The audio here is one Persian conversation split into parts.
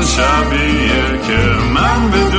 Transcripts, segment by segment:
همون شبیه که من بدون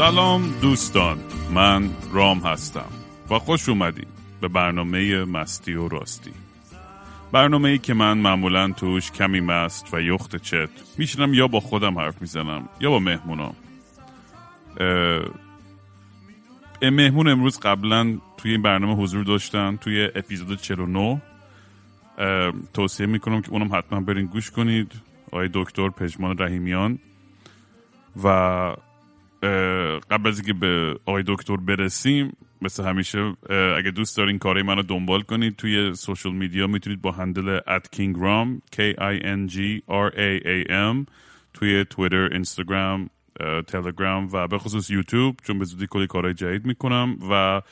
سلام دوستان من رام هستم و خوش اومدید به برنامه مستی و راستی. برنامه ای که من معمولا توش کمی مست و یخت چت میشنم یا با خودم حرف می‌زنم یا با مهمونام. اه، مهمون امروز قبلا توی این برنامه حضور داشتن توی اپیزود 49 اه، توصیه می‌کنم که اونم حتما برین گوش کنید. آقای دکتر پژمان رحیمیان. و قبل از اینکه به آقای دکتر برسیم مثل همیشه اگه دوست دارین کارهای منو دنبال کنید توی سوشل میدیا می‌تونید با هندل at kingram k i n g r a a m توی تویتر اینستاگرام تلگرام و به خصوص یوتیوب چون به زودی کلی کارهای جدید می‌کنم و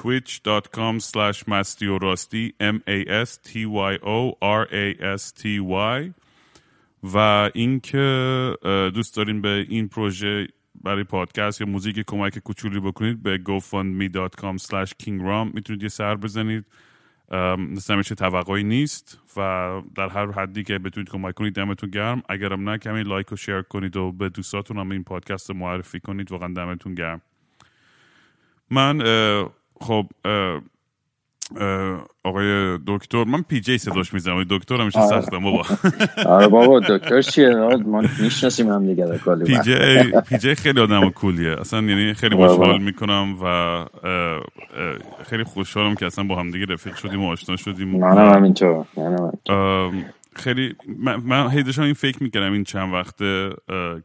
twitch.com slash مستی و راستی m a s t y o r a s t y. و اینکه دوست دارین به این پروژه برای پادکست یا موزیک کمک کوچولی بکنید به gofundme.com slash kingram می‌تونید یه سر بزنید. مثل همیشه توقعی نیست و در هر حدی که بتونید کمک کنید دمتون گرم. اگرم نه کمی لایک و شیر کنید و به دوستاتون هم این پادکست رو معرفی کنید واقعا دمتون گرم. من خب آقای دکتر من PJ صداش می‌زنم دکتر همیشه آره. سختم بابا آره بابا دکتر چیه ما می‌شناسیم هم دیگه کلی پی. جی پی جی خیلی آدم کولیه اصلا یعنی خیلی بابا. خوشحال می‌کنم و خیلی خوشحالم که اصلا با هم دیگه رفیق شدیم و آشنا شدیم منم همینطور منم خیلی من, من هی داشتم این فکر می‌کردم این چند وقته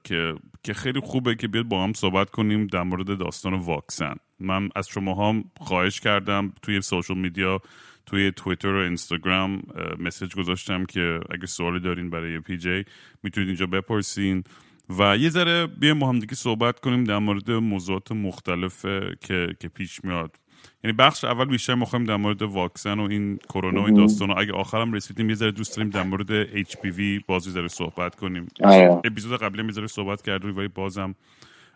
که که خیلی خوبه که بیاد با هم صحبت کنیم در مورد داستان واکسن. من از شما هم خواهش کردم توی social media توی توییتر و اینستاگرام اه، مسیج گذاشتم که اگه سوالی دارین برای پی جی می‌تونید اینجا بپرسین. و یه ذره بیایم با هم دیگه صحبت کنیم در مورد موضوعات مختلف که که پیش میاد. یعنی بخش اول بیشتر می‌خوایم در مورد واکسن و این کرونا و این داستان و اگه آخرم رسیدیم یه ذره دوست داریم در مورد HPV باز یه ذره صحبت کنیم. آره. اپیزود قبلی هم یه صحبت کردیم ولی بازم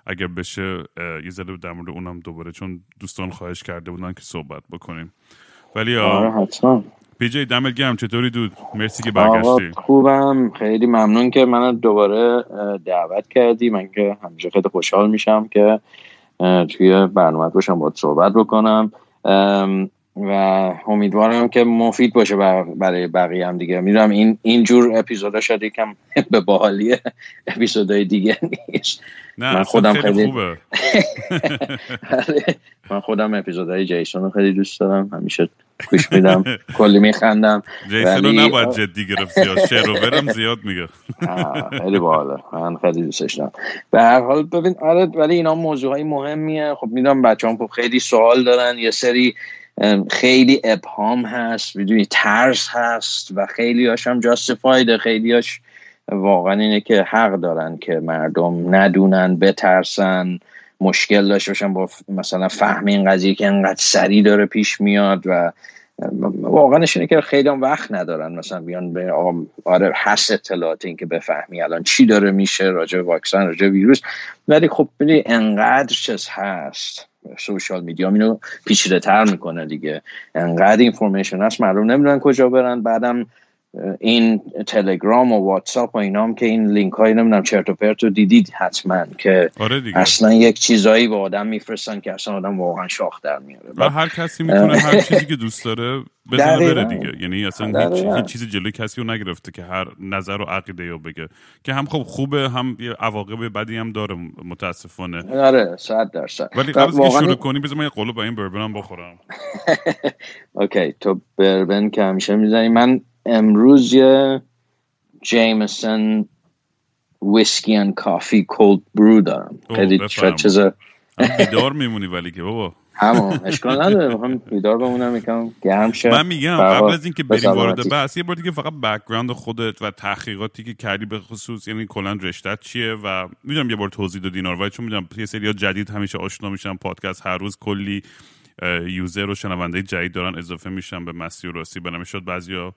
اگر بشه یه ذره در مورد اونم دوباره چون دوستان خواهش کرده بودن که صحبت بکنیم. ولی آره حتما. پی جی دمت گرم. چطوری دود؟ مرسی که برگشتی. خوبم. خیلی ممنون که من دوباره دعوت کردی. من که همیشه خیلی خوشحال میشم که توی برنامه باشم باید صحبت بکنم. و امیدوارم که مفید باشه بر- برای بقیه هم دیگه. می‌دونم این اینجور اپیزودا شاید یکم به باحالی اپیزودهای دیگه نیست. نه من خودم خیلی خیلی- خوبه. آره. من خودم اپیزودهای جیسون رو خیلی دوست دارم. همیشه گوش میدم. کلی میخندم. جیسن رو نباید جدی گرفت زیاد. شروورم زیاد میگه. خیلی باحاله. من خیلی دوستش دارم. به هر حال ببین آره ولی اینا موضوع های مهمیه. خب می‌دونم بچه هم خیلی سوال دارن. یه سری خیلی ابهام هست. می‌دونی ترس هست و خیلی هاش هم جاستیفایده خیلی هاش واقعا اینه که حق دارن که مردم ندونن بترسن. مشکل داشته باشن با مثلا فهم این قضیه که انقدر سریع داره پیش میاد و واقعا اینه که خیلی هم وقت ندارن مثلا بیان به آره هست اطلاعات این که بفهمی الان چی داره میشه راجع واکسن راجع ویروس. ولی خب ببینی انقدر چیز هست. social media اینو پیچیده تر می‌کنه دیگه. انقدر information هست مردم نمی‌دونن کجا برن. بعدم این تلگرام و واتساپ و اینا هم که این لینک های نمی‌دونم چرت و پرت رو دیدید حتما که آره دیگه. اصلا یک چیزایی به آدم میفرستن که اصلا آدم واقعا شاخ در میاره. و هر کسی می‌تونه هر چیزی که دوست داره بزنه. بره دیگه. یعنی اصلا هیچ. هیچ چیزی جلوی کسی رو نگرفته که هر نظر و عقیده رو بگه. که هم خب خوبه هم یه عواقب بدی هم داره متاسفانه. آره صد درصد. ولی قبل که واقعاً شروع کنی بذار من یه قلوب با این بربرم بخورم. اوکی تو بربن که همیشه می‌زنی. من امروز یه Jameson whiskey and coffee cold برو دارم. خیلی چیز بیدار میمونی ولی که بابا. همون اشکال نداره هم بیدار بمونم یکم گرم شه. من میگم قبل از اینکه بریم وارد بحث یه بار دیگه فقط background خودت و تحقیقاتی که کردی به خصوص یعنی کلا رشتت چیه و می‌دونم یه بار توضیح دادی اینا چون می‌دونم یه سری جدید همیشه آشنا میشن پادکست هر روز کلی user و شنونده جدید دارن اضافه میشن به مستی و راستی. بنابراین شد بعضیا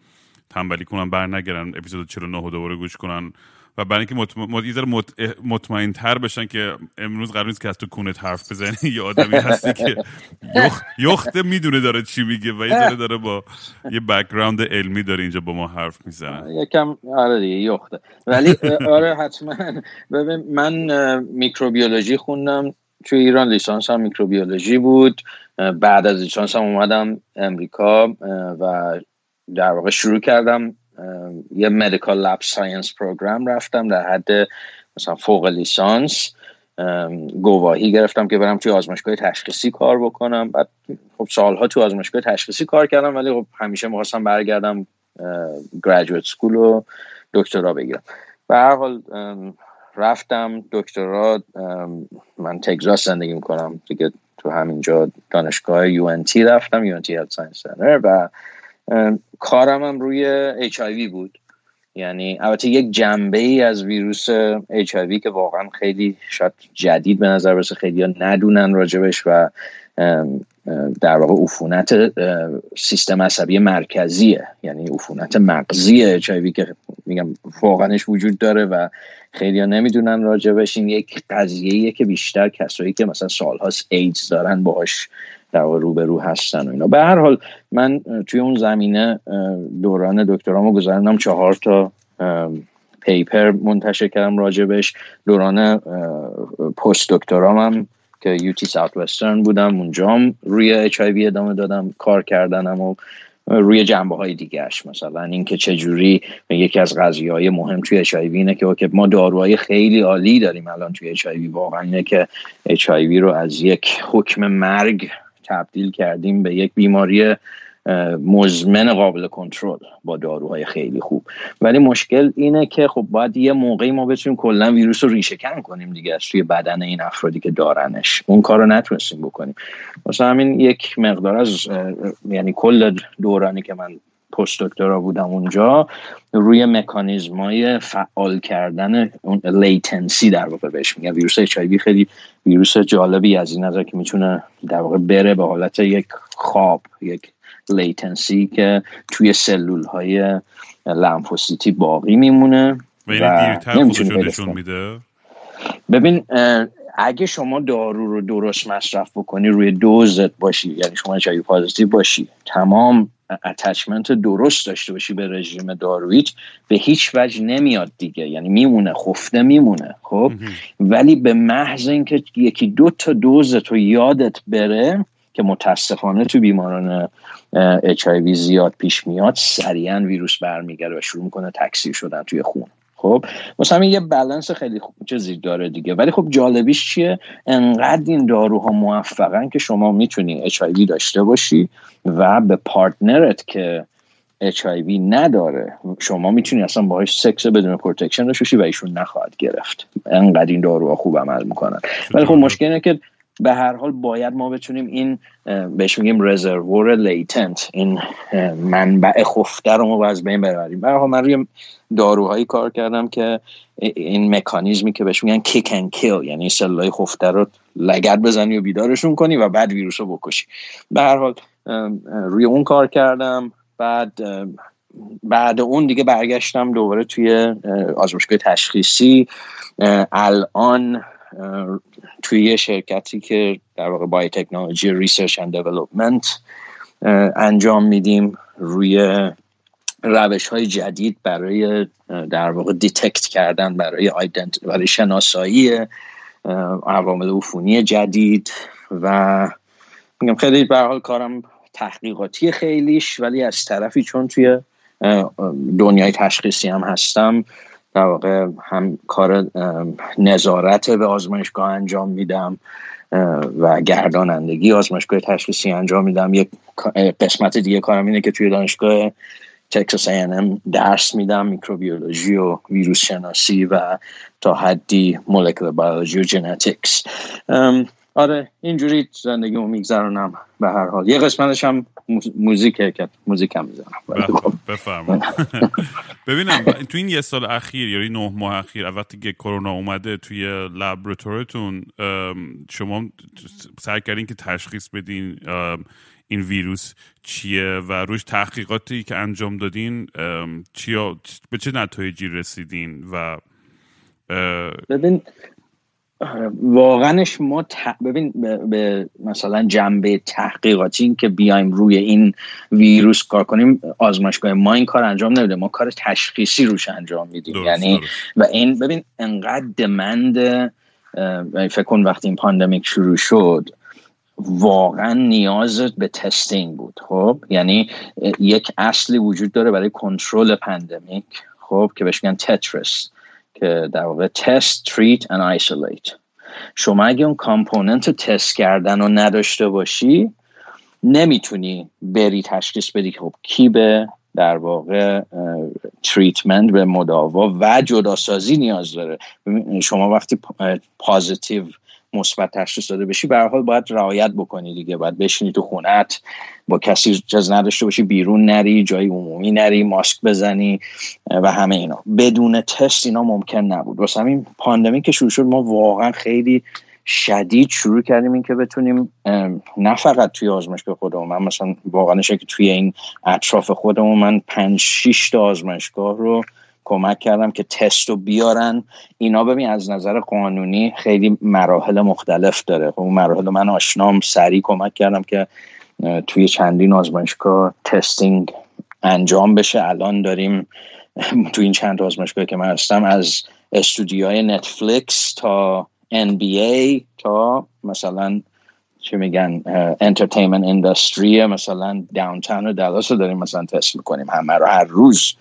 تنبلی کنن برنگردن اپیزود 49 دوباره گوش کنن. و برای اینکه مطمئن, مطمئن تر بشن که امروز قرار نیست که از تو کونت حرف بزنی. یه آدمی هستی که یخ... یخته می‌دونه داره چی میگه و یه داره با یه background علمی داره اینجا با ما حرف می‌زنه. یکم آره دیگه یخته. ولی آره حتما. ببین من میکروبیولوژی خوندم. توی ایران لیسانس هم میکروبیولوژی بود. بعد از لیسانس هم اومدم امریکا و در واقع شروع کردم یه medical lab science program رفتم در حد مثلا فوق لیسانس. گواهی گرفتم که برم توی آزمایشگاه تشخیصی کار بکنم. بعد خب سالها توی آزمایشگاه تشخیصی کار کردم ولی خب همیشه می‌خواستم برگردم graduate school و دکترا بگیرم. به هر حال رفتم دکترا من تگزاس زندگی می‌کنم. دیگه تو همینجا دانشگاه یو رفتم یو ان تی ساینس و کارم هم روی HIV بود. یعنی البته یک جنبه ای از ویروس HIV که واقعا خیلی شاید جدید به نظر برسه خیلی ها ندونن راجبش و در واقع عفونت سیستم عصبی مرکزیه. یعنی عفونت مغزی HIV که میگم واقعاش وجود داره و خیلی ها نمی‌دونن راجبش. این یک قضیه که بیشتر کسایی که مثلا سالهاست ایدز دارن باهاش در رو هستن و اینا. به هر حال من توی اون زمینه دوران دکترامو گذارنم چهار تا پیپر منتشر کردم راجبش. دوران پست دکترامم که یوتی ساوت وسترن بودم. اونجام روی اچ ادامه دادم کار کردنم و روی جنبه های دیگهش مثلا اینکه چجوری یکی از قضیه های مهم توی اچ اینه که ما داروهای خیلی عالی داریم الان توی اچ واقعا اینه که اچ رو از یک حکم مرگ تبدیل کردیم به یک بیماری مزمن قابل کنترل با داروهای خیلی خوب. ولی مشکل اینه که خب باید یه موقعی ما بتونیم کلا ویروس رو ریشه کن کنیم دیگه از توی بدن این افرادی که دارنش. اون کار رو نتونستیم بکنیم. مثلا همین یک مقدار از یعنی کل دورانی که من پست دکترا بودم اونجا روی مکانیزم های فعال کردن اون latency در واقع بهش میگن. ویروس HIV خیلی ویروس جالبی از این نظر که می‌تونه در واقع بره به حالت یک خواب یک latency که توی سلول های لمفوسیتی باقی میمونه و, نشون میده؟ ببین اگه شما دارو رو درست مصرف بکنی روی دوزت باشی یعنی شما چایی پازیتیو باشی تمام اتچمنت درست داشته باشی به رژیم دارویت به هیچ وجه نمیاد دیگه. یعنی میمونه خفته میمونه خب؟ ولی به محض اینکه یکی دو تا دوز تو یادت بره که متاسفانه تو بیماران اچ زیاد پیش میاد سریعا ویروس برمیگرده و شروع می‌کنه تکثیر شدن توی خون. خب مثلا یه بلنس خیلی خوب چیزی داره دیگه. ولی خب جالبیش چیه؟ انقدر این داروها موفقن که شما می‌تونی HIV داشته باشی و به partner ت که HIV نداره شما می‌تونی اصلا باهاش سکس بدون protection داشته و ایشون نخواهد گرفت. انقدر این داروها خوب عمل می‌کنن. ولی خب مشکل اینه که به هر حال باید ما بتونیم این بهش میگیم reservoir latent این منبع خفته رو ما از بین ببریم. بعد من روی داروهایی کار کردم که این مکانیزمی که بهش میگن kick and kill یعنی سلولای خفته رو لگد بزنی و بیدارشون کنی و بعد ویروس رو بکشی. به هر حال روی اون کار کردم. بعد بعد اون دیگه برگشتم دوباره توی آزمایشگاه تشخیصی. الان توی یه شرکتی که در واقع biotechnology research and انجام میدیم روی روش های جدید برای در واقع دیتکت کردن برای آیدنت برای شناسایی عوامل عفونی جدید و میگم خیلی به حال کارم تحقیقاتی خیلیش ولی از طرفی چون توی دنیای تشخیصی هم هستم در واقع هم کار نظارت به آزمایشگاه انجام میدم و گردانندگی آزمایشگاه تشخیصی انجام میدم. یک قسمت دیگه کارم اینه که توی دانشگاه تکساس ام درس میدم میکروبیولوژی و ویروس شناسی و تا حدی molecular biology و genetics آره اینجوری زندگیمو میگذرونم به هر حال. یه قسمتش هم موزیکه که موزیک هم می‌زنم بله، خب. بفرمایید. ببینم تو این یه سال اخیر یا نه ماه اخیر وقتی که کرونا اومده توی laboratory تون شما سعی کردین که تشخیص بدین این ویروس چیه و روش تحقیقاتی که انجام دادین چیا به چه نتایجی رسیدین و ببین واقعاش ما ببین به, مثلا جنبه تحقیقاتی این که بیایم روی این ویروس کار کنیم آزمایشگاه ما این کار انجام نمیده ما کار تشخیصی روش انجام میدیم. یعنی و این ببین انقدر demand یعنی فکر کن وقتی این pandemic شروع شد واقعا نیاز به testing بود. خب یعنی یک اصلی وجود داره برای کنترل pandemic خب که بهش میگن TTRS که در واقع test treat and isolate شما اگه اون component رو تست کردن رو نداشته باشی نمی‌تونی بری تشخیص بدی که خب کی به در واقع تریتمنت به مداوا و جداسازی نیاز داره. شما وقتی پازیتیو مثبت تشخیص داده بشی به حال باید رعایت بکنی دیگه باید بشینی تو خونت با کسی جز نداشته باشی بیرون نری جای عمومی نری ماسک بزنی و همه اینا. بدون تست اینا ممکن نبود. واسه همین پاندمی که شروع شد ما واقعا خیلی شدید شروع کردیم این که بتونیم نه فقط توی آزمایشگاه خودمون من مثلا واقعا که توی این اطراف خودمون من پنج شیش تا آزمایشگاه رو کمک کردم که تست رو بیارن. اینا ببین از نظر قانونی خیلی مراحل مختلف داره. خب اون مراحل من آشنام سریع کمک کردم که توی چندین آزمایشگاه تستینگ انجام بشه. الان داریم توی این چند آزمایشگاه که من هستم از استودیوهای نتفلیکس تا NBA تا مثلا چه میگن entertainment industry مثلا downtown و دلاس رو داریم مثلا تست می‌کنیم. همه رو هر روز.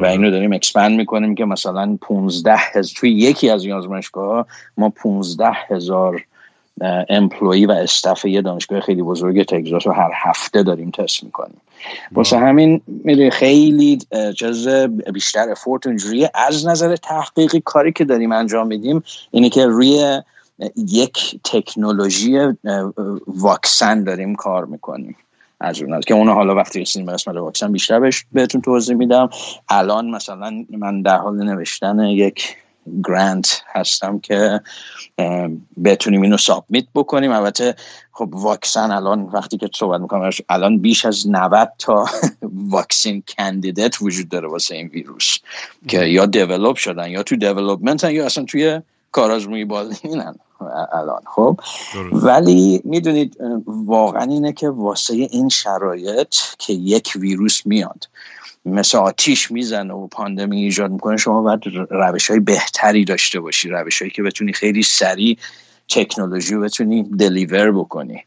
و اینو داریم expand می‌کنیم که مثلا 15 هزار توی یکی از این آزمایشگاه ما 15 هزار employee و staff یه دانشگاه خیلی بزرگ تگزاس رو هر هفته داریم تست می‌کنیم. واسه همین میره خیلی جز بیشتر effort اونجوری از نظر تحقیقی کاری که داریم انجام میدیم اینه که روی یک تکنولوژی واکسن داریم کار می‌کنیم. از اون که اون حالا وقتی رسیدیم به قسمت واکسن بیشتر بهش بهتون توضیح میدم. الان مثلا من در حال نوشتن یک گرانت هستم که بتونیم اینو سابمیت بکنیم. البته خب واکسن الان وقتی که صحبت می‌کنم الان بیش از 90 تا واکسین کندیدت وجود داره واسه این ویروس که یا دیولوب شدن یا تو دیولوبمنت یا اصلا توی کارآزمایی بازینن الان خب؟ ولی می‌دونید واقعا اینه که واسه این شرایط که یک ویروس میاد مثل آتیش می‌زنه و پاندمی ایجاد می‌کنه شما باید روش های بهتری داشته باشی روش هایی که بتونی خیلی سریع تکنولوژی رو بتونی دلیور بکنی.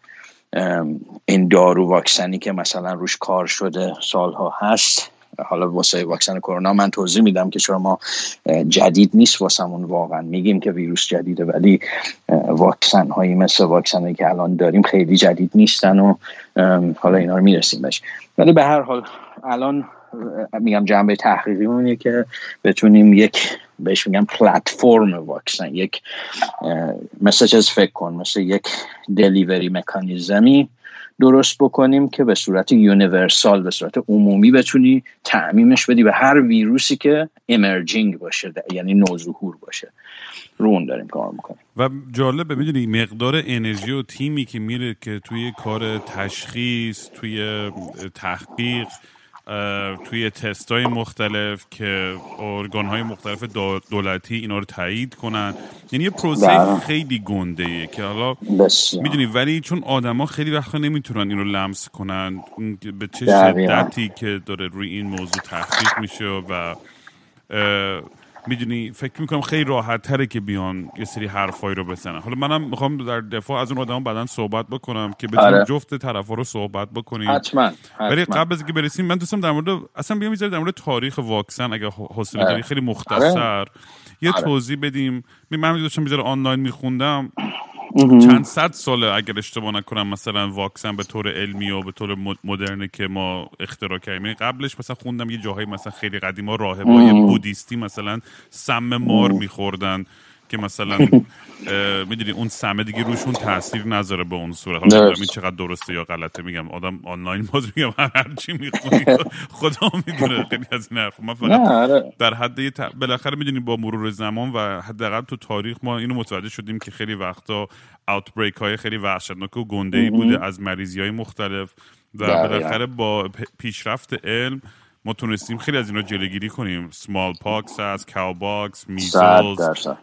این دارو واکسنی که مثلا روش کار شده سالها هست. حالا واسه واکسن کرونا من توضیح میدم که شما جدید نیست واسمون واقعا. میگیم که ویروس جدیده ولی واکسن هایی مثل واکسن هایی که الان داریم خیلی جدید نیستن و حالا اینا رو می‌رسیم بهش. ولی به هر حال الان میگم جنبه تحقیقی اونیه که بتونیم یک بهش میگم پلتفرم واکسن یک مثل چیز فکر کن مثل یک دلیوری مکانیزمی درست بکنیم که به صورت universal به صورت عمومی بتونی تعمیمش بدی به هر ویروسی که emerging باشه یعنی نوظهور باشه. رو اون داریم کار می‌کنیم. و جالبه می‌دونی مقدار انرژی و تیمی که میره که توی کار تشخیص توی تحقیق توی تست های مختلف که ارگان های مختلف دولتی اینا رو تایید کنن. یعنی یه پروسه بله. خیلی گنده که حالا می‌دونی ولی چون آدما خیلی وقتا نمی‌تونن اینو لمس کنن به چه شدتی که داره روی این موضوع تحقیق میشه و می‌دونی فکر می‌کنم خیلی راحت تره که بیان یه سری حرفایی رو بزنن حالا منم می‌خوام در دفاع از اون آدم بعدا صحبت بکنم که بتونیم آره. جفت طرف رو صحبت بکنیم حتما ولی قبل از که برسیم من دوستم در مورد اصلا بیام در مورد تاریخ واکسن اگه حوصله داری آره. خیلی مختصر آره. یه توضیح بدیم من داشتم بیزار آنلاین میخوندم چند صد ساله اگر اشتباه نکنم مثلا واکسن به طور علمی و به طور مدرنه که ما اختراع کردیم. یعنی قبلش مثلا خوندم یه جاهایی مثلا خیلی قدیما راهبای بودیستی مثلا سم مار میخوردن. که مثلا می‌دونی اون سمه دیگه روشون تاثیر نذاره به اون صورت. حالا این چقدر درسته یا غلطه. میگم آدم آنلاین باز میگم هر چی می‌خونی خدا می‌دونه خیلی از این حرف ما فقط آره. در حد ت... بالاخره می‌دونی با مرور زمان و حداقل تو تاریخ ما اینو متوجه شدیم که خیلی وقتا outbreak های خیلی وحشتناک و گنده ای بوده از مریضی های مختلف و بالاخره با پیشرفت علم ما تونستیم خیلی از اینا جلوگیری کنیم. smallpox هست cowpox measles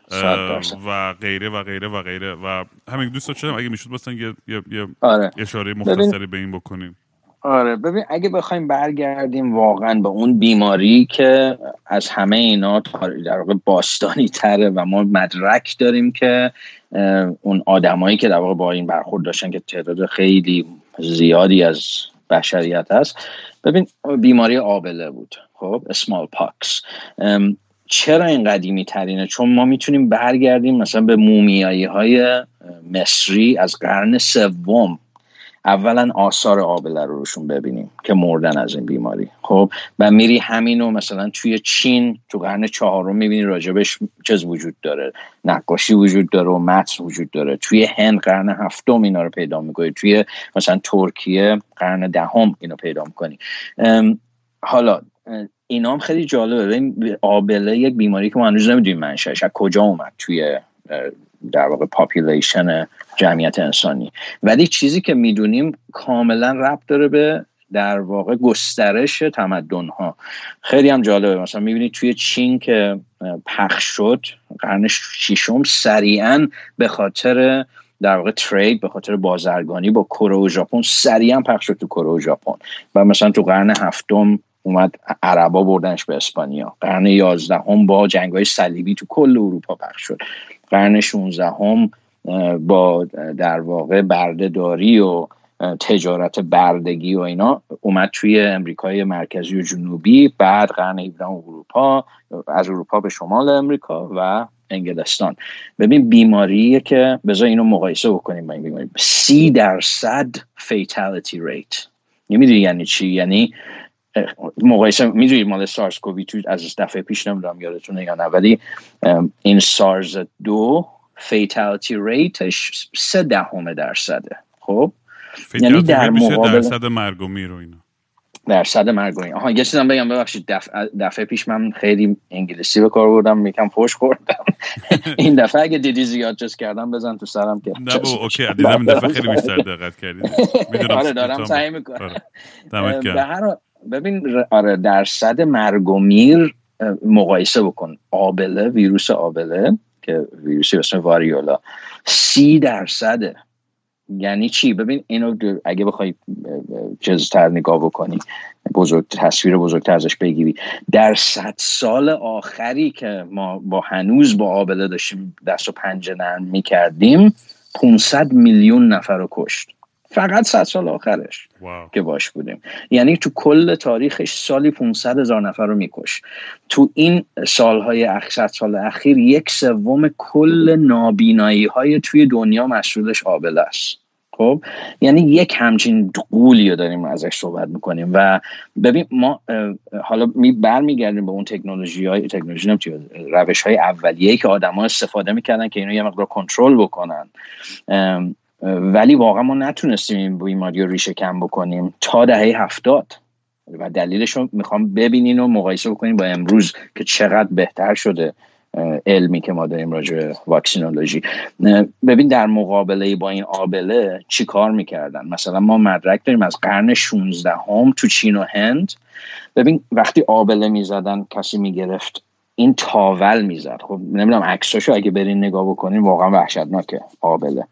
و غیره و غیره و غیره. و همین دوست داشتم اگه می‌شد مثلا یه, یه, یه آره. اشاره مختصری به این بکنیم. آره. ببین اگه بخوایم برگردیم واقعا به اون بیماری که از همه اینا در واقع باستانی تره و ما مدرک داریم که اون آدمایی که در واقع با این برخورد داشتن که تعداد خیلی زیادی از بشریت هست ببین بیماری آبله بود. خب اسمال پاکس چرا این قدیمی ترینه؟ چون ما می‌تونیم برگردیم مثلا به مومیایی های مصری از قرن سوم. اولا آثار آبله رو روشون ببینیم که مردن از این بیماری. خب و میری همینو مثلا توی چین تو قرن چهارم می‌بینی راجبش چیز وجود داره. نقاشی وجود داره و متن وجود داره. توی هند قرن هفتم اینا رو پیدا می‌کنی. توی مثلا ترکیه قرن دهم اینو پیدا می‌کنی. حالا اینا هم خیلی جالبه. آبله یک بیماری که ما هنوز نمی‌دونیم منشأش. از کجا اومد توی در واقع population جمعیت انسانی. ولی چیزی که می‌دونیم کاملا ربط داره به در واقع گسترش تمدن ها خیلی هم جالبه. مثلا می‌بینید توی چین که پخش شد قرن ششم سریعا به خاطر در واقع trade به خاطر بازرگانی با کره و ژاپن سریعا پخش شد تو کره و ژاپن. و مثلا تو قرن هفتم اومد عربا بردنش به اسپانیا. قرن یازدهم با جنگ های صلیبی تو کل اروپا پخش شد. قرن 16 هم با در واقع بردهداری و تجارت بردگی و اینا اومد توی امریکای مرکزی و جنوبی بعد قرن 17 اروپا از اروپا به شمال امریکا و انگلستان. ببین بیماریه که بذار اینو مقایسه بکنیم با این بیماری. سی درصد fatality rate نمی‌دونی یعنی چی؟ یعنی مقایسه می‌دونید مال SARS-CoV-2 از دفعه پیش نمی‌دونم یادتونه یا نه ولی این SARS دو fatality rate ش سه دهم درصده. خب؟ یعنی در مقابل درصد مرگ و میر و اینا. درصد مرگ و آها یه چیزم بگم ببخشید دفعه, دفعه پیش من خیلی انگلیسی به کار بردم یکم فوش خوردم. این دفعه اگه دیدی زیاد چیز کردم بزن تو سرم که نه بابا okay دیدم این دفعه خیلی بیشتر دقت کردی. آره دارم سعی می‌کنم. آره. به هر ببین آره درصد مرگ و میر مقایسه بکن. آبله ویروس آبله که ویروسی اسم واریولا سی درصده. یعنی چی؟ ببین اینو اگه بخوای جزتر نگاه بکنی بزرگ تصویر بزرگتر ازش بگیری. در صد سال آخری که ما با هنوز با آبله داشتیم دست و پنجه نرم می‌کردیم 500 میلیون نفر رو کشت. فقط صد سال آخرش که باش بودیم. یعنی تو کل تاریخش سالی 500 هزار نفر رو میکش. تو این سالهای صد سال اخیر یک سوم کل نابینایی های توی دنیا مسئولش آبله است. خب؟ یعنی یک همچین قولی رو داریم ازش صحبت می‌کنیم و ببین ما حالا می برمیگردیم به اون تکنولوژی های تکنولوژی روش های اولیه که آدما استفاده می‌کردن که اینو یه مقدار کنترل بکنن. ولی واقعا ما نتونستیم این بیماری رو ریشه کم بکنیم تا دهه هفتاد. و دلیلش رو می‌خوام ببینین و مقایسه بکنیم با امروز که چقدر بهتر شده علمی که ما داریم راجع به واکسینولوژی. ببین در مقابله با این آبله چی کار می‌کردن؟ مثلا ما مدرک داریم از قرن 16 هم تو چین و هند. ببین وقتی آبله می‌زدن کسی می‌گرفت این تاول می‌زد. خب نمی‌دونم عکساشو اگه برین نگاه بکنین واقعا وحشتناکه آبله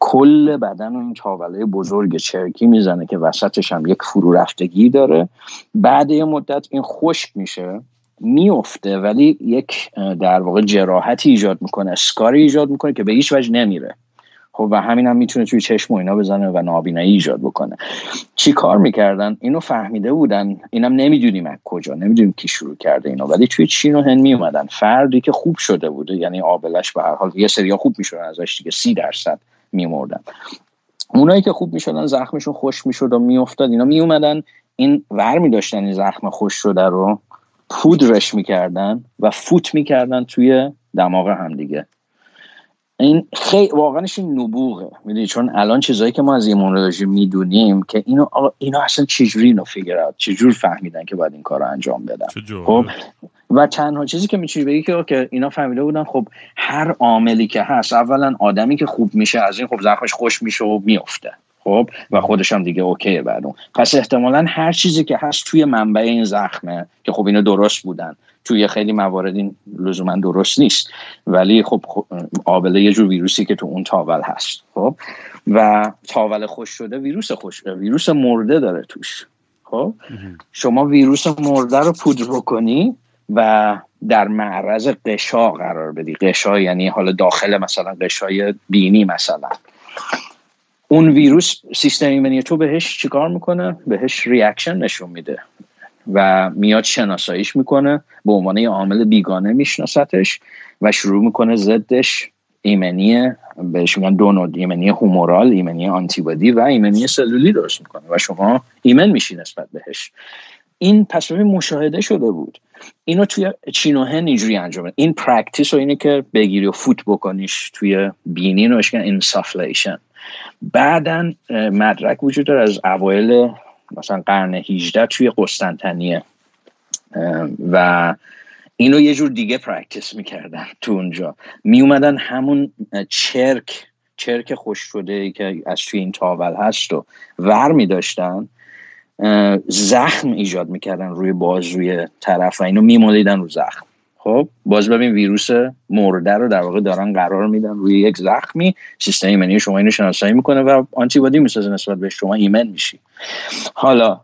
کل بدن این تاوله بزرگ چرکی می‌زنه که وسطش هم یک فرو رفتگی داره. بعد یه مدت این خشک میشه میفته ولی یک در واقع جراحتی ایجاد می‌کنه اسکاری ایجاد می‌کنه که به هیچ وجه نمیره. خب و همین هم می‌تونه توی چشم و اینا بزنه و نابینایی ایجاد بکنه. چی کار می‌کردن؟ اینو فهمیده بودن. اینم نمی‌دونیم از کجا نمی‌دونیم کی شروع کرده اینو ولی توی چین و هند میومدن فردی که خوب شده بوده یعنی آبلش به هر حال یه سریا خوب می‌شدن ازش دیگه سی درصد میمردن. اونایی که خوب می‌شدن زخمشون خوش می‌شد و میافتاد اینا میومدن این ور میداشتن این زخم خوش شده رو پودرش می‌کردن و فوت می‌کردن توی دماغ همدیگه این خیلی واقعا این نبوغه. می‌دونی چون الان چیزایی که ما از ایمونولوژی می‌دونیم که اینو اینا اصلا چجوری اینو فیگر اوت چجور فهمیدن که باید این کار رو انجام بدن؟ خب و تنها چیزی که می‌تونی بگی که که اینا فهمیده بودن خب هر عاملی که هست اولا آدمی که خوب میشه از این خب زخمش خوش میشه و میفته خب و خودش هم دیگه اوکیه بعد اون. پس احتمالا هر چیزی که هست توی منبع این زخمه که خب اینا درست بودن. توی خیلی موارد این لزوما درست نیست. ولی خب آبله یه جور ویروسی که تو اون تاول هست. خب؟ و تاول خوش شده ویروس خوش ویروس مرده داره توش. خب؟ شما ویروس مرده رو پودر بکنی و در معرض غشا قرار بدی. غشا یعنی حالا داخل مثلا غشای بینی مثلا. اون ویروس سیستم ایمنی تو بهش چیکار می‌کنه؟ بهش reaction نشون میده. و میاد شناساییش می‌کنه به عنوان یه عامل بیگانه میشناستش و شروع می‌کنه ضدش ایمنی بهش میگن دو نوع ایمنی هومورال ایمنی آنتیبادی و ایمنی سلولی درست می‌کنه و شما ایمن میشی نسبت بهش. این پس مشاهده شده بود. اینو توی چین و هند اینجوری انجام این practice و اینه که بگیری و فوت بکنیش توی بینی رو insufflation بعدا مدرک وجود داره از اوایل مثلا قرن 18 توی قسطنطنیه. و اینو یه جور دیگه practice می‌کردن تو اونجا. میومدن همون چرک چرک خشک شده که از توی این تاول هست و ور میداشتن زخم ایجاد می‌کردن روی بازوی طرف و اینو میمالیدن رو زخم. خب باز ببین ویروس مرده رو در واقع دارن قرار میدن روی یک زخمی سیستم ایمنی شما اینو شناسایی می‌کنه و آنتیبادی می‌سازه نسبت به شما ایمن میشی. حالا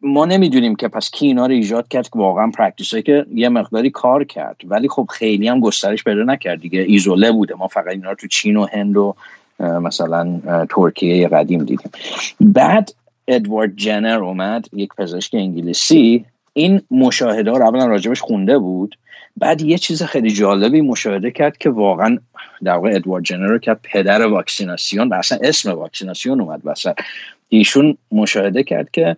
ما نمی‌دونیم که پس کی اینا رو ایجاد کرد که واقعا practice که یه مقداری کار کرد. ولی خب خیلی هم گسترش پیدا نکرد دیگه. ایزوله بوده. ما فقط اینا رو تو چین و هند و مثلا ترکیه قدیم دیدیم. بعد ادوارد جنر اومد یک پزشک انگلیسی. این مشاهده ها رو اولا راجبش خونده بود. بعد یه چیز خیلی جالبی مشاهده کرد که واقعا در واقع ادوارد جنر رو کرد پدر واکسیناسیون و اصلا اسم واکسیناسیون اومد وسط. ایشون مشاهده کرد که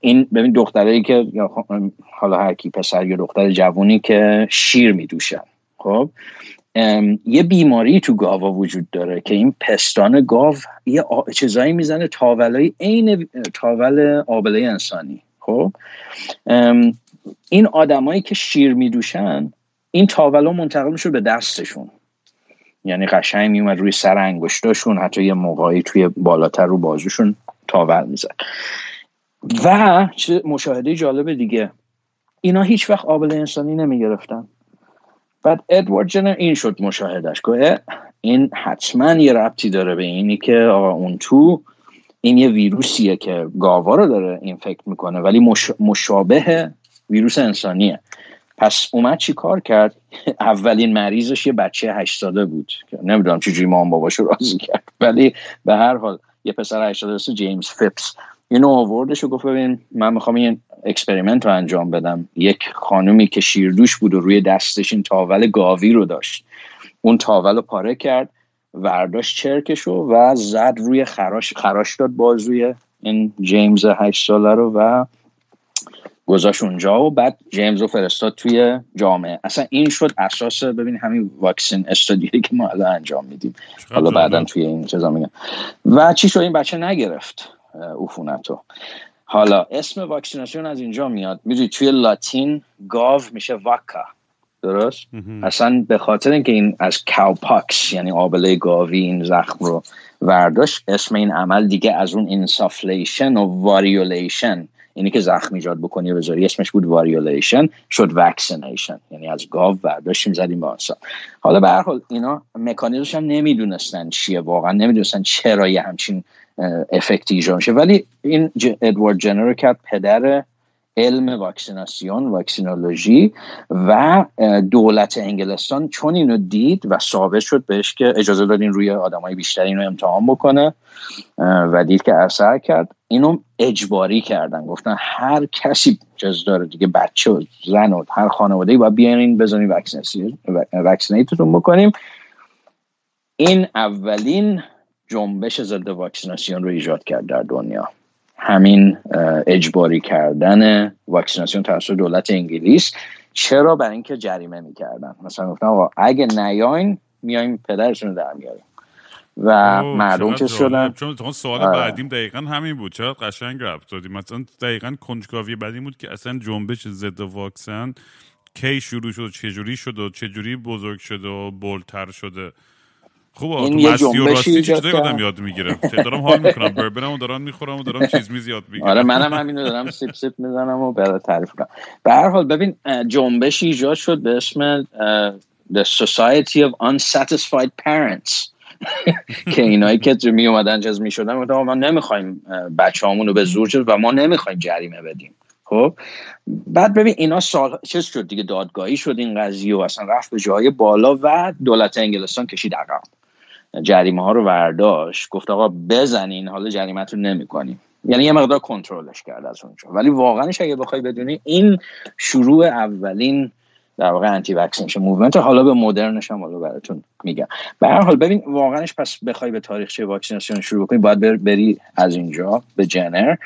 این ببین دخترایی که حالا هر کی پسر یا دختر جوونی که شیر میدوشن. خب یه بیماری تو گاوا وجود داره که این پستان گاو یه چیزایی می‌زنه تاولای عین تاول آبله انسانی. خب این آدمایی که شیر میدوشن این تاولا منتقل میشه به دستشون. یعنی قشنگ میومد روی سر انگشتاشون حتی یه موقعی توی بالاتر رو بازوشون تاول می‌زد. و چه مشاهده جالب دیگه اینا هیچ وقت آبل انسانی نمی‌گرفتن. بعد ادوارد جنر این شد مشاهدش که این حتما یه ربطی داره به اینی که آقا اون تو این یه ویروسیه که گاوا رو داره اینفکت می‌کنه ولی مشابه ویروس انسانیه. پس اومد چی کار کرد؟ اولین مریضش یه بچه هشت ساله بود نمی‌دونم چجوری مام باباشو راضی کرد. ولی به هر حال یه پسر هشت ساله جیمز فیپس. اینو آوردش و گفت ببین من می‌خوام این experiment رو انجام بدم. یک خانومی که شیردوش بود و روی دستش این تاول گاوی رو داشت. اون تاول رو پاره کرد ورداشت چرکش و زد روی خراش. خراش داد بازوی این جیمز هشت ساله رو و گذاشت اونجا و بعد جیمز رو فرستاد توی جامعه. اصلا این شد اساس ببین همین vaccine study هایی که ما الان انجام میدیم. حالا بعدا توی این چیزا میگم و چی شد؟ این بچه نگرفت عفونتو. حالا اسم واکسیناسیون از اینجا میاد. می‌دونی توی لاتین گاو میشه vacca. درست؟ اصلا به خاطر اینکه این از cowpox یعنی آبله گاوی این زخم رو ورداشت اسم این عمل دیگه از اون insufflation و واریولیشن اینی که زخم ایجاد بکنی و بذاری اسمش بود واریولیشن شد vaccination. یعنی از گاو برداشتیم زدیم به انسان حالا به هر حال اینا مکانیزمش هم نمی‌دونستن چیه واقعا نمی‌دونستن چرا یه همچین افکتی ایجاد میشه. ولی این ادوارد جنر کرد پدر علم واکسیناسیون واکسینولوژی و دولت انگلستان چون اینو دید و ثابت شد بهش که اجازه دادین روی آدمای بیشتر اینو امتحان بکنه و دید که اثر کرد. اینو اجباری کردن. گفتن هر کسی جز داره دیگه بچه و زن و هر خانواده باید بیاین بزنین واکسینیتتون بکنیم. این اولین جنبش ضد واکسیناسیون رو ایجاد کرد در دنیا. همین اجباری کردن واکسیناسیون توسط دولت انگلیس. چرا برای اینکه جریمه می‌کردن؟ مثلا گفتن آقا اگه نیاین میایم پدرشون رو در میاریم. و مردم که شدن چون سوال آره. بعدیم دقیقا همین بود. چرا قشنگ رفت دادیم مثلا دقیقا کنجکاوی بعدی بود که اصلا جنبش ضد واکسن کی شروع شد چجوری شد و چجوری بزرگ شده و بولتر شده. خوب این و راستی چیزایی آدم یاد می‌گیره دارم حال می‌کنم بربنم و دارم می‌خورم و دارم چیز میز یاد می‌گیرم. آره منم همینو دارم سیپ سیپ می‌زنم و برای تعریف کنم. به هر حال ببین جنبش ایجاد شد به اسم The Society of Unsatisfied Parents. که اینایی که می اومدن جز می شدن ما نمی‌خوایم بچه رو به زور و ما نمی‌خوایم جریمه بدیم. خب؟ بعد ببین اینا سال چیز شد دیگه دادگاهی شد این قضیه و اصلا رفت به جای بالا و دولت انگلستان کشید عقب. جریمه ها رو ورداشت گفت آقا بزنین حالا جریمت رو نمی کنیم یعنی یه مقدار کنترلش کرد از اونجا. ولی واقعاش اگه بخوای بدونی این شروع اولین در واقع anti-vaccination movement حالا به مدرنش هم حالا براتون میگم. به هر حال ببین واقعاش پس بخوای به تاریخچه واکسیناسیون شروع کنی باید بری از اینجا به جنر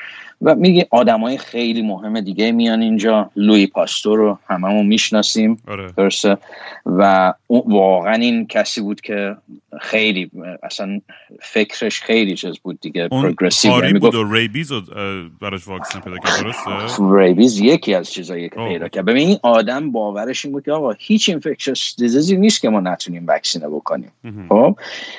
و میگه آدمای خیلی مهم دیگه میان اینجا. لویی پاستور رو هممون می‌شناسیم آره. درسته؟ و واقعا این کسی بود که خیلی اصلا فکرش خیلی چیز بود دیگه progressive یعنی بود و rabies براش واکسن پیدا کرد درسته؟ rabies یکی از چیزایی که پیدا کرد. ببین این آدم باورش این بود که آقا هیچ infectious disease ی نیست که ما نتونیم واکسینه بکنیم. خب؟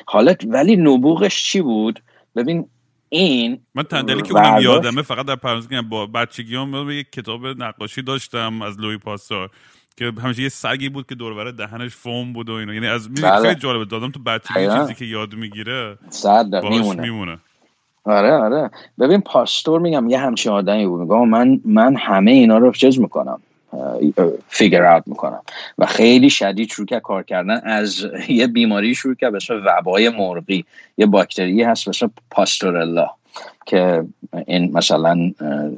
حالا ولی نبوغش چی بود؟ ببین این من تندلی که اونم یادمه فقط در پرانتز با بچگی هم یک کتاب نقاشی داشتم از لوی پاسار که همیشه یه سگی بود که دوربره دهنش فوم بود و اینا. یعنی از بله. خیلی جالبه دادم تو بچگی چیزی که یاد می‌گیره صد میمونه. میمونه. آره آره. ببین پاستور میگم یه همچین آدمی بود. میگم من من همه اینا رو چیز می‌کنم. فیگر اوت می‌کنم. و خیلی شدید شروع کرد کار کردن. از یه بیماری شروع کرد به وبای مرغی. یه باکتری هست مثل پاستورلا که این مثلا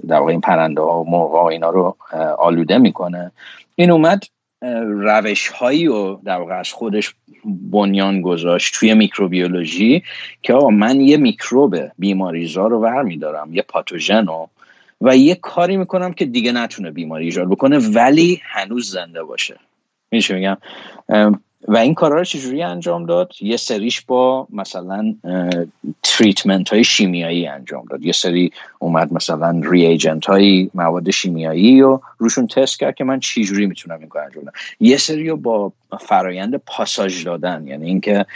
در واقع این پرنده ها و مرغ ها اینا رو آلوده می‌کنه. این اومد روش هایی و در واقع از خودش بنیان گذاشت توی میکروبیولوژی که آقا من یه میکروب بیماریزا رو ور میدارم یه پاتوژن رو. و یه کاری می‌کنم که دیگه نتونه بیماری ایجاد بکنه ولی هنوز زنده باشه. میشه میگم؟ و این کارا رو چجوری انجام داد؟ یه سریش با مثلا treatment های شیمیایی انجام داد. یه سری اومد مثلا reagent های مواد شیمیایی و روشون تست کرد که من چجوری می‌تونم این کار انجام بدم. یه سری رو با فرایند passage دادن. یعنی اینکه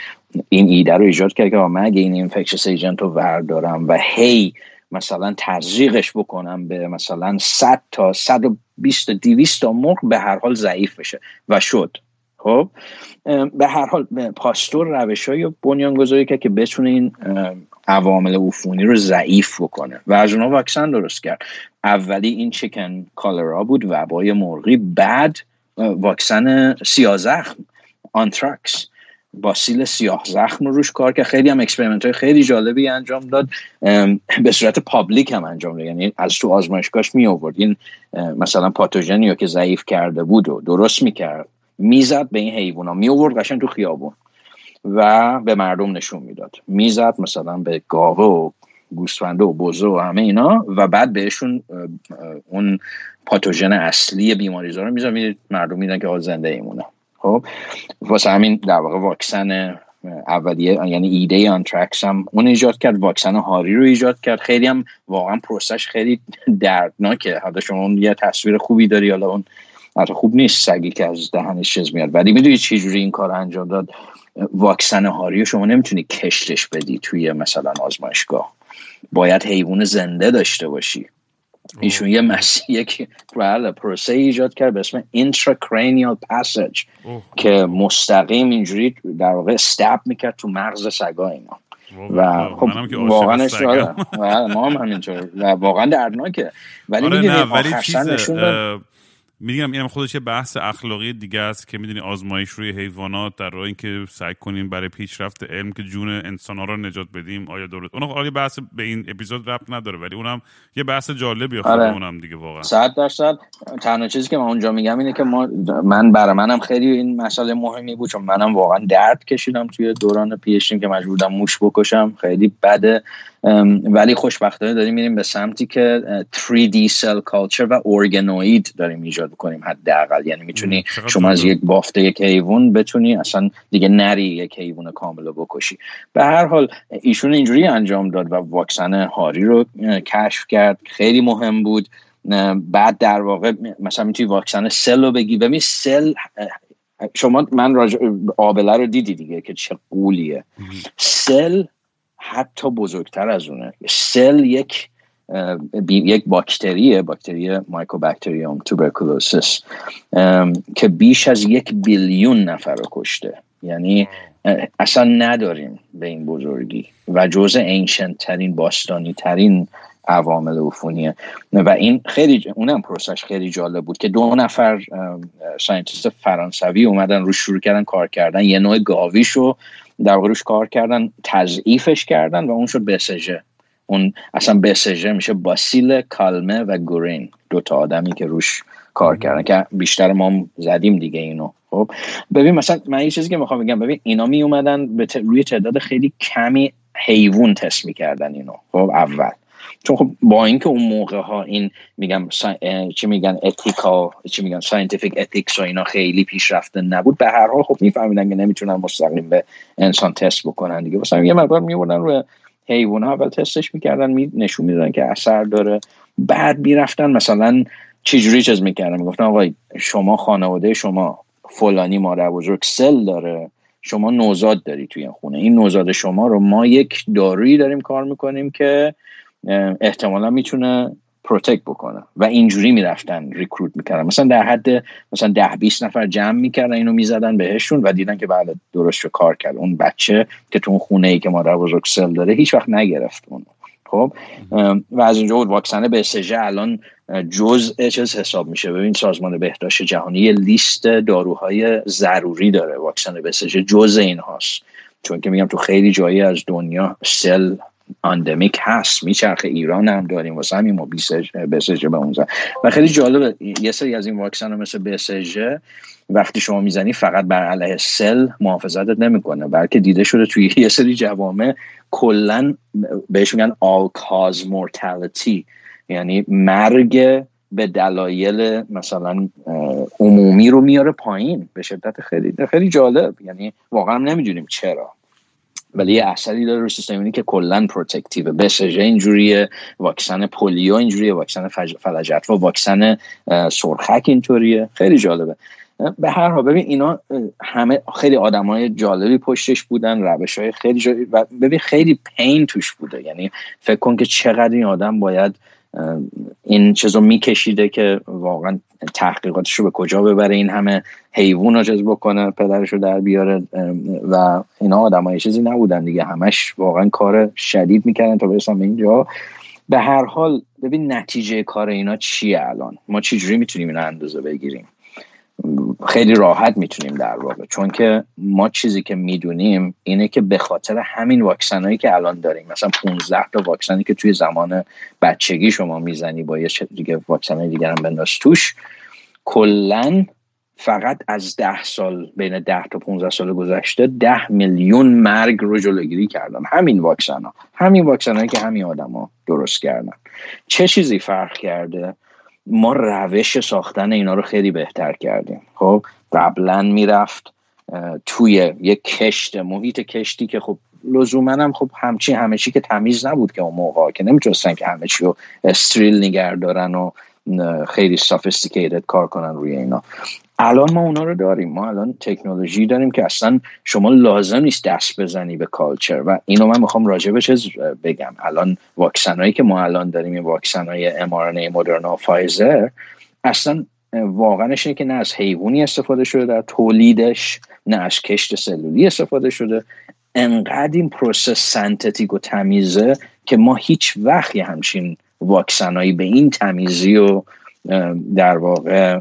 این ایده رو ایجاد کرد که من اگه این infectious agent رو وردارم و هی مثلا تزریقش بکنم به مثلا 100 تا 120 تا 200 تا مرغ به هر حال ضعیف بشه. و شد. خب؟ به هر حال پاستور روش های بنیانگذاری که که بتونه این عوامل عفونی رو ضعیف بکنه. و از اونها واکسن درست کرد. اولی این chicken cholera بود وبای مرغی بعد واکسن سیازخم anthrax. باسیل سیاه زخم روش کار که خیلی هم experiment های خیلی جالبی انجام داد. به صورت public هم انجام داد. یعنی از تو آزمایشگاهش می آورد. این مثلا پاتوژنی که ضعیف کرده بود و درست می‌کرد می‌زد به این حیوونا. می آورد قشنگ تو خیابون و به مردم نشون می‌داد می‌زد مثلا به گاوه و گوسفنده و بزه و همه اینا و بعد بهشون اون پاتوژن اصلی بیماریزا رو می‌زد مردم میدن که زنده ایمونه. خب واسه همین در واقع واکسن اولیه یعنی ایده آنترکس هم اون ایجاد کرد واکسن هاری رو ایجاد کرد. خیلی هم واقعا پروسش خیلی دردناکه. حالا شما اون یه تصویر خوبی داری حالا اون حتی خوب نیست سگی که از دهنش چیز میاد. ولی می‌دونی چه جوری این کار انجام داد؟ واکسن هاری رو شما نمی‌تونی کشتش بدی توی مثلا آزمایشگاه. باید حیوان زنده داشته باشی. ایشون یه مسی یک بله پروسه ایجاد کرد به اسم intracranial passage که مستقیم اینجوری در واقع استپ می‌کرد تو مغز سگا اینا. و خب واقعا بله، ما هم همینطور و واقعا دردناکه. ولی آره نه ولی چیز میگم این خودش یه بحث اخلاقی دیگه است که می‌دونی آزمایش روی حیوانات در راه اینکه سعی کنیم برای پیشرفت علم که جون انسان ها رو نجات بدیم آیا درست؟ اون آیا بحث به این اپیزود ربط نداره ولی اونم یه بحث جالبیه خود آره. اونم دیگه واقعا. صد درصد. تنها چیزی که من اونجا میگم اینه که ما من برای منم خیلی این مسئله مهمی بود چون منم واقعا درد کشیدم توی دوران پیشتیم که مجبور بودم موش بکشم. خیلی بده. ولی خوشبختانه داریم میریم به سمتی که 3D cell culture و ارگانوید داریم ایجاد کنیم حداقل. یعنی می‌تونی شما از یک بافته یک حیوان بتونی اصلا دیگه نری یک حیوان کامل بکشی. به هر حال ایشون اینجوری انجام داد و واکسن هاری رو کشف کرد. خیلی مهم بود. بعد در واقع مثلا می‌تونی واکسن سل رو بگی. ببین سل شما من راج... آبله رو دیدی دیگه که چه قولیه. سل حتی بزرگتر از اونه. سل یک یک باکتریه باکتری Mycobacterium tuberculosis که بیش از یک بیلیون نفر رو کشته. یعنی اصلا نداریم به این بزرگی. و جزء ancient ترین باستانی ترین عوامل عفونیه. و این خیلی اونم process ش خیلی جالب بود که دو نفر scientist فرانسوی اومدن روش شروع کردن کار کردن. یه نوع گاویشو رو روش کار کردن تضعیفش کردن و اون شد ب‌ث‌ژ اون اصلا ب‌ث‌ژ میشه باسیل کالمت و گرن. دو تا آدمی که روش کار کردن که بیشتر ما زدیم دیگه اینو. خب ببین مثلا من یه چیزی که می‌خوام بگم ببین اینا می اومدن به روی تعداد خیلی کمی حیوان تست می‌کردن اینو. خب اول. چون خب با اینکه اون موقع ها این میگم چی میگن ethics ا چی میگن scientific ethics و اینا خیلی پیشرفته نبود به هر حال خب میفهمیدن که نمی‌تونن مستقیم به انسان تست بکنن دیگه. مثلا یه مقدار میبردن روی حیوان ها اول تستش می‌کردن می نشون می‌دادن که اثر داره. بعد می‌رفتن مثلا چجوری چیز می‌کردن؟ می‌گفتن آقا شما خانواده شما فلانی مادر بزرگ سل داره شما نوزاد داری توی خونه. این نوزاد شما رو ما یک دارویی داریم کار می‌کنیم که احتمالا می‌تونه protect بکنه. و اینجوری می‌رفتن recruit می‌کردن. مثلا در حد مثلا ده 20 نفر جمع می‌کردن اینو می‌زدن بهشون و دیدن که بله درست رو کار کرد. اون بچه که تو اون خونه ای که مادر بزرگ سل داره هیچ وقت نگرفت اون خب؟ و از اونجا بود واکسن به الان جزء چیز حساب میشه؟ ببین سازمان بهداشت جهانی لیست داروهای ضروری داره واکسن به جزء این هاست چون که میگم تو خیلی جایی از دنیا سل اندمیک هست. میچرخه ایران هم داریم. واسه همین ما ب‌ث‌ژ به اونجا و خیلی جالبه. یه سری از این واکسن ها مثل ب‌ث‌ژ وقتی شما می‌زنی فقط بر علیه سل محافظتت نمی‌کنه. بلکه دیده شده توی یه سری جوامع کلا بهش میگن all cause mortality. یعنی مرگ به دلایل مثلا عمومی رو میاره پایین. به شدت خیلی خیلی جالب. یعنی واقعا نمی‌دونیم چرا. ولی یه اثری داره رو سیستم که کلا protective ب‌ث‌ژ اینجوریه واکسن پولیو اینجوریه واکسن فلجت. و واکسن سرخک اینطوریه. خیلی جالبه. به هر حال ببین اینا همه خیلی آدمای جالبی پشتش بودن روش های خیلی جالبی و ببین خیلی پین توش بوده. یعنی فکر کن که چقدر این آدم باید این چیزو میکشیده که واقعا تحقیقاتش رو به کجا ببره این همه حیوان رو جز بکنه پدرش رو در بیاره و اینا آدم های چیزی نبودن دیگه. همش واقعا کار شدید می‌کردن تا برسن به اینجا. به هر حال ببین نتیجه کار اینا چیه الان؟ ما چجوری می‌تونیم این اندازه بگیریم؟ خیلی راحت می‌تونیم در واقع. چون که ما چیزی که می‌دونیم اینه که به خاطر همین واکسنایی که الان داریم مثلا 15 تا واکسنی که توی زمان بچگی شما می‌زنی با یه دیگه واکسنای دیگر هم بنداز توش کلا فقط از ده سال بین ده تا 15 سال گذشته ده میلیون مرگ رو جلوگیری کردن. همین واکسن ها همین واکسن هایی که همین آدما درست کردن. چه چیزی فرق کرده؟ ما روش ساختن اینا رو خیلی بهتر کردیم. خب قبلا می‌رفت توی یک کشت محیط کشتی که خب لزوما هم خب همچی همه چی که تمیز نبود که اون موقع که نمی‌تونستن که همه چی رو استریل دارن و خیلی سافستیکیتد کار کنن روی اینا. الان ما اونا رو داریم. ما الان تکنولوژی داریم که اصلا شما لازم نیست دست بزنی به کالچر. و اینو من می‌خوام چیز بگم. الان واکسن هایی که ما الان داریم این واکسن های mRNA مدرنا فایزر اصلا واقعیتش اینه که نه از حیوانی استفاده شده در تولیدش نه از کشت سلولی استفاده شده. انقدر این process synthetic و تمیزه که ما هیچ وقت همچین واکسنایی به این تمیزی و در واقع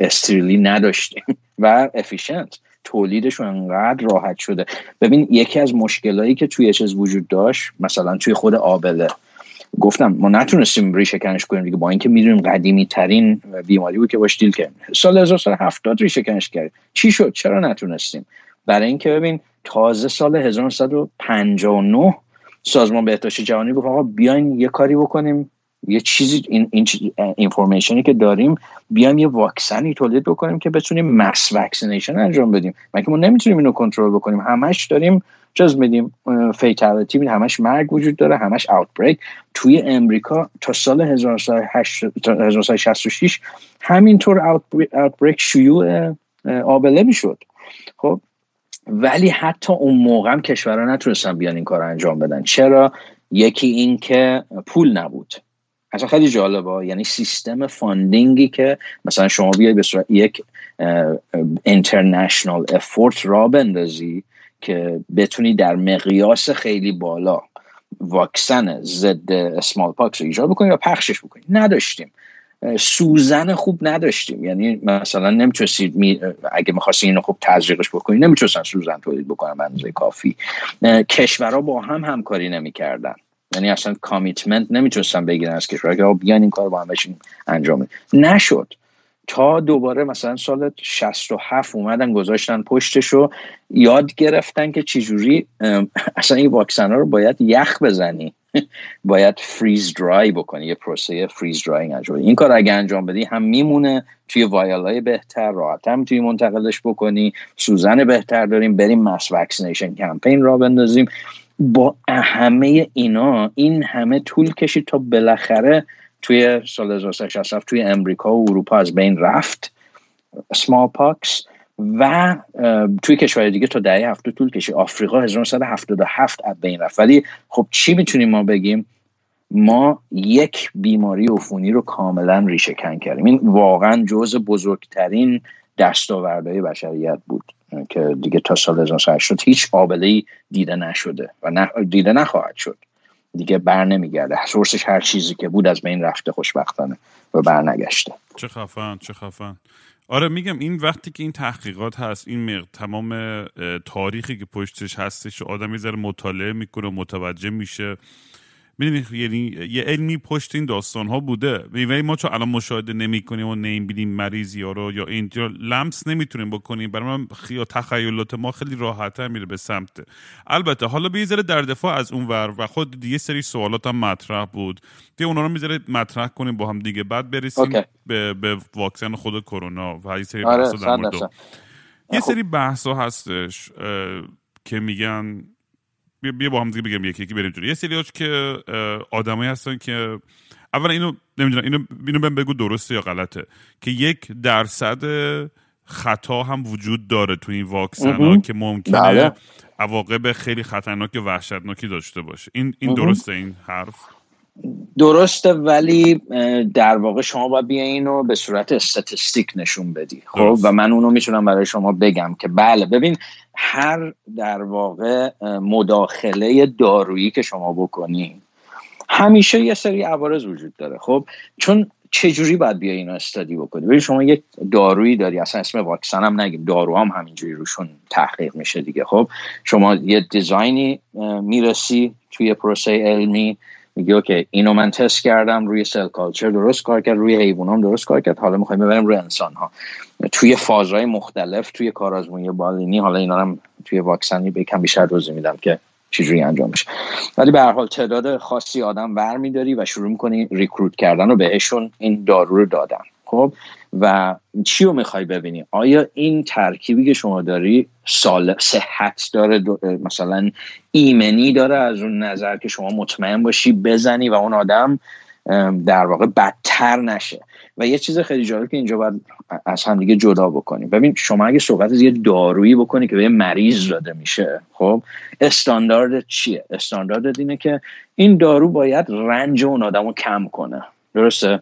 استریلی نداشتیم و efficient تولیدشون انقدر راحت شده. ببین یکی از مشکلایی که توی چیز وجود داشت مثلا توی خود آبله. گفتم ما نتونستیم ریشه کنش کنیم دیگه با اینکه می‌دونیم قدیمی ترین بیماری بود که باش deal کردیم. سال 1970 ریشه کنش کرد چی شد؟ چرا نتونستیم؟ برای اینکه ببین تازه سال 1959 سازمان بهداشت جهانی گفت آقا بیاین یه کاری بکنیم. یه چیزی این information ی که داریم بیایم یه واکسنی تولید بکنیم که بتونیم mass vaccination انجام بدیم. مگه ما نمی‌تونیم اینو کنترل بکنیم؟ همش داریم جز میدیم fatality همش مرگ وجود داره همش outbreak توی امریکا تا سال 1966 همینطور outbreak شیوع آبله می‌شد. خب؟ ولی حتی اون موقع هم کشورها نتونستن بیان این کار انجام بدن. چرا؟ یکی این که پول نبود. اصلا خیلی جالبه. یعنی سیستم funding ی که مثلا شما بیای به صورت یک international effort راه بندازی که بتونی در مقیاس خیلی بالا واکسن ضد smallpox رو ایجاد بکنی و پخشش بکنی. نداشتیم. سوزن خوب نداشتیم. یعنی مثلا نمی‌تونستید می... اگه می‌خواستی اینو خوب تزریقش بکنی نمی‌تونستن سوزن تولید بکنن اندازه کافی. کشورها با هم همکاری نمی‌کردن. یعنی اصلا commitment نمی‌تونستن بگیرن از کشورها که بیان این کار با هم بشین انجام نشد. تا دوباره مثلا سال 67 اومدن گذاشتن پشتش رو یاد گرفتن که چجوری اصلا این واکسن ها رو باید یخ بزنی. باید freeze dry بکنی. یه پروسه freeze dry انجام این کار اگه انجام بدی هم میمونه. توی وایالای بهتر راحت هم توی منتقلش بکنی. سوزن بهتر داریم. بریم mass vaccination campaign راه بندازیم. با همه اینا این همه طول کشید تا بالاخره توی سال 1967 توی امریکا و اروپا از بین رفت. سمال پاکس و توی کشور دیگه تا دهه هفته طول کشید. آفریقا 1977 از بین رفت. ولی خب چی می‌تونیم ما بگیم؟ ما یک بیماری عفونی رو کاملا ریشه کن کردیم. این واقعا جز بزرگترین دستاوردهای بشریت بود. که دیگه تا سال 1980 هیچ قابله دیده نشده و دیده نخواهد شد. دیگه بر نمیگرده. سورسش هر چیزی که بود از بین رفته خوشبختانه و بر نگشته چه خفن چه خفن. آره میگم این وقتی که این تحقیقات هست این تمام تاریخی که پشتش هستش آدم یه ذره مطالعه می‌کنه و متوجه میشه. می‌دونی یعنی یه علمی پشت این داستان ها بوده ولی ما چون الان مشاهده نمی کنیم و نمی‌بینیم مریض یا رو یا اینجا لمس نمی‌تونیم بکنیم. برای من خیا تخیلات ما خیلی راحتتر میره به سمت. البته حالا به ذره در دفاع از اون ور و خود یه سری سوالات هم مطرح بود. دیگه اونا رو می‌ذاره مطرح کنیم با هم دیگه. بعد برسیم به, به واکسن خود کرونا و یه سری آره، یه سری بحث هستش که میگن بیا با هم دیگه بگم یکی یکی بریم جلو. یه سریاش که آدمایی هستن که اولا اینو نمی‌دونم اینو اینو بهم بگو درسته یا غلطه. که یک درصد خطا هم وجود داره تو این واکسن ها که ممکنه بله. عواقب خیلی خطرناک و وحشتناکی داشته باشه. این این درسته این حرف؟ درسته ولی در واقع شما باید بیا اینو به صورت استاتستیک نشون بدی. خب؟ و من اونو می‌تونم برای شما بگم که بله ببین هر در واقع مداخله دارویی که شما بکنی همیشه یه سری عوارض وجود داره. خب چون چجوری باید بیا اینو استادی بکنی؟ ببین شما یک دارویی داری اصلا اسم واکسن هم نگیم دارو هم همینجوری روشون تحقیق میشه دیگه. خب شما یه دیزاینی می‌رسی توی پروسه علمی میگه اوکی اینو من تست کردم روی سل کالچر درست کار کرد روی حیوان هم درست کار کرد. حالا می‌خوایم ببریم روی انسان ها توی فازهای مختلف توی کارآزمایی بالینی حالا اینا هم توی واکسنی به کم بیشتر روزی میدم که چجوری انجام میشه. ولی به هر حال تعداد خاصی آدم ور میداری و شروع می‌کنی ریکروت کردن و بهشون این دارو رو دادن. خب و چی رو می‌خوای ببینی؟ آیا این ترکیبی که شما داری سال صحت داره؟ مثلا ایمنی داره از اون نظر که شما مطمئن باشی بزنی و اون آدم در واقع بدتر نشه. و یه چیز خیلی جالب که اینجا باید از هم دیگه جدا بکنیم. ببین شما اگه صحبت از یه دارویی بکنی که به یه مریض داده میشه خب استاندارد چیه؟ استاندارد اینه که این دارو باید رنج اون آدم رو کم کنه. درسته؟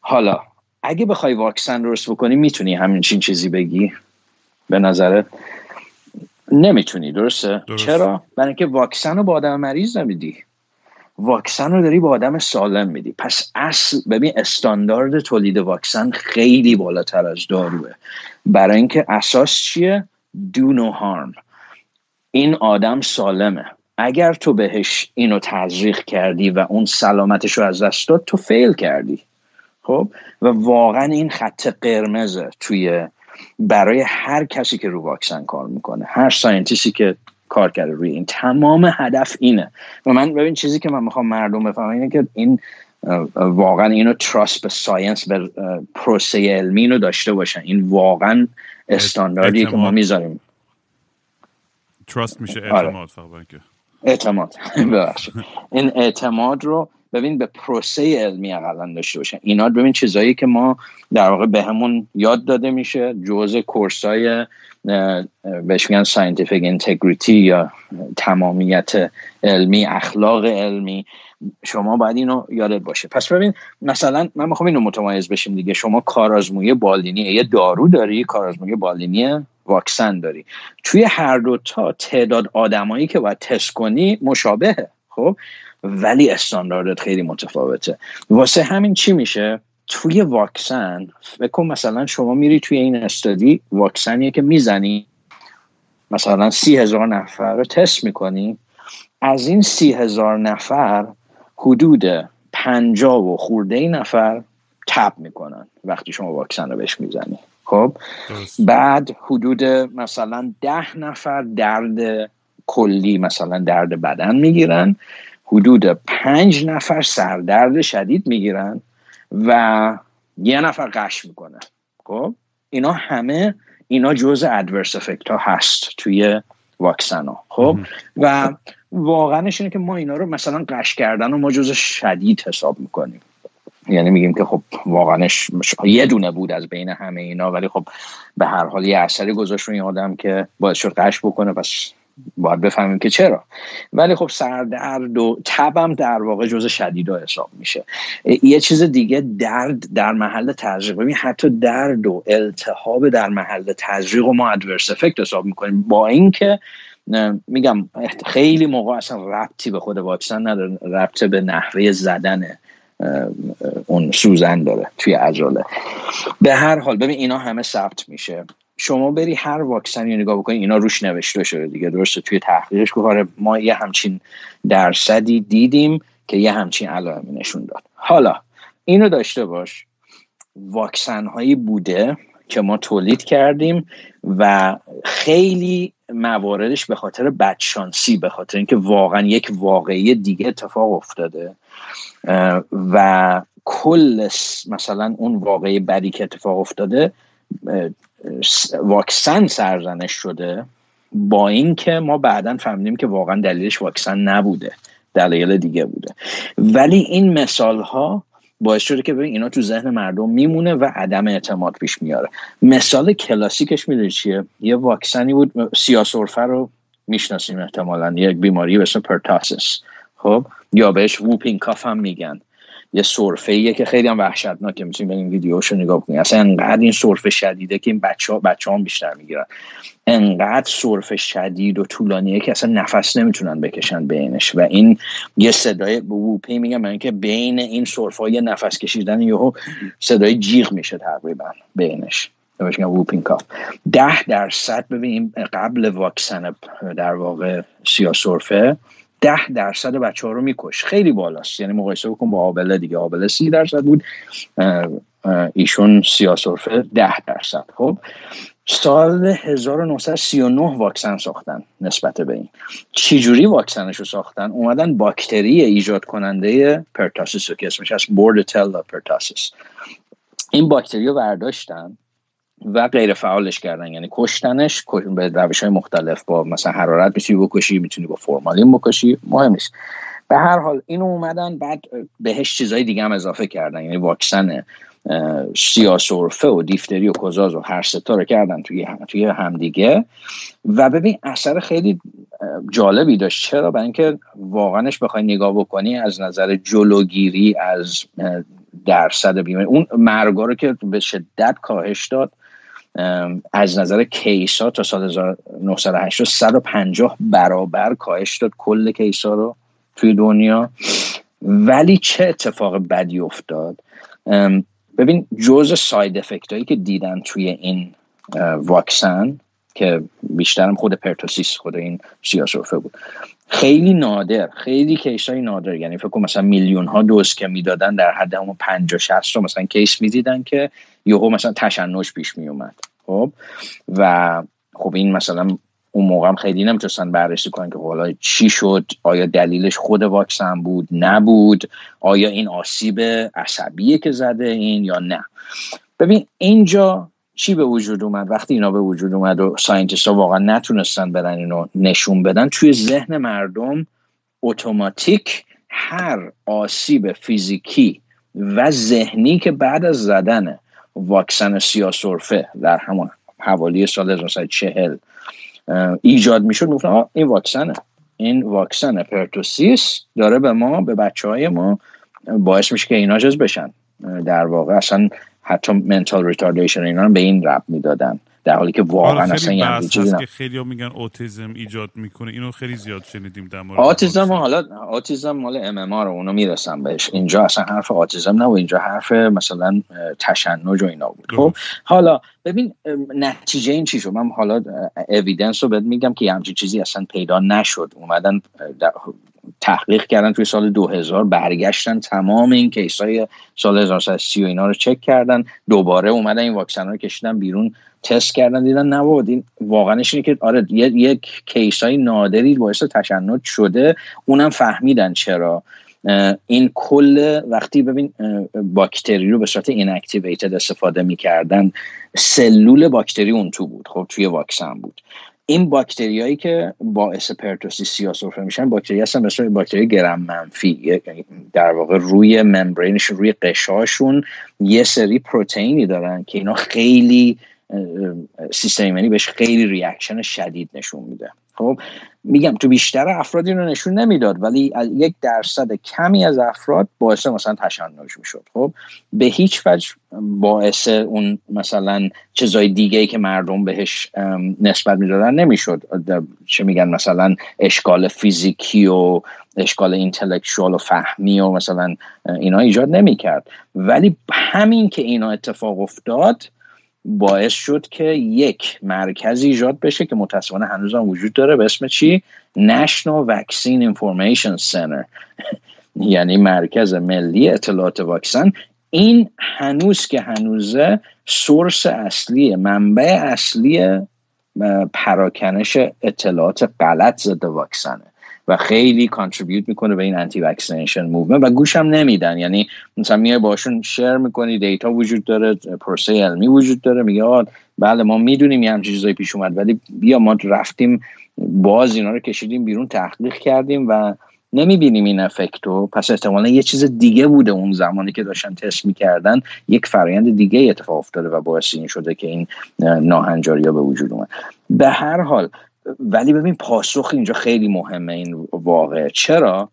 حالا اگه بخوای واکسن درست بکنی می‌تونی همین چیزی بگی؟ به نظرت؟ نمی‌تونی درسته؟, چرا؟ برای اینکه واکسن رو با آدم مریض نمیدی. واکسن رو داری به آدم سالم میدی. پس اصل ببین استاندارد تولید واکسن خیلی بالاتر از داروه. برای اینکه اساس چیه؟ Do no harm. این آدم سالمه. اگر تو بهش اینو تزریق کردی و اون سلامتش رو از دست داد تو fail کردی. خب؟ و واقعا این خط قرمزه توی برای هر کسی که رو واکسن کار می‌کنه. هر scientist ی که کار کرده روی این تمام هدف اینه. و من ببین چیزی که من می‌خوام مردم بفهمن اینه که این واقعا اینو trust به science به پروسه علمی رو داشته باشن. این واقعا استانداردی که ما می‌ذاریم. trust میشه آره. اعتماد اعتماد. این اعتماد رو ببین به پروسه علمی اقلا داشته باشن. اینا ببین چیزایی که ما در واقع بهمون یاد داده میشه جزء course ای بهش میگن scientific integrity یا تمامیت علمی اخلاق علمی. شما باید اینو یادت باشه. پس ببین مثلا من می‌خوام اینو متمایز بشیم دیگه. شما کارآزمویی بالینی یه دارو داری کارآزمویی بالینی واکسن داری. توی هر دوتا تعداد آدمایی که باید تست کنی مشابهه. خب؟ ولی استانداردت خیلی متفاوته. واسه همین چی میشه؟ توی واکسن فکر مثلا شما میری توی این استادی واکسنیه که می‌زنی مثلا سی هزار نفر رو تست می‌کنی. از این سی هزار نفر حدود پنجاه و خورده نفر تب می‌کنن وقتی شما واکسن رو بهش می‌زنی. خب؟ بعد حدود مثلا ده نفر درد کلی مثلا درد بدن می‌گیرن. حدود پنج نفر سردرد شدید می‌گیرن و یه نفر قش می‌کنه. خب؟ اینا همه اینا جزء ادورس افکت ها هست توی واکسن ها. خب؟ و واقعاش اینه که ما اینا رو مثلا قش کردن و ما جزء شدید حساب می‌کنیم. یعنی میگیم که خب واقعا یه دونه بود از بین همه اینا ولی خب به هر حال یه اثری گذاشت روی آدم که باعث شد قش بکنه پس باید بفهمیم که چرا. ولی خب سردرد و تبم در واقع جز شدید و حساب میشه. یه چیز دیگه درد در محل تزریق. ببین حتی درد و التهاب در محل تزریق و ما ادورس افکت حساب می‌کنیم. با اینکه میگم خیلی موقع اصلا ربطی به خود واکسن نداره. ربطه به نحوه زدن اون سوزن داره توی عجله. به هر حال ببین اینا همه ثبت میشه. شما بری هر واکسنی نگاه بکنی اینا روش نوشته شده دیگه درسته توی تحقیقش که ما یه همچین درصدی دیدیم که یه همچین علائمی نشون داد. حالا اینو داشته باش واکسن هایی بوده که ما تولید کردیم و خیلی مواردش به خاطر بدشانسی به خاطر اینکه واقعا یک واقعی دیگه اتفاق افتاده و کل مثلا اون واقعی بدی که اتفاق افتاده واکسن سرزنش شده با اینکه ما بعدا فهمیدیم که واقعا دلیلش واکسن نبوده دلیل دیگه بوده. ولی این مثال ها باعث شده که ببین اینا تو ذهن مردم میمونه و عدم اعتماد پیش میاره. مثال کلاسیکش می‌دونی چیه؟ یه واکسنی بود سیاه‌سرفه رو می‌شناسیم احتمالا یک بیماری به اسم pertussis. خب؟ یا بهش whooping cough هم میگن. یه سرفه ایه که خیلی هم وحشتناکه. می‌تونیم بریم ویدیوشو نگاه کنیم. اصلا انقدر این سرفه شدیده که این بچه ها, بچه هم بیشتر می‌گیرن. انقدر سرفه شدید و طولانیه که اصلا نفس نمی‌تونن بکشن بینش. و این یه صدای whoop ی میگم من که بین این سرفه یه نفس کشیدن یهو صدای جیغ میشه تقریبا بینش. whooping cough ده درصد ببینیم قبل واکسن در واقع سیاه‌سرفه ده درصد بچه ها رو میکشت. خیلی بالاست. یعنی مقایسه بکن با آبله دیگه. آبله سی درصد بود. ایشون سیاه‌سرفه ده درصد. خب؟ سال 1939 واکسن ساختن نسبت به این. چجوری واکسنش رو ساختن؟ اومدن باکتری ایجاد کننده pertussis رو که اسمش هست Bordetella pertussis. این باکتری رو برداشتن. و غیر فعالش کردن. یعنی کشتنش به روش های مختلف با مثلا حرارت می‌تونی بکشی می‌تونی با فرمالین بکشی. مهم نیست. به هر حال اینو اومدن بعد بهش چیزای دیگه هم اضافه کردن. یعنی واکسن سیاسورفه و دیفتری و کوزاز و هر ستا رو کردن توی توی همدیگه. و ببین اثر خیلی جالبی داشت. چرا؟ برای اینکه واقعاش بخوای نگاه بکنی از نظر جلوگیری از درصد بیماری اون مرگا رو که به شدت کاهش داد از نظر case ا تا سال 1980 150 برابر کاهش داد کل case ا رو توی دنیا. ولی چه اتفاق بدی افتاد؟ ببین جز side effect هایی که دیدن توی این واکسن که بیشترم خود pertussis خود این سیاه‌سرفه بود. خیلی نادر خیلی case های نادر. یعنی فکر کنم مثلا میلیون ها دوز که می‌دادن در حد همون 50 60 رو مثلا case می‌دیدن که یهو مثلا تشنج پیش می اومد خب؟ و خب این مثلا اون موقع هم خیلی نمی‌تونستن بررسی کنن که حالا چی شد؟ آیا دلیلش خود واکسن بود؟ نبود؟ آیا این آسیب عصبیه که زده این یا نه؟ ببین اینجا چی به وجود اومد؟ وقتی اینا به وجود اومد و scientist ها واقعا نتونستن بدن اینو نشون بدن توی ذهن مردم اتوماتیک هر آسیب فیزیکی و ذهنی که بعد از زدن واکسن سیاه‌سرفه در همون حوالی سال 1940 ایجاد می‌شد. می‌گفتن این واکسنه. این واکسن pertussis داره به ما به بچه های ما باعث میشه که اینا جز بشن. در واقع اصلا حتی mental retardation اینا به این ربط می‌دادن. در حالی که واقعا اصلا یه چیزی که خیلی میگن اوتیزم ایجاد می‌کنه. اینو خیلی زیاد شنیدیم در مورد اوتیزم حالا اوتیزم مال MMR و اونو می‌رسم بهش. اینجا اصلا حرف اوتیزم نه و اینجا حرف مثلا تشنج و اینا بود. خب حالا ببین نتیجه این چی شد من حالا evidence رو بهت میگم که همچین چیزی اصلا پیدا نشد. اومدن تحقیق کردن توی سال 2000 برگشتن تمام این case های سال 1930 و اینا رو چک کردن. دوباره اومدن این واکسن رو کشیدن بیرون تست کردن دیدن نبود این واقعا اینه که آره یک case های نادری باعث تشنج شده. اونم فهمیدن چرا. این کل وقتی ببین باکتری رو به صورت inactivated استفاده می‌کردن. سلول باکتری اون تو بود خب توی واکسن بود. این باکتریایی که باعث pertussis سیاه‌سرفه میشن باکتری هستن مثل باکتری گرم منفی. در واقع روی membrane شون روی قشاشون یه سری پروتئینی دارن که اینا خیلی سیستم ایمنی بهش خیلی reaction شدید نشون میده. خب میگم تو بیشتر افراد رو نشون نمی‌داد ولی یک درصد کمی از افراد باعث مثلا تشنج می‌شد. خب به هیچ وجه باعث اون مثلا چیزای دیگه ای که مردم بهش نسبت می‌دادن نمی‌شد. چه میگن مثلا اشکال فیزیکی و اشکال اینتלקچوال و فهمی و مثلا اینا ایجاد نمی‌کرد. ولی همین که اینا اتفاق افتاد باعث شد که یک مرکز ایجاد بشه که متاسفانه هنوز هم وجود داره به اسم چی؟ National Vaccine Information Center. یعنی مرکز ملی اطلاعات واکسن. این هنوز که هنوزه source اصلی منبع اصلی پراکنش اطلاعات غلط ضد واکسنه. و خیلی contribute می‌کنه به این anti-vaccination movement و گوشم نمیدن. یعنی مثلا میای باشون share می‌کنی data وجود داره پروسه علمی وجود داره میگه بله ما می‌دونیم یه همچین چیزایی پیش اومد ولی بیا ما رفتیم باز اینا رو کشیدیم بیرون تحقیق کردیم و نمی‌بینیم این افکتو پس احتمالا یه چیز دیگه بوده اون زمانی که داشتن تست می‌کردن. یک فرایند دیگه اتفاق افتاده و باعث این شده که این ناهنجاری به وجود اومد. به هر حال ولی ببین پاسخ اینجا خیلی مهمه این واقع چرا؟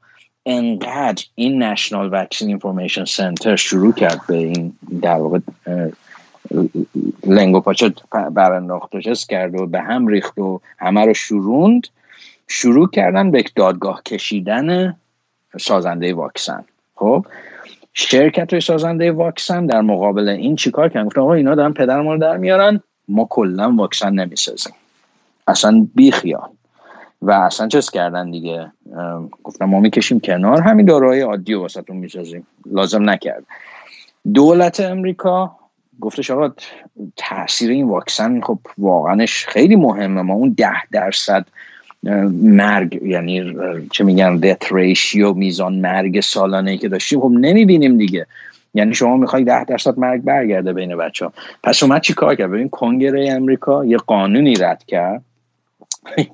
انقدر این نشنال وکسین اینفورمیشن سنتر شروع کرد به این در واقع لنگو پاچه برانداخت و کرد و به هم ریخت و همه رو شروند. شروع کردن به دادگاه کشیدن سازنده واکسن. خب؟ شرکت های سازنده واکسن در مقابل این چیکار کردن؟ گفتن آقا اینا دارن پدر ما رو در میارن ما کلا واکسن نمی‌سازیم. اصلا بیخیال و اصلا چس کردن دیگه. گفتم ما می‌کشیم کنار. همین داروهای عادی رو واسهتون می‌سازیم. لازم نکرد. دولت امریکا گفتش آقا تاثیر این واکسن خب واقعاش خیلی مهمه. ما اون ده درصد مرگ یعنی چه میگن دت ریشیو میزان مرگ سالانه که داشتیم خب نمی‌بینیم دیگه. یعنی شما می‌خوای ده درصد مرگ برگرده بین بچه ها پس اومد چی کار کرد؟ ببین کنگره امریکا یه قانونی رد کرد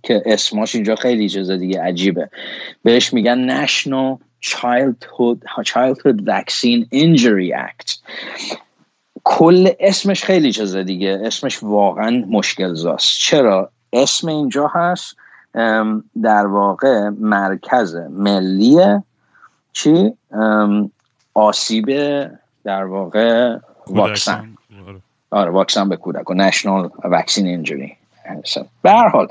که اسماش اینجا خیلی چیز دیگه عجیبه. بهش میگن National Childhood, Childhood Vaccine Injury Act. کل اسمش خیلی چیز دیگه. اسمش واقعا مشکل زاست چرا؟ اسم اینجا هست در واقع مرکز ملی چی؟ آسیب در واقع واکسن. آره. واکسن به کودک و نشنال واکسین اینجوری به هر حال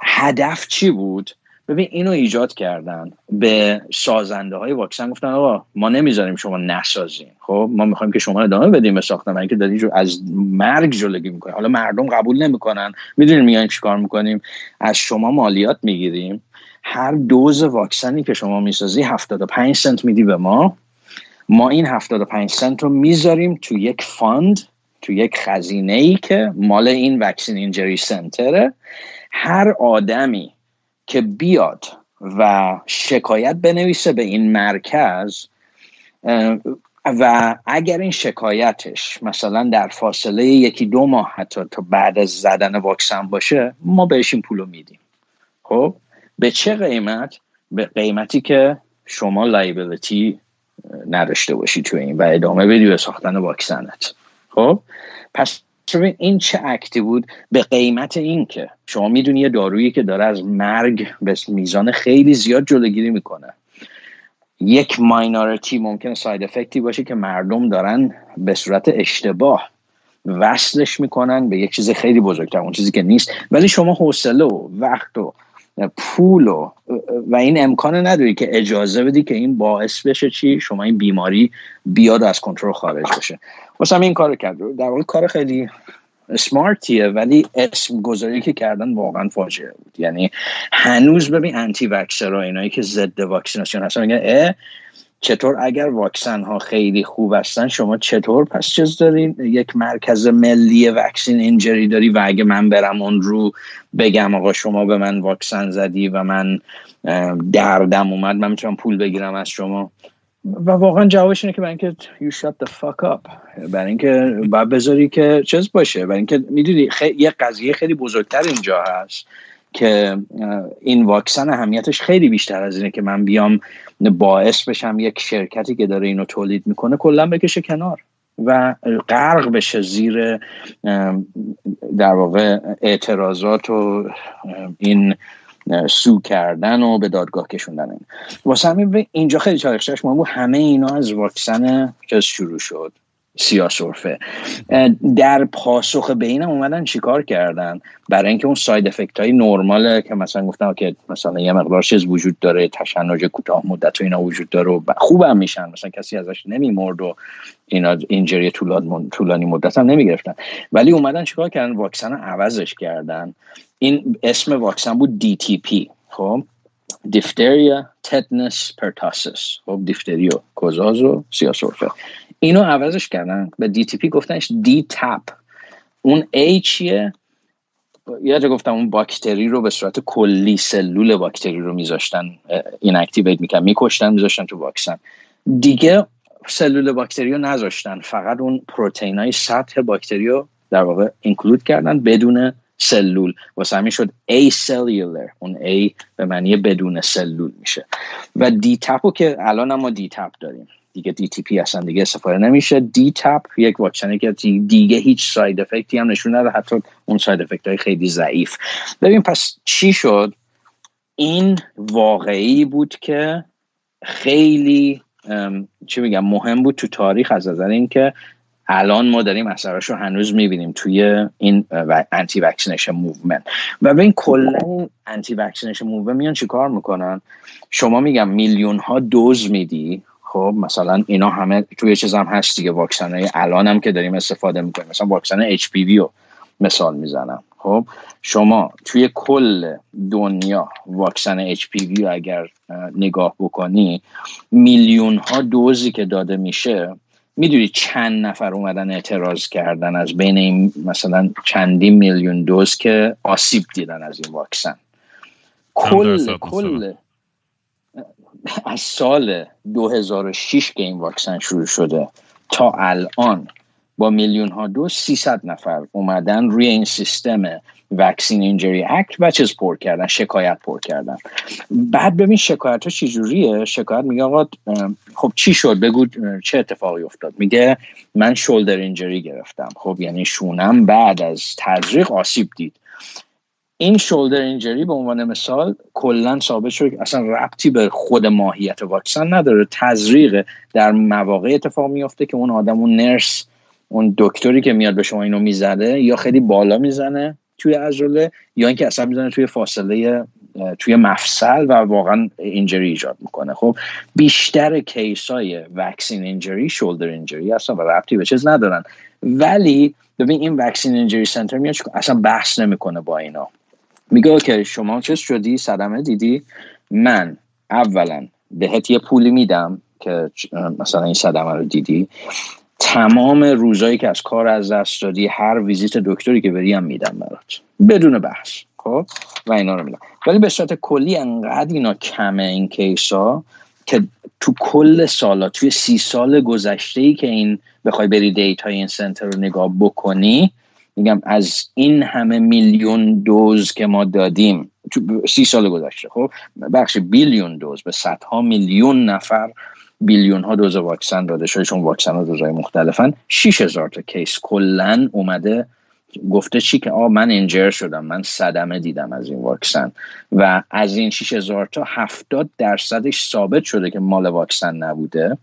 هدف چی بود؟ ببین اینو ایجاد کردن. به سازنده های واکسن گفتن آقا ما نمی‌ذاریم شما نسازین. خب ما می‌خوایم که شما ادامه بدیم به ساختن اینکه دارید از مرگ جلوگیری می‌کنیم حالا مردم قبول نمی‌کنن. می‌دونیم میایم چیکار می‌کنیم. از شما مالیات می‌گیریم. هر دوز واکسنی که شما می‌سازی 75 سنت میدی به ما. ما این 75 سنت رو می‌ذاریم تو یک فاند تو یک خزینه ای که مال این وکسین اینجری سنتره هر آدمی که بیاد و شکایت بنویسه به این مرکز و اگر این شکایتش مثلا در فاصله یکی دو ماه حتی تا بعد از زدن واکسن باشه ما بهش این پولو میدیم. خب؟ به چه قیمت؟ به قیمتی که شما لایبلیتی نداشته باشی تو این و ادامه بدی به ساختن واکسنت. خب؟ پس این چه اکتی بود به قیمت این که شما می‌دونی یه دارویی که داره از مرگ به میزان خیلی زیاد جلوگیری می‌کنه. یک ماینارتی ممکنه ساید افکتی باشه که مردم دارن به صورت اشتباه وصلش می‌کنن به یک چیز خیلی بزرگتر اون چیزی که نیست. ولی شما حوصله و وقت و پول و, و این امکان نداری که اجازه بدی که این باعث بشه چی؟ شما این بیماری بیاد از کنترل خارج بشه. واسه این کار کرد. در واقع کار خیلی سمارتیه ولی اسم گذاری که کردن واقعا فاجعه بود. یعنی هنوز ببین انتی وکسر اینایی که ضد واکسیناسیون هستن میگن چطور اگر واکسن ها خیلی خوب هستن شما چطور پس چیز دارین؟ یک مرکز ملی وکسین اینجری داری و اگه من برم اون رو بگم آقا شما به من واکسن زدی و من دردم اومد من می‌تونم پول بگیرم از شما؟ و واقعا جوابش اینه که برای اینکه you shut the fuck up برای اینکه باید بذاری که چیز باشه برای اینکه می‌دونی یه قضیه خیلی بزرگتر اینجا هست. که این واکسن اهمیتش خیلی بیشتر از اینه که من بیام باعث بشم یک شرکتی که داره اینو تولید می‌کنه کلا بکشه کنار و غرق بشه زیر در واقع اعتراضات و این سو کردن و به دادگاه کشوندن این واسه همین اینجا خیلی چالشش ما بود همه اینا از واکسن که شروع شد. سیاسورفه در پاسخ به اینم اومدن چیکار کردن؟ برای اینکه اون ساید افکت های نرماله که مثلا گفتم که مثلا یه مقدار چیز وجود داره تشنج کوتاه مدت و اینا وجود داره و خوبم میشن. مثلا کسی ازش نمیمرد و اینا اینجری طولانی مدت هم نمی‌گرفتن. ولی اومدن چیکار کردن؟ واکسن عوضش کردن. این اسم واکسن بود DTP خب؟ diphtheria tetanus pertussis خب دیفتری و کزاز و سیاه‌سرفه اینو عوضش کردن. به DTP گفتنش DTaP اون a چیه؟ یادته گفتم اون باکتری رو به صورت کلی سلول باکتری رو میذاشتن inactivate میکردن میکشتن میذاشتن تو واکسن. دیگه سلول باکتری رو نذاشتن. فقط اون پروتئین های سطح باکتری رو در واقع include کردن بدون سلول. واسه همین شد acellular اون a به معنی بدون سلول میشه. و DTaP و که الان ما DTaP داریم. دیگه DTP اصلا دیگه استفاده نمیشه. DTaP یک واکسنی که دیگه هیچ side effect ی هم نشون نده. حتی اون side effect های خیلی ضعیف. ببین پس چی شد؟ این واقعی بود که خیلی چی میگم مهم بود تو تاریخ از نظر اینکه الان ما داریم اثرش رو هنوز می‌بینیم توی این anti-vaccination movement و به این کلا anti-vaccination movement میان چیکار می‌کنن؟ شما میگم میلیون ها دوز میدی خب مثلا اینا همه توی چیز هم هست دیگه واکسن های الان هم که داریم استفاده می‌کنیم. مثلا واکسن HPV رو مثال می‌زنم. خب شما توی کل دنیا واکسن اچ پی رو اگر نگاه بکنی میلیون ها دوزی که داده میشه می‌دونی چند نفر اومدن اعتراض کردن از بین این مثلا چندین میلیون دوز که آسیب دیدن از این واکسن. کل کل از سال 2006 که این واکسن شروع شده تا الان با میلیون ها دو 300 نفر اومدن روی این سیستم وکسین اینجری اکت و چیز پر کردن شکایت پر کردن. بعد ببین شکایت ها چی جوریه؟ شکایت میگه آقا خب چی شد؟ بگو چه اتفاقی افتاد؟ میگه من شولدر اینجری گرفتم. خب یعنی شونم بعد از تزریق آسیب دید. این شولدر اینجری به عنوان مثال کلا ثابت شد اصلا ربطی به خود ماهیت واکسن نداره. تزریق در مواقع اتفاق میافته که اون آدم اون نرس اون دکتری که میاد به شما اینو می‌زنه یا خیلی بالا می‌زنه توی عضله یا اینکه اصلا می‌زنه توی فاصله توی مفصل و واقعا اینجری ایجاد می‌کنه. خب بیشتر کیس های وکسین اینجری شولدر اینجری هستن و ربطی به چیز ندارن. ولی ببین این وکسین اینجری سنتر میاد اصلا بحث نمی‌کنه با اینا. میگه که شما چه شدی؟ صدمه دیدی؟ من اولا بهت یه پولی میدم که مثلا این صدمه رو دیدی. تمام روزایی که از کار از دست دادی هر ویزیت دکتری که بری هم میدم برات. بدون بحث خب؟ و اینا رو میدم. ولی به صورت کلی انقدر اینا کمه این کیسا که تو کل سالا توی سی سال گذشته ای که این بخوای بری دیت های این سنتر رو نگاه بکنی میگم از این همه میلیون دوز که ما دادیم سی سال گذشته خب بخش بیلیون دوز به صدها میلیون نفر بیلیون ها دوز واکسن داده شده چون واکسن ها دوزهای مختلفن 6000 تا کیس کلا اومده گفته چی که آ من انجر شدم من صدمه دیدم از این واکسن. و از این 6000 تا 70 درصدش ثابت شده که مال واکسن نبوده.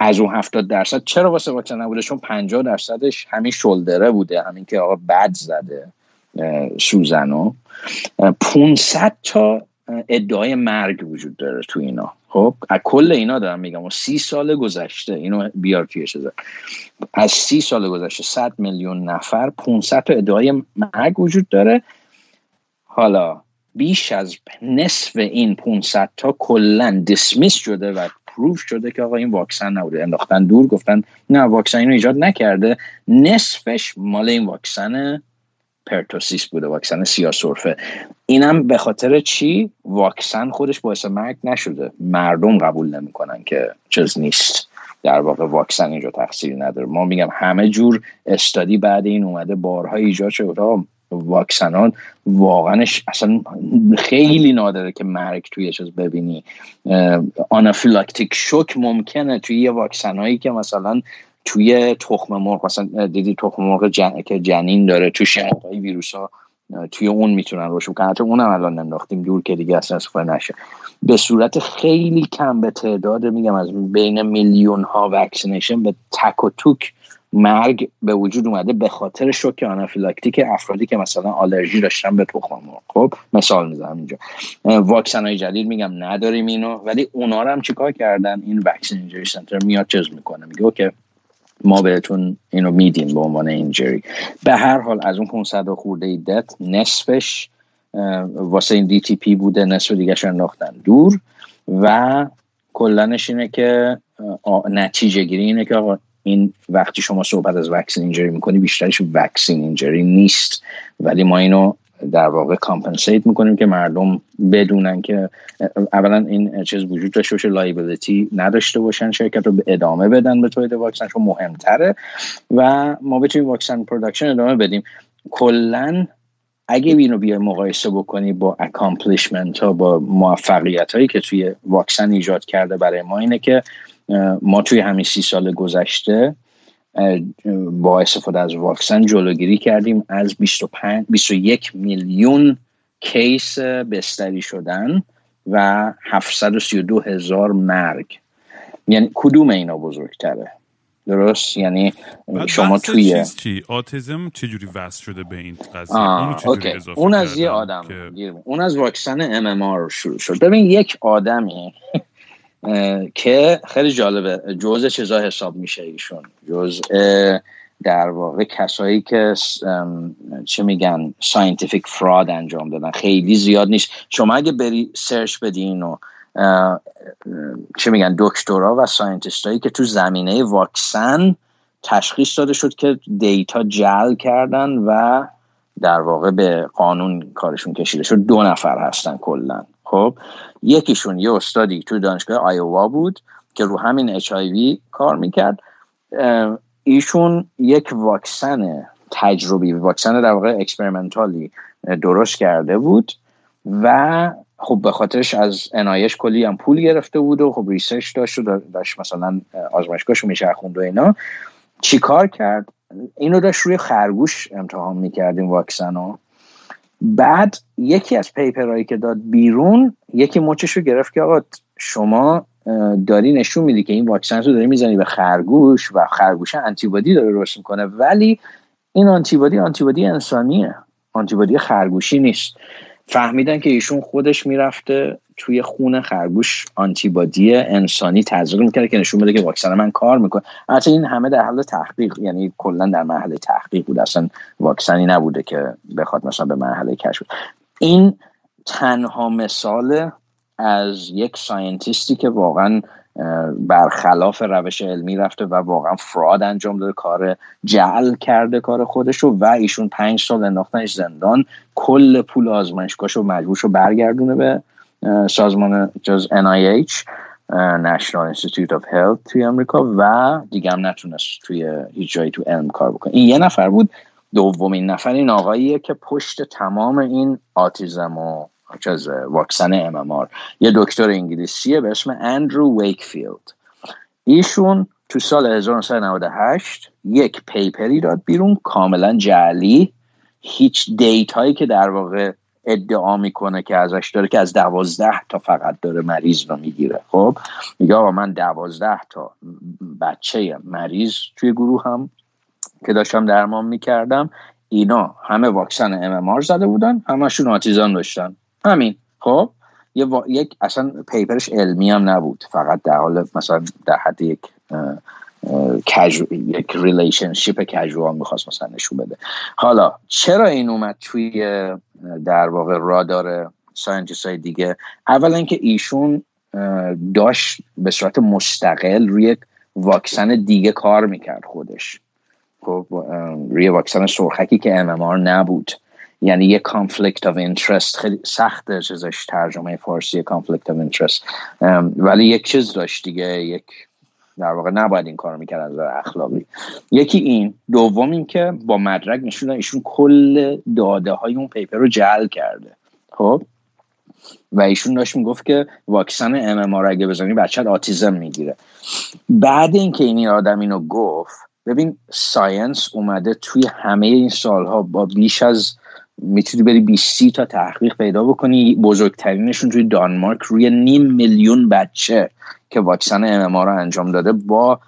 از اون 70 درصد. چرا واسه واکسن نبوده؟ چون 50 درصدش همین شلدره بوده همین که آقا بد زده سوزنو. 500 تا ادعای مرگ وجود داره تو اینا. خب از کل اینا دارم میگم. و سی سال گذشته اینو بیار توی شده از سی سال گذشته 100 میلیون نفر 500 تا ادعای مرگ وجود داره. حالا بیش از نصف این 500 تا کلا دیسمیس شده و پروف شده که آقا این واکسن نبوده. انداختن دور گفتن نه واکسن اینو ایجاد نکرده. نصفش مال این واکسن پرتوسیس بوده واکسن سیاسورفه اینم به خاطر چی؟ واکسن خودش باعث مرگ نشده. مردم قبول نمی‌کنن که چیز نیست. در واقع واکسن اینجا تقصیری نداره. ما میگم همه جور استادی بعد این اومده بارها ایجاد شده. واکسنان واقعا اصلا خیلی نادره که مرگ توی چیز ببینی. آنافیلاکتیک شوک ممکنه توی یه واکسنایی که مثلا توی تخم مرغ مثلا دیدی تخم مرغ جن... که جنین داره تو شنقای ویروس ها توی اون می‌تونن روشون کنن. حتی اونم الان انداختیم دور که دیگه اصلا استفاده نشه. به صورت خیلی کم به تعداد میگم از بین میلیون ها vaccination به تک و توک مرگ به وجود اومده به خاطر شوک آنافیلاکتیک افرادی که مثلا آلرژی داشتن به تخم مرغ. خب مثال می‌زنم اینجا. واکسن های جدید میگم نداریم اینو ولی اونا رو هم چیکار کردن؟ این vaccine center میاد چیز می‌کنه. میگه که ما بهتون اینو میدیم به عنوان injury به هر حال از اون 500 خورده death نصفش واسه این DTP بوده نصف دیگه انداختن دور و conclusion ش اینه که نتیجه گیری اینه که آقا این وقتی شما صحبت از vaccine injury می‌کنی بیشترش vaccine injury نیست. ولی ما اینو در واقع compensate می‌کنیم که مردم بدونن که اولا این چیز وجود داشته باشه liability نداشته باشن شرکت رو ادامه بدن به تولید واکسن چون مهمتره. و ما بتونیم vaccine production ادامه بدیم. کلا اگه اینو بیای مقایسه بکنی با accomplishment ها با موفقیت هایی که توی واکسن ایجاد کرده برای ما اینه که ما توی همین سی سال گذشته با استفاده از واکسن جلوگیری کردیم از 25 21 میلیون case بستری شدن و 732 هزار مرگ. یعنی کدوم اینا بزرگتره؟ درست؟ یعنی شما توی چی؟ autism چجوری وصل شده به این قضیه؟ اون از یه آدم. اون از واکسن MMR شروع شد. ببین یک آدمی که خیلی جالبه. جز چیزا حساب میشه ایشون. جز در واقع کسایی که چه میگن scientific fraud انجام دادن. خیلی زیاد نیست. شما اگه بری search بدین و چه میگن دکترا و scientist که تو زمینه واکسن تشخیص داده شد که data جل کردن و در واقع به قانون کارشون کشیده شد. دو نفر هستن کلا. خب یکیشون یه استادی تو دانشگاه آیوا بود که رو همین HIV کار می‌کرد. ایشون یک واکسن تجربی واکسن در واقع experimental ی درست کرده بود و خب به خاطرش از NIH کلی هم پول گرفته بود و خب research داشت و داشت مثلا آزمایشگاهشو میچرخوند و اینا. چیکار کرد؟ اینو داشت روی خرگوش امتحان می‌کرد این واکسن رو بعد یکی از paper هایی که داد بیرون یکی مچش رو گرفت که آقا شما داری نشون میدی که این واکسن رو داری می‌زنی به خرگوش و خرگوش antibody داره درست می‌کنه ولی این آنتیبادی آنتیبادی انسانیه آنتیبادی خرگوشی نیست. فهمیدن که ایشون خودش می‌رفته توی خون خرگوش آنتیبادی انسانی تزریق می‌کرده که نشون بده که واکسن من کار می‌کنه. البته این همه در حال تحقیق یعنی کلا در مرحله تحقیق بود. اصلا واکسنی نبوده که بخواد مثلا به مرحله کشف این تنها مثال از یک ساینتیستی که واقعا برخلاف روش علمی رفته و واقعا فراد انجام داده کار جعل کرده کار خودش و ایشون پنج سال انداختنش زندان. کل پول آزمایشگاهش رو مجبور رو برگردونه به سازمان جز NIH National Institute of Health توی امریکا و دیگه هم نتونست توی هیچ جایی تو علم کار بکنه. این یه نفر بود دومین نفر این آقاییه که پشت تمام این autism و از واکسن MMR یه دکتر انگلیسیه به اسم اندرو ویکفیلد ایشون تو سال 1998 یک پیپری داد بیرون کاملا جعلی. هیچ دیت هایی که در واقع ادعا می‌کنه که ازش داره که از دوازده تا فقط داره مریض رو می‌گیره. خب میگه آقا من دوازده تا بچه مریض توی گروه هم که داشتم درمان می‌کردم اینا همه واکسن ام زده بودن همشون آتیزان داشتن. همین. خب یه یک اصلا paper ش علمی هم نبود. فقط در حال مثلا در حد یک casu... یک relationship casual می‌خواست مثلا نشون بده. حالا چرا این اومد توی در واقع رادار scientist های دیگه؟ اولا اینکه ایشون داشت به صورت مستقل روی واکسن دیگه کار می‌کرد خودش. خب روی واکسن سرخکی که MMR نبود. یعنی یه conflict of interest خیلی سخته چیزش ترجمه فارسی conflict of interest ولی یک چیز داشت دیگه یک در واقع نباید این کار می‌کرد از اخلاقی. یکی این دوم این که با مدرک نشون ایشون کل داده های اون paper رو جعل کرده. خب؟ و ایشون داشت می‌گفت که واکسن MMR اگه بزنی بچه autism می‌گیره. بعد اینکه این آدم اینو گفت ببین science اومده توی همه این سالها با بیش از می‌تونی بری 20 تا تحقیق پیدا بکنی. بزرگترینشون توی دانمارک روی نیم میلیون بچه که واکسن MMR رو انجام داده با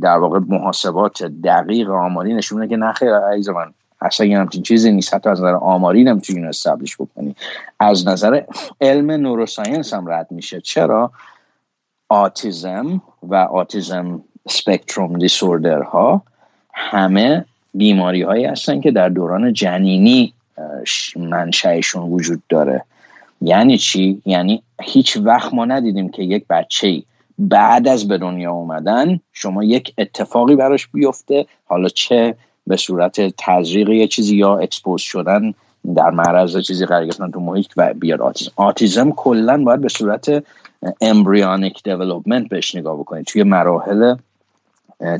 در واقع محاسبات دقیق آماری نشون میده که نخیر عزیز من اصلا یه همچین چیزی نیست. حتی از نظر آماری نمی‌تونی اینو establish بکنی. از نظر علم neuroscience هم رد میشه. چرا؟ autism و autism spectrum disorder ها همه بیماری هایی هستن که در دوران جنینی منشأشون وجود داره. یعنی چی؟ یعنی هیچ وقت ما ندیدیم که یک بچه بعد از به دنیا اومدن شما یک اتفاقی براش بیفته. حالا چه به صورت تزریق یه چیزی یا expose شدن در معرض چیزی قرار گرفتن تو محیط و بیاد autism. autism کلا باید به صورت embryonic development بهش نگاه بکنید. توی مراحل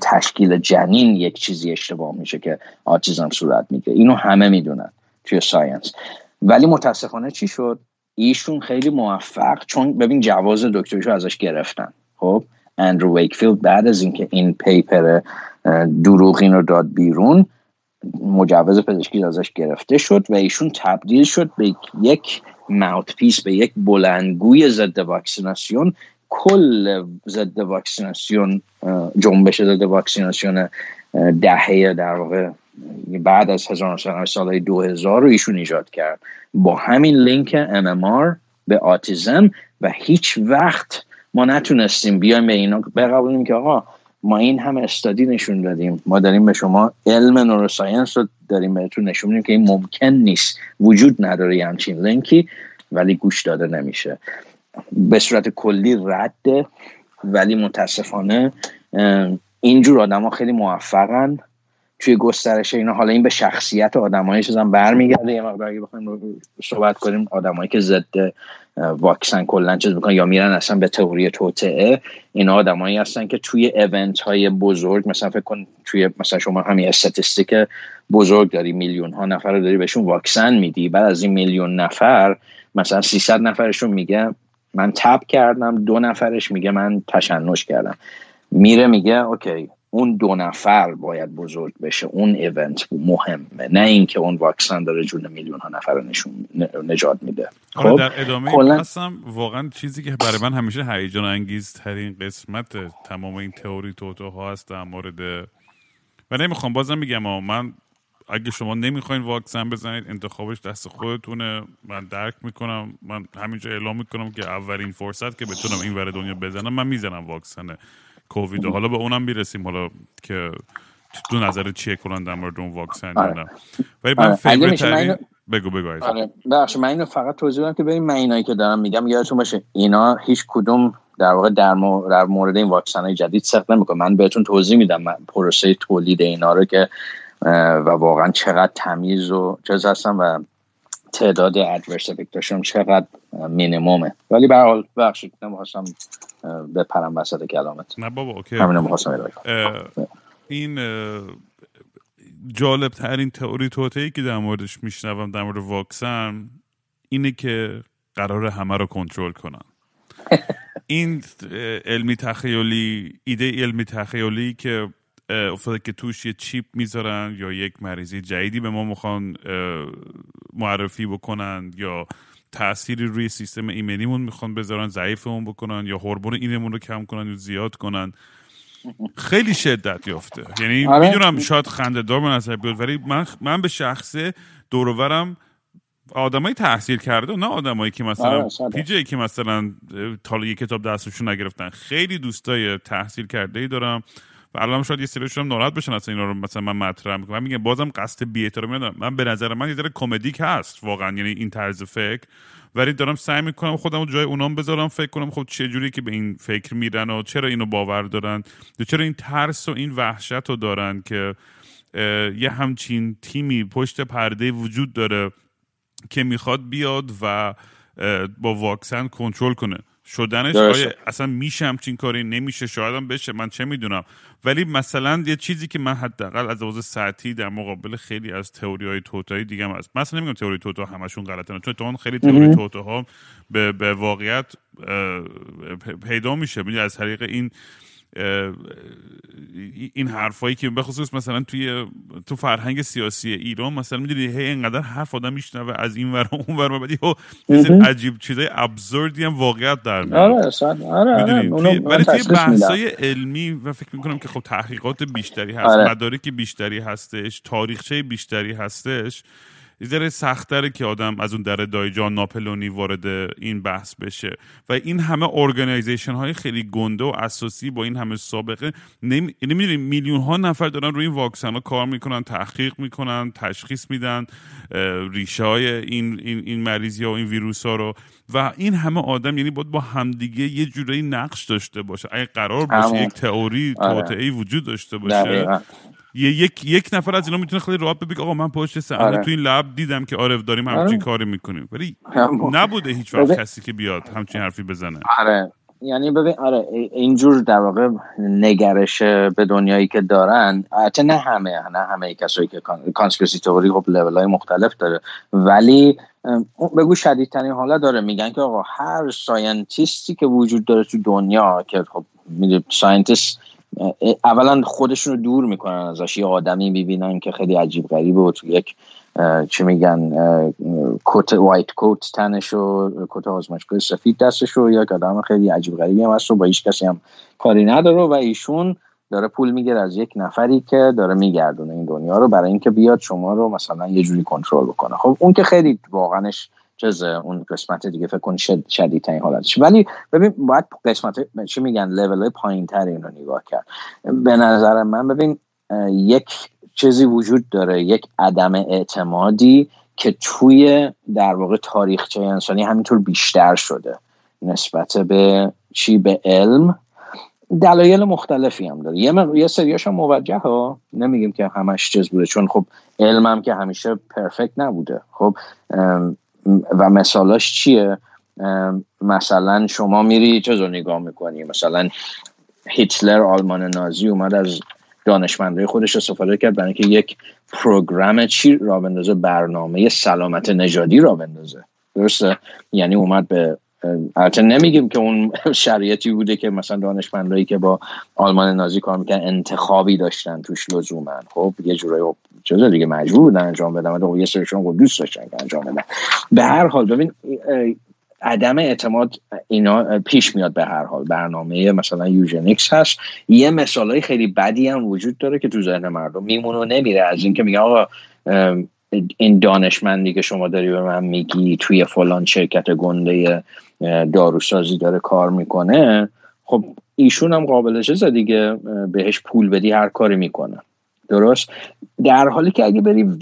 تشکیل جنین یک چیزی اشتباه میشه که autism صورت می‌گیره اینو همه می‌دونن. توی science. ولی متاسفانه چی شد؟ ایشون خیلی موفق چون ببین جواز دکتریشو ازش گرفتن. خب اندرو ویکفیلد بعد از اینکه این paper دروغین رو داد بیرون مجوز پزشکی ازش گرفته شد و ایشون تبدیل شد به یک mouthpiece به یک بلندگوی ضد واکسیناسیون. کل ضد واکسیناسیون جنبش ضد واکسیناسیون دهه در واقع بعد از 1990 سال 2000 رو ایشون ایجاد کرد. با همین link MMR به autism و هیچ وقت ما نتونستیم بیایم به اینا بقبولیم که آقا ما این همه study نشون دادیم. ما داریم به شما علم neuroscience رو داریم بهتون نشون میدیم که این ممکن نیست. وجود نداره همچین لینکی ولی گوش داده نمیشه. به صورت کلی رده ولی متاسفانه اینجور آدم ها خیلی موفقن. توی گسترش اینا حالا این به شخصیت آدمایی چیزا برمیگرده. یه مقدار اگه بخوایم صحبت کنیم آدمایی که ضد واکسن کلا چیز می‌کنن یا میرن اصلا به تئوری توطعه این آدمایی هستن که توی ایونت های بزرگ مثلا فکر کن توی مثلا شما همین استاتستیک بزرگ داری میلیون ها نفر رو داری بهشون واکسن میدی بعد از این میلیون نفر مثلا 300 نفرشون میگه من تب کردم دو نفرش میگه من تشنج کردم. میره میگه اوکی اون دو نفر باید بزرگ بشه. اون ایونت مهمه. نه اینکه اون واکسن داره جون میلیون ها نفر رو نشون نجات میده. خب؟ در ادامه هستم واقعا چیزی که برای من همیشه هیجان انگیز ترین قسمت تمام این تئوری توتو ها هست در مورد و نمی‌خوام بازم میگم من اگه شما نمی‌خواین واکسن بزنید انتخابش دست خودتونه. من درک می‌کنم. من همینجا اعلام می‌کنم که اولین فرصت که بتونم این ور دنیا بزنم من می‌زنم واکسن کووید حالا به اونم می‌رسیم. حالا که تو نظر چیه کنن در مورد اون واکسن آره. ولی من آره. ترین بگو بگو. آره. بخش من اینو فقط توضیح بدم که ببین من اینایی که دارم میگم. یادتون باشه اینا هیچ کدوم در واقع در, مو- در مورد این واکسن های جدید صدق نمی‌کنه من بهتون توضیح میدم. من پروسه تولید اینا رو که و واقعا چقدر تمیز و چیز هستن و تعداد ادورس افکتشون چقدر مینیمومه ولی به هر حال بخشید نمی‌خواستم بپرم وسط کلامت. نه بابا اوکی. همین این جالب ترین تئوری توتهی که در موردش میشنوم در مورد واکسن اینه که قرار همه رو کنترل کنن. این علمی تخیلی ایده علمی تخیلی که افتاده که توش یه چیپ می‌ذارن یا یک مریضی جدیدی به ما می‌خوان معرفی بکنن یا تأثیری روی سیستم ایمنیمون می‌خوان بذارن ضعیفمون بکنن یا هورمون اینمون رو کم کنن یا زیاد کنن خیلی شدت یافته یعنی آره. می‌دونم شاید خنده دار به نظر بیاد ولی من من به شخصه دورورم آدمای تحصیل کرده نه آدمایی که مثلا آره،. پیجی که مثلا تا یه کتاب دستشون نگرفتن خیلی دوستای تحصیل کرده ای دارم و شاید یه سریشون هم ناراحت بشن اصلا اینا رو مثلا من مطرح می‌کنم. من میگم بازم قصد بی احترامی ندارم. من به نظر من یه ذره کمدیک هست واقعا یعنی این طرز فکر. ولی دارم سعی می‌کنم خودم رو جای اونام بذارم فکر کنم خب چه جوری که به این فکر میرن و چرا اینو باور دارن یا چرا این ترس و این وحشت رو دارن که یه همچین تیمی پشت پرده وجود داره که می‌خواد بیاد و با واکسن کنترل کنه. شدنش. آیا اصلا میشه همچین کاری؟ نمیشه. شاید هم بشه. من چه می‌دونم. ولی مثلا یه چیزی که من حداقل از لحاظ سطحی در مقابل خیلی از تئوری های توتایی دیگه هم هست مثلا نمیگم تئوری توتا همشون غلطن چون اتفاقا خیلی تئوری توتا ها به, به واقعیت پیدا میشه. از طریق این این حرفایی که به خصوص مثلا توی تو فرهنگ سیاسی ایران مثلا می‌دونی هی اینقدر حرف آدم میشنوه از این ور اون ور بعد یهو عجیب چیزای ابزوردی هم واقعیت در میاد آره آره آره من ولی توی. بحثای علمی و فکر می‌کنم که خب تحقیقات بیشتری هست آره. مدارک بیشتری هستش تاریخچه بیشتری هستش یه ذره سختره که آدم از اون در دایجان ناپلونی وارد این بحث بشه. و این همه ارگانیزیشن های خیلی گنده و اساسی با این همه سابقه نمی‌دونی میلیون ها نفر دارن روی این واکسن ها کار می‌کنن تحقیق می‌کنن تشخیص میدن ریشه های این, این, این مریضی ها و این ویروس ها رو. و این همه آدم یعنی باید با همدیگه یه جورایی نقش داشته باشه. اگه قرار باشه. یک تئوری آره. توطئه‌ای وجود داشته باشه. یک یک نفر از اینا می‌تونه خیلی راحت بگه آقا من پشت صحنه آره. تو این لب دیدم که آره داریم همچین آره. کاری می‌کنیم ولی. نبوده هیچ وقت کسی که بیاد همچین حرفی بزنه آره یعنی ببین آره اینجور در واقع نگرش به دنیایی که دارن البته نه همه نه همه کسایی که conspiracy theory خب لول های مختلف داره ولی بگو شدیدترین حالا داره میگن که آقا هر scientist ی که وجود داره تو دنیا که خب می‌دونی scientist اولا خودشون رو دور می‌کنن ازش. یه آدمی می‌بینن که خیلی عجیب غریبه و تو یک چی میگن کت white coat تنش و کت آزمایشگاه سفید دستش و یا آدم خیلی عجیب غریبی هم هست و با هیچ کسی هم کاری نداره و ایشون داره پول می‌گیره از یک نفری که داره میگردونه این دنیا رو برای اینکه بیاد شما رو مثلا یه جوری کنترل بکنه. خب اون که خیلی واقعاش چیز اون قسمت دیگه فکر کن شد شدیدترین حالتش. ولی ببین باید قسمت چی میگن لول پایین تر این رو نگاه کرد. به نظر من ببین یک چیزی وجود داره یک عدم اعتمادی که توی در واقع تاریخچه انسانی همینطور بیشتر شده نسبت به چی؟ به علم. دلایل مختلفی هم داره. یه. یه سریاش هم موجه ها نمیگیم که همش چیز بوده چون خب علم هم که همیشه پرفکت نبوده. خب و مثالاش چیه؟ مثلا شما میری چیز رو نگاه می‌کنی؟ مثلا هیتلر آلمان نازی اومد از دانشمندای خودش استفاده کرد برای اینکه یک پروگرام چی را بندازه؟ برنامه سلامت نژادی را بندازه. درسته؟ یعنی اومد به البته نمیگیم که اون شرایطی بوده که مثلا دانشمندایی که با آلمان نازی کار می‌کنن انتخابی داشتن توش لزوما. خب یه جورایی خب چیز دیگه مجبور بودن انجام بدن؟ ولی خب یه سرشون دوست داشتن که انجام بدن. به هر حال ببین عدم اعتماد اینا پیش میاد به هر حال. برنامه مثلا یوژنیکس هست. یه مثالای خیلی بدی هم وجود داره که تو ذهن مردم میمونه و نمیره. از اینکه میگه آقا این دانشمندی که شما داری به من میگی توی فلان شرکت گنده داروسازی داره کار می‌کنه خب ایشون هم قابل چیزه دیگه بهش پول بدی هر کاری می‌کنه. درست؟ در حالی که اگه بری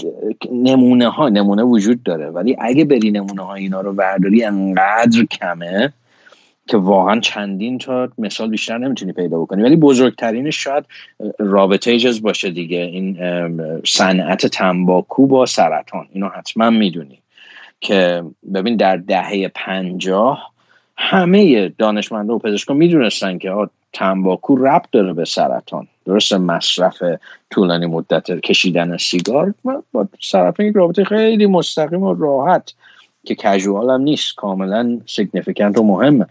نمونه ها نمونه وجود داره ولی اگه بری نمونه ها اینا رو برداری انقدر کمه که واقعا چندین تا مثال بیشتر نمی‌تونی پیدا بکنی. ولی بزرگترینش شاید رابطه ایجز باشه دیگه. این صنعت تنباکو با سرطان. اینو حتما می‌دونی. که ببین در دهه پنجاه همه دانشمنده و پزشکان می‌دونستن که تنباکو ربط داره به سرطان. درست مصرف طولانی مدت کشیدن سیگار با سرطان یک رابطه خیلی مستقیم و راحت. که کژوال هم نیست کاملا سیگنیفیکنت و مهمه.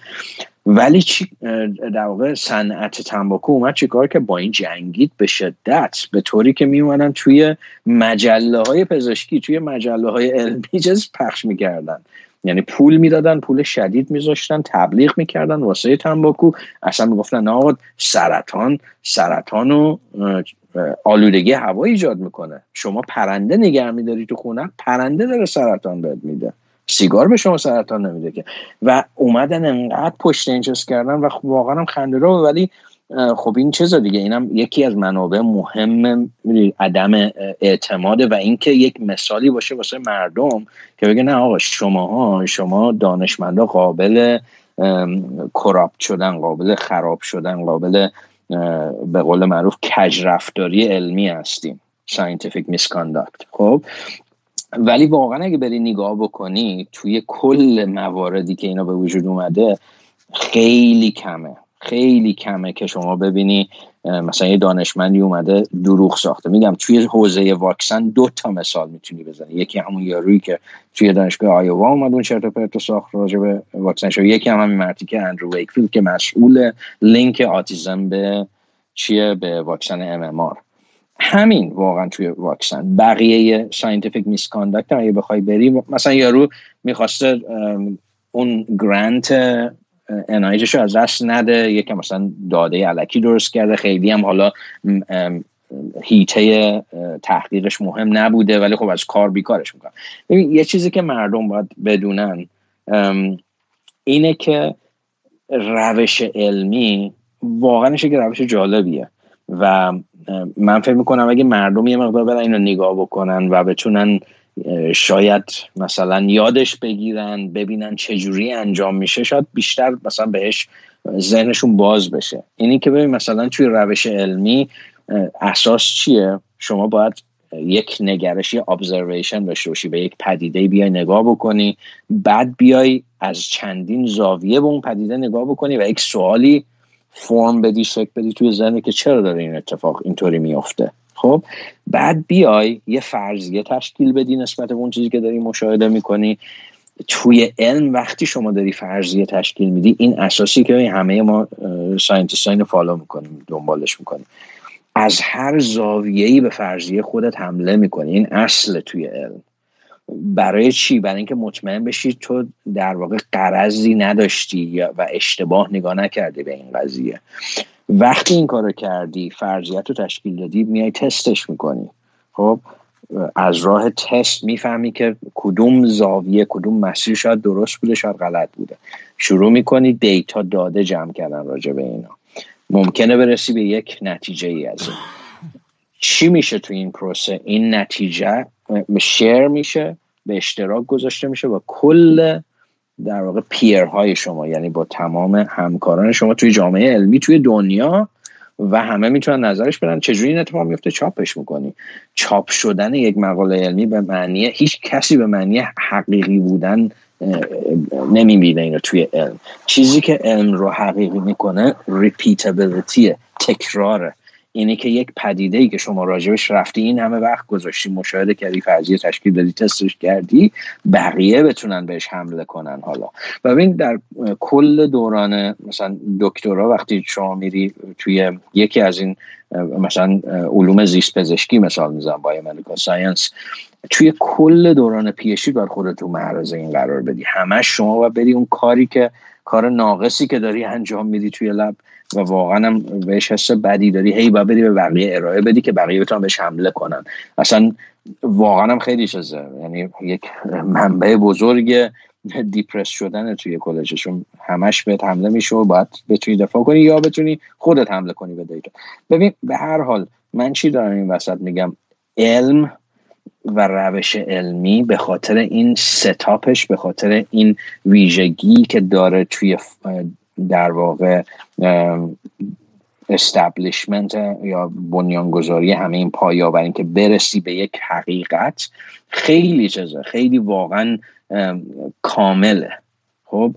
ولی چی در واقع صنعت تنباکو اومد چیکار که با این جنگید به شدت به طوری که میومدن توی مجله های پزشکی توی مجله های علمی جز پخش می‌کردن. یعنی پول می‌دادن پول شدید میذاشتن تبلیغ می‌کردن واسه تنباکو. اصلا می‌گفتن آقا سرطان سرطان و آلودگی هوا ایجاد می‌کنه. شما پرنده نگه میداری تو خونه پرنده داره سرطان بهت میده. سیگار به شما سرطان نمیده که. و اومدن انقدر پشت اینجاست کردن و خب واقعا هم خنده رو ولی خب این چیزا دیگه اینم یکی از منابع مهم عدم اعتماده و اینکه یک مثالی باشه واسه مردم که بگه نه آقا شماها شما دانشمندا قابل کراپ شدن قابل خراب شدن قابل به قول معروف کج رفتاری علمی هستیم. Scientific misconduct. خب؟ ولی واقعا اگه بری نگاه بکنی توی کل مواردی که اینا به وجود اومده خیلی کمه. خیلی کمه که شما ببینی مثلا یه دانشمندی اومده دروغ ساخته. میگم توی حوزه واکسن دو تا مثال می‌تونی بزنی. یکی همون یارویی که توی دانشگاه آیووا اومد اون چرت پرت ساخت راجع به واکسن شد یکی هم همین مرتیکه اندرو ویکفیلد که مسئول link autism به چیه؟ به واکسن MMR همین واقعا توی واکسن. بقیه scientific misconduct اگه بخوای بری مثلا یارو می‌خواسته اون grant NIH ش رو از دست نده یکم مثلا داده الکی درست کرده خیلی هم حالا هیته تحقیقش مهم نبوده ولی خب از کار بیکارش می‌کنن ببین یه چیزی که مردم باید بدونن اینه که روش علمی واقعا که روش جالبیه و من فکر می‌کنم اگه مردم یه مقدار برن اینو نگاه بکنن و بتونن شاید مثلا یادش بگیرن ببینن چجوری انجام میشه شاید بیشتر مثلا بهش ذهنشون باز بشه. اینی که ببین مثلا توی روش علمی اساس چیه؟ شما باید یک نگرشی ابزرویشن داشته باشی به یک پدیده بیای نگاه بکنی بعد بیای از چندین زاویه به اون پدیده نگاه بکنی و یک سوالی form بدی شکل بدی توی ذهن که چرا داره این اتفاق اینطوری میافته. خب؟ بعد بیای یه فرضیه تشکیل بدی نسبت به اون چیزی که داری مشاهده می‌کنی. توی علم وقتی شما داری فرضیه تشکیل میدی این اساسی که همه ما scientist follow می‌کنیم دنبالش می‌کنیم. از هر زاویه‌ای به فرضیه خودت حمله می‌کنی. این اصل توی علم. برای چی؟ برای اینکه مطمئن بشی تو در واقع قرضی نداشتی و اشتباه نگاه نکردی به این قضیه. وقتی این کارو کردی فرضیت رو تشکیل دادی میای تستش می‌کنی. خب از راه تست می‌فهمی که کدوم زاویه کدوم مسیر شاید درست بوده شاید غلط بوده. شروع می‌کنی دیتا داده جمع کردن راجع به اینا. ممکنه برسی به یک نتیجه ای از چی میشه تو این پروسه؟ این نتیجه شیر میشه به اشتراک گذاشته میشه و کل در واقع پیرهای شما یعنی با تمام همکاران شما توی جامعه علمی توی دنیا و همه می‌تونن نظرش بدن. چجوری این اتفاق میفته؟ چاپش می‌کنی. چاپ شدن یک مقاله علمی به معنی هیچ کسی به معنی حقیقی بودن نمی‌بینه اینو توی علم. چیزی که علم رو حقیقی می‌کنه ریپیتابیلیتیه تکراره. اینه که یک پدیده ای که شما راجبش رفتی این همه وقت گذاشتی مشاهده کردی فرضیه تشکیل دادی تستش کردی بقیه بتونن بهش حمله کنن حالا. و ببین در کل دوران مثلا دکترا وقتی شما میری توی یکی از این مثلا علوم زیست پزشکی مثال می‌زنم biomedical science توی کل دوران PhD باید خودت تو معرض این قرار بدی. همش شما و بری اون کاری که کار ناقصی که داری انجام میدی توی lab. و واقعا هم بهش حس بدی داری هی باید بدی به بقیه ارائه بدی که بقیه بتونن بهش حمله کنن. اصلا واقعا هم خیلی چیزه. یعنی یک منبع بزرگ دیپرس شدن توی کلجشون همش بهت حمله میشه و باید بتونی دفاع کنی یا بتونی خودت حمله کنی به دیتا. ببین به هر حال من چی دارم این وسط میگم؟ علم و روش علمی به خاطر این ستاپش به خاطر این ویژگی که داره توی در واقع استبلیشمنت یا بنیانگذاری همه این پایا برای اینکه برسی به یک حقیقت خیلی چیزه خیلی واقعا کامله. خب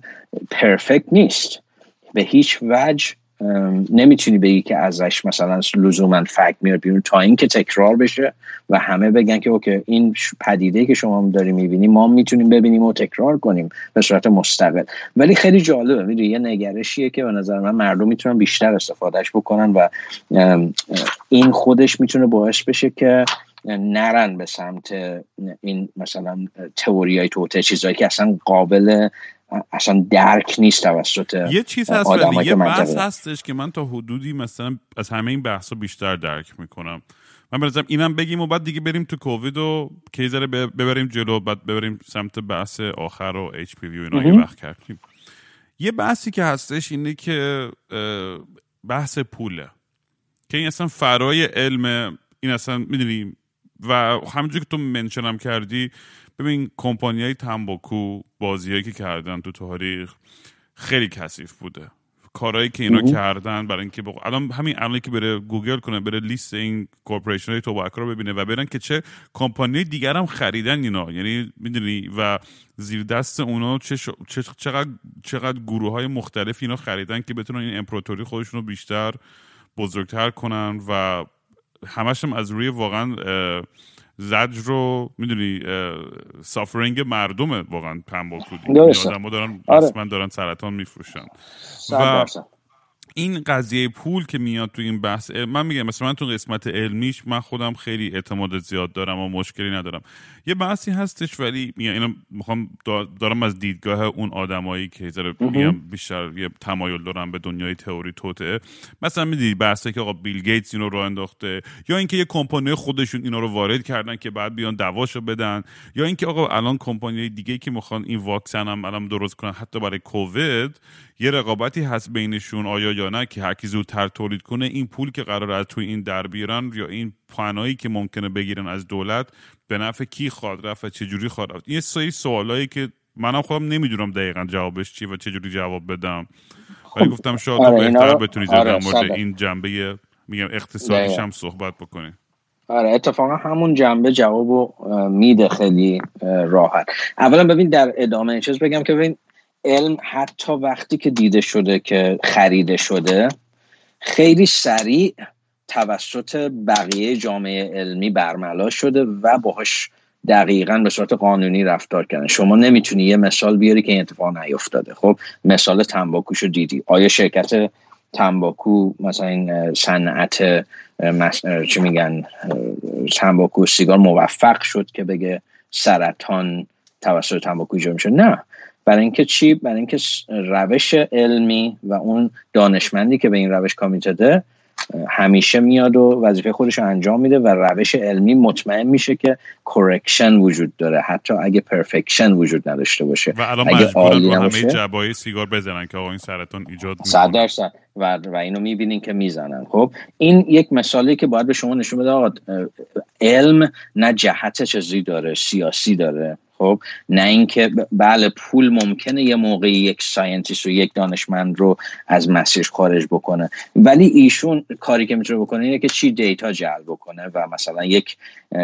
پرفکت نیست. به هیچ وجه نمی‌تونی بگی که ازش مثلا لزوما فکت میاد بیرون تا اینکه تکرار بشه و همه بگن که اوکی این پدیده که شما داری می‌بینی ما می‌تونیم ببینیم و تکرار کنیم به صورت مستقل. ولی خیلی جالبه می‌دونی یه نگرشیه که به نظر من مردم می‌تونن بیشتر استفادهش بکنن و این خودش می‌تونه باعث بشه که نرن به سمت این مثلا تئوری های توته چیزهایی که اصلا قابل اصلا درک نیست توسط یه چیز هست ولی یه بحث هستش که من تا حدودی مثلا از همه این بحث بیشتر درک می‌کنم. من بازم اینم بگیم و بعد دیگه بریم تو کووید و کیزره ببریم جلو بعد ببریم سمت بحث آخر و HPV و اینا یه وقت کردیم. یه بحثی که هستش اینه که بحث پوله. که این اصلا فرای علم این اصلا می‌دونی و همونجور که تو mention ام کردی ببین کمپانی های تنباکو بازیهایی که کردن تو تاریخ خیلی کثیف بوده. کارهایی که اینا کردن برای اینکه بق... الان همین الان که بره گوگل کنه بره لیست این corporation های tobacco رو ببینه و برن که چه کمپانی دیگر هم خریدن اینا. یعنی می‌دونی؟ و زیر دست اونا چه چقدر چقدر گروه های مختلف اینا خریدن که بتونن این امپراتوری خودشون رو بیشتر بزرگتر کنن و همش هم از روی واقعا زج رو می‌دونی سافرینگ مردمه واقعا تنباکو آدم دارن آره. دارن سرطان میفروشن. و این قضیه پول که میاد تو این بحث من میگم مثلا من تو قسمت علمیش من خودم خیلی اعتماد زیاد دارم و مشکلی ندارم. یه بحثی هستش ولی میگم اینو می‌خوام دارم از دیدگاه اون آدمایی که میگم بیشتر یه تمایل دارم به دنیای تئوری توته. مثلا می‌دید بحثی که آقا بیل گیتس اینو رو انداخته یا اینکه یه کمپانی خودشون اینا رو وارد کردن که بعد بیان دعواشو بدن یا اینکه آقا الان کمپانی دیگه که می‌خوان این واکسن هم الان درست کنن حتی برای کووید یه رقابتی هست بینشون آیا یا نه که هر کی زودتر تولید کنه این پول که قرار از توی این در بیارن یا این پانایی که ممکنه بگیرن از دولت به نفع کی خواد رفت و چجوری خواد رفت؟ این سری سوالایی که منم خودم نمی‌دونم دقیقا جوابش چی و چجوری جواب بدم. ولی خب، گفتم شاید آره بهتر بتونی آره مورد این جنبه میگم اقتصادیش هم صحبت بکنی آره اتفاقا همون جنبه جواب میده خیلی راحت. اولا ببین در ادامه چیز بگم که ببین علم حتی وقتی که دیده شده که خریده شده خیلی سریع توسط بقیه جامعه علمی برملا شده و باهاش دقیقا به صورت قانونی رفتار کردن. شما نمی‌تونی یه مثال بیاری که این اتفاق نیفتاده. خب مثال تنباکوشو دیدی. آیا شرکت تنباکو مثلا این صنعت چی میگن تنباکو سیگار موفق شد که بگه سرطان توسط تنباکو ایجاد میشه؟ نه. برای اینکه چی؟ برای اینکه روش علمی و اون دانشمندی که به این روش کامیته همیشه میاد و وظیفه خودش رو انجام میده و روش علمی مطمئن میشه که correction وجود داره. حتی اگه perfection وجود نداشته باشه. و الان مجبورن با همه جعبه‌ای سیگار بزنن که آقا این سرطان ایجاد صد درصد. و, و اینو می‌بینین که می‌زنن. خب این یک مثالی که باید به شما نشون بده آقا علم نه جهت چیزی داره سیاسی داره. خب نه اینکه بله پول ممکنه یه موقعی یک scientist و یک دانشمند رو از مسیرش خارج بکنه. ولی ایشون کاری که می‌تونه بکنه اینه که چی data جعل بکنه و مثلا یک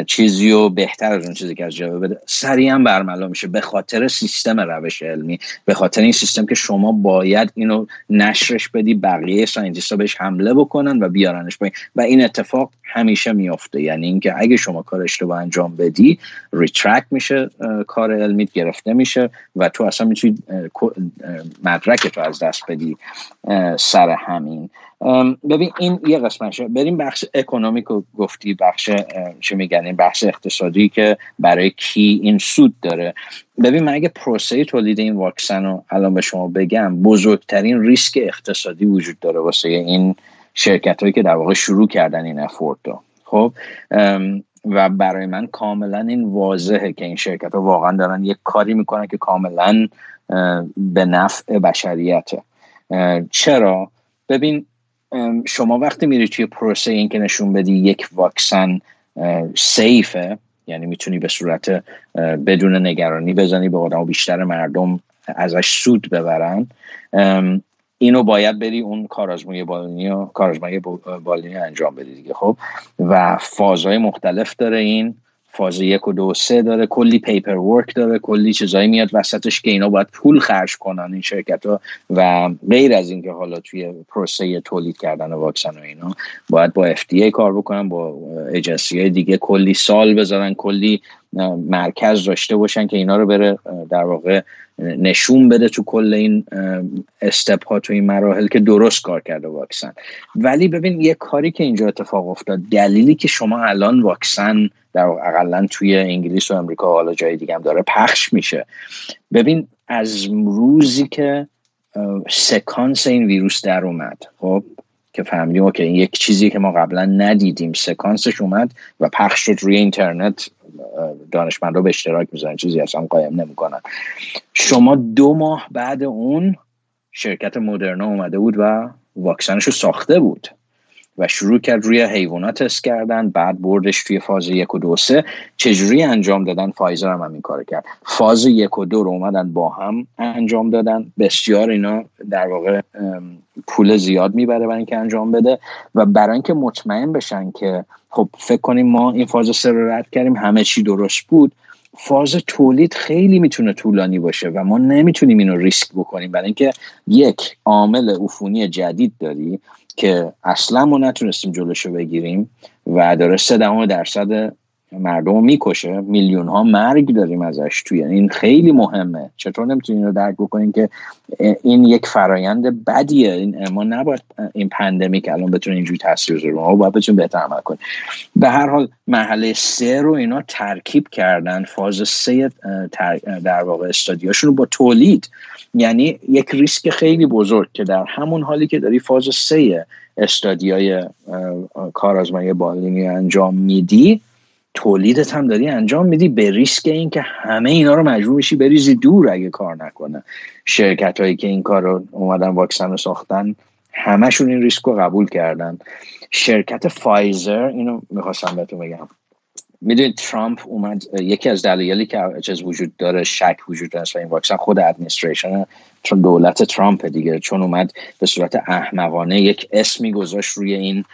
چیزی رو بهتر از اون چیزی که هست جلوه بده سریعا برملا میشه به خاطر سیستم روش علمی به خاطر این سیستم که شما باید اینو نشرش بدی بقیه scientist بهش حمله بکنن و بیارنش پایین. و این اتفاق همیشه میافته. یعنی اینکه اگه شما کار اشتباه انجام بدی retract میشه کار علمیت گرفته میشه و تو اصلا می‌تونی مدرک تو از دست بدی سر همین. ببین این یه قسمتشه. بریم بخش اکونومیک رو گفتی بخش چه میگن؟ این بخش اقتصادی که برای کی این سود داره. ببین من اگه پروسه تولید این واکسن رو الان به شما بگم بزرگترین ریسک اقتصادی وجود داره واسه این شرکت هایی که در واقع شروع کردن این افورد رو. خب و برای من کاملا این واضحه که این شرکت ها واقعا دارن یک کاری می‌کنن که کاملا به نفع بشریته. چرا؟ ببین شما وقتی میری توی پروسه این که نشون بدی یک واکسن سیفه یعنی می‌تونی به صورت بدون نگرانی بزنی به آدم بیشتر مردم ازش سود ببرن اینو باید بری اون کارازمای بالینی و کارازمای بالینی انجام بدی دیگه خب؟ و فازهای مختلف داره این. فاز یک و دو و سه داره کلی پیپر ورک داره کلی چیزایی میاد وسطش که اینا باید پول خرج کنن این شرکت ها و غیر از اینکه حالا توی پروسه تولید کردن واکسن و اینا باید با FDA کار بکنن با ایجنسی های دیگه کلی سال بذارن کلی مرکز داشته باشن که اینا رو بره در واقع نشون بده تو کل این استپ ها تو این مراحل که درست کار کرده واکسن. ولی ببین یه کاری که اینجا اتفاق افتاد دلیلی که شما الان واکسن در اقلا توی انگلیس و امریکا و حالا جای دیگه هم داره پخش میشه. ببین از روزی که سکانس این ویروس در اومد خب که فهمیدیم که این یک چیزی که ما قبلا ندیدیم سکانسش اومد و پخش شد روی اینترنت. دانشمند رو به اشتراک می‌ذارن چیزی اصلا قایم نمی‌کنن. شما دو ماه بعد اون شرکت مدرنا اومده بود و واکسنش رو ساخته بود. و شروع کرد روی حیوانات تست کردن بعد بردش توی فاز یک و دو سه. چجوری انجام دادن؟ فایزر هم, هم این کار کرد. فاز یک و دو رو اومدن با هم انجام دادن. بسیار اینا در واقع پول زیاد می‌بره برای اینکه انجام بده و برای اینکه مطمئن بشن که خب فکر کنیم ما این فاز سه رو رد کردیم همه چی درست بود. فاز تولید خیلی می‌تونه طولانی باشه و ما نمی‌تونیم اینو ریسک بکنیم. برای اینکه یک عامل عفونی جدید داری که اصلا ما نتونستیم جلوشو بگیریم و داره سه دهم درصد مردم می‌کشه. میلیون ها مرگ داریم ازش توی. این خیلی مهمه. چطور نمی‌تونین رو درک بکنین که این یک فرایند بدیه. این ما نباید این pandemic الان بتونه اینجوری تاثیر بذاره. ما باید بتونیم بهتر عمل کنیم. به هر حال مرحله سه رو اینا ترکیب کردن. فاز سه در واقع استادیاشون رو با تولید. یعنی یک ریسک خیلی بزرگ که در همون حالی که داری فاز سه استادیای کارآزمایی بالینی انجام میدی تولیدت هم داری انجام میدی. به ریسک اینکه همه اینا رو مجبور بشی بریزی دور اگه کار نکنه. شرکت هایی که این کار رو اومدن واکسن رو ساختن همشون این ریسک رو قبول کردن. شرکت فایزر اینو می‌خواستم بهتون بگم. می‌دونید ترامپ اومد یکی از دلایلی که چیز وجود داره شک وجود داره این واکسن خود administration دولت ترامپ دیگه. چون اومد به صورت احمقانه یک اسمی گذاشت روی این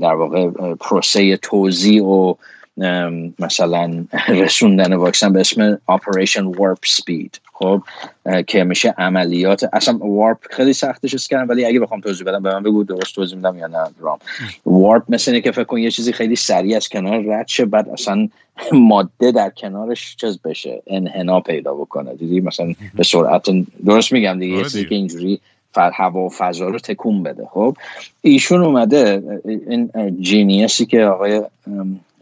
در واقع پروسه توزیع و مثلا رسوندن واکسن به اسم Operation Warp Speed خب که میشه عملیات اصلا وارپ خیلی سختش کردم ولی اگه بخوام توضیح بدم به من بگو درست توضیح میدم یا نه رام. وارپ مثل اینه که فکر کن یه چیزی خیلی سریع از کنار رد شه بعد اصلا ماده در کنارش چیز بشه انحنا پیدا بکنه. دیدی؟ مثلا به سرعت درست میگم دیگه یه آره چیزی که اینجوری هوا و فضا رو تکون بده. خب ایشون اومده این جینیسی که آقای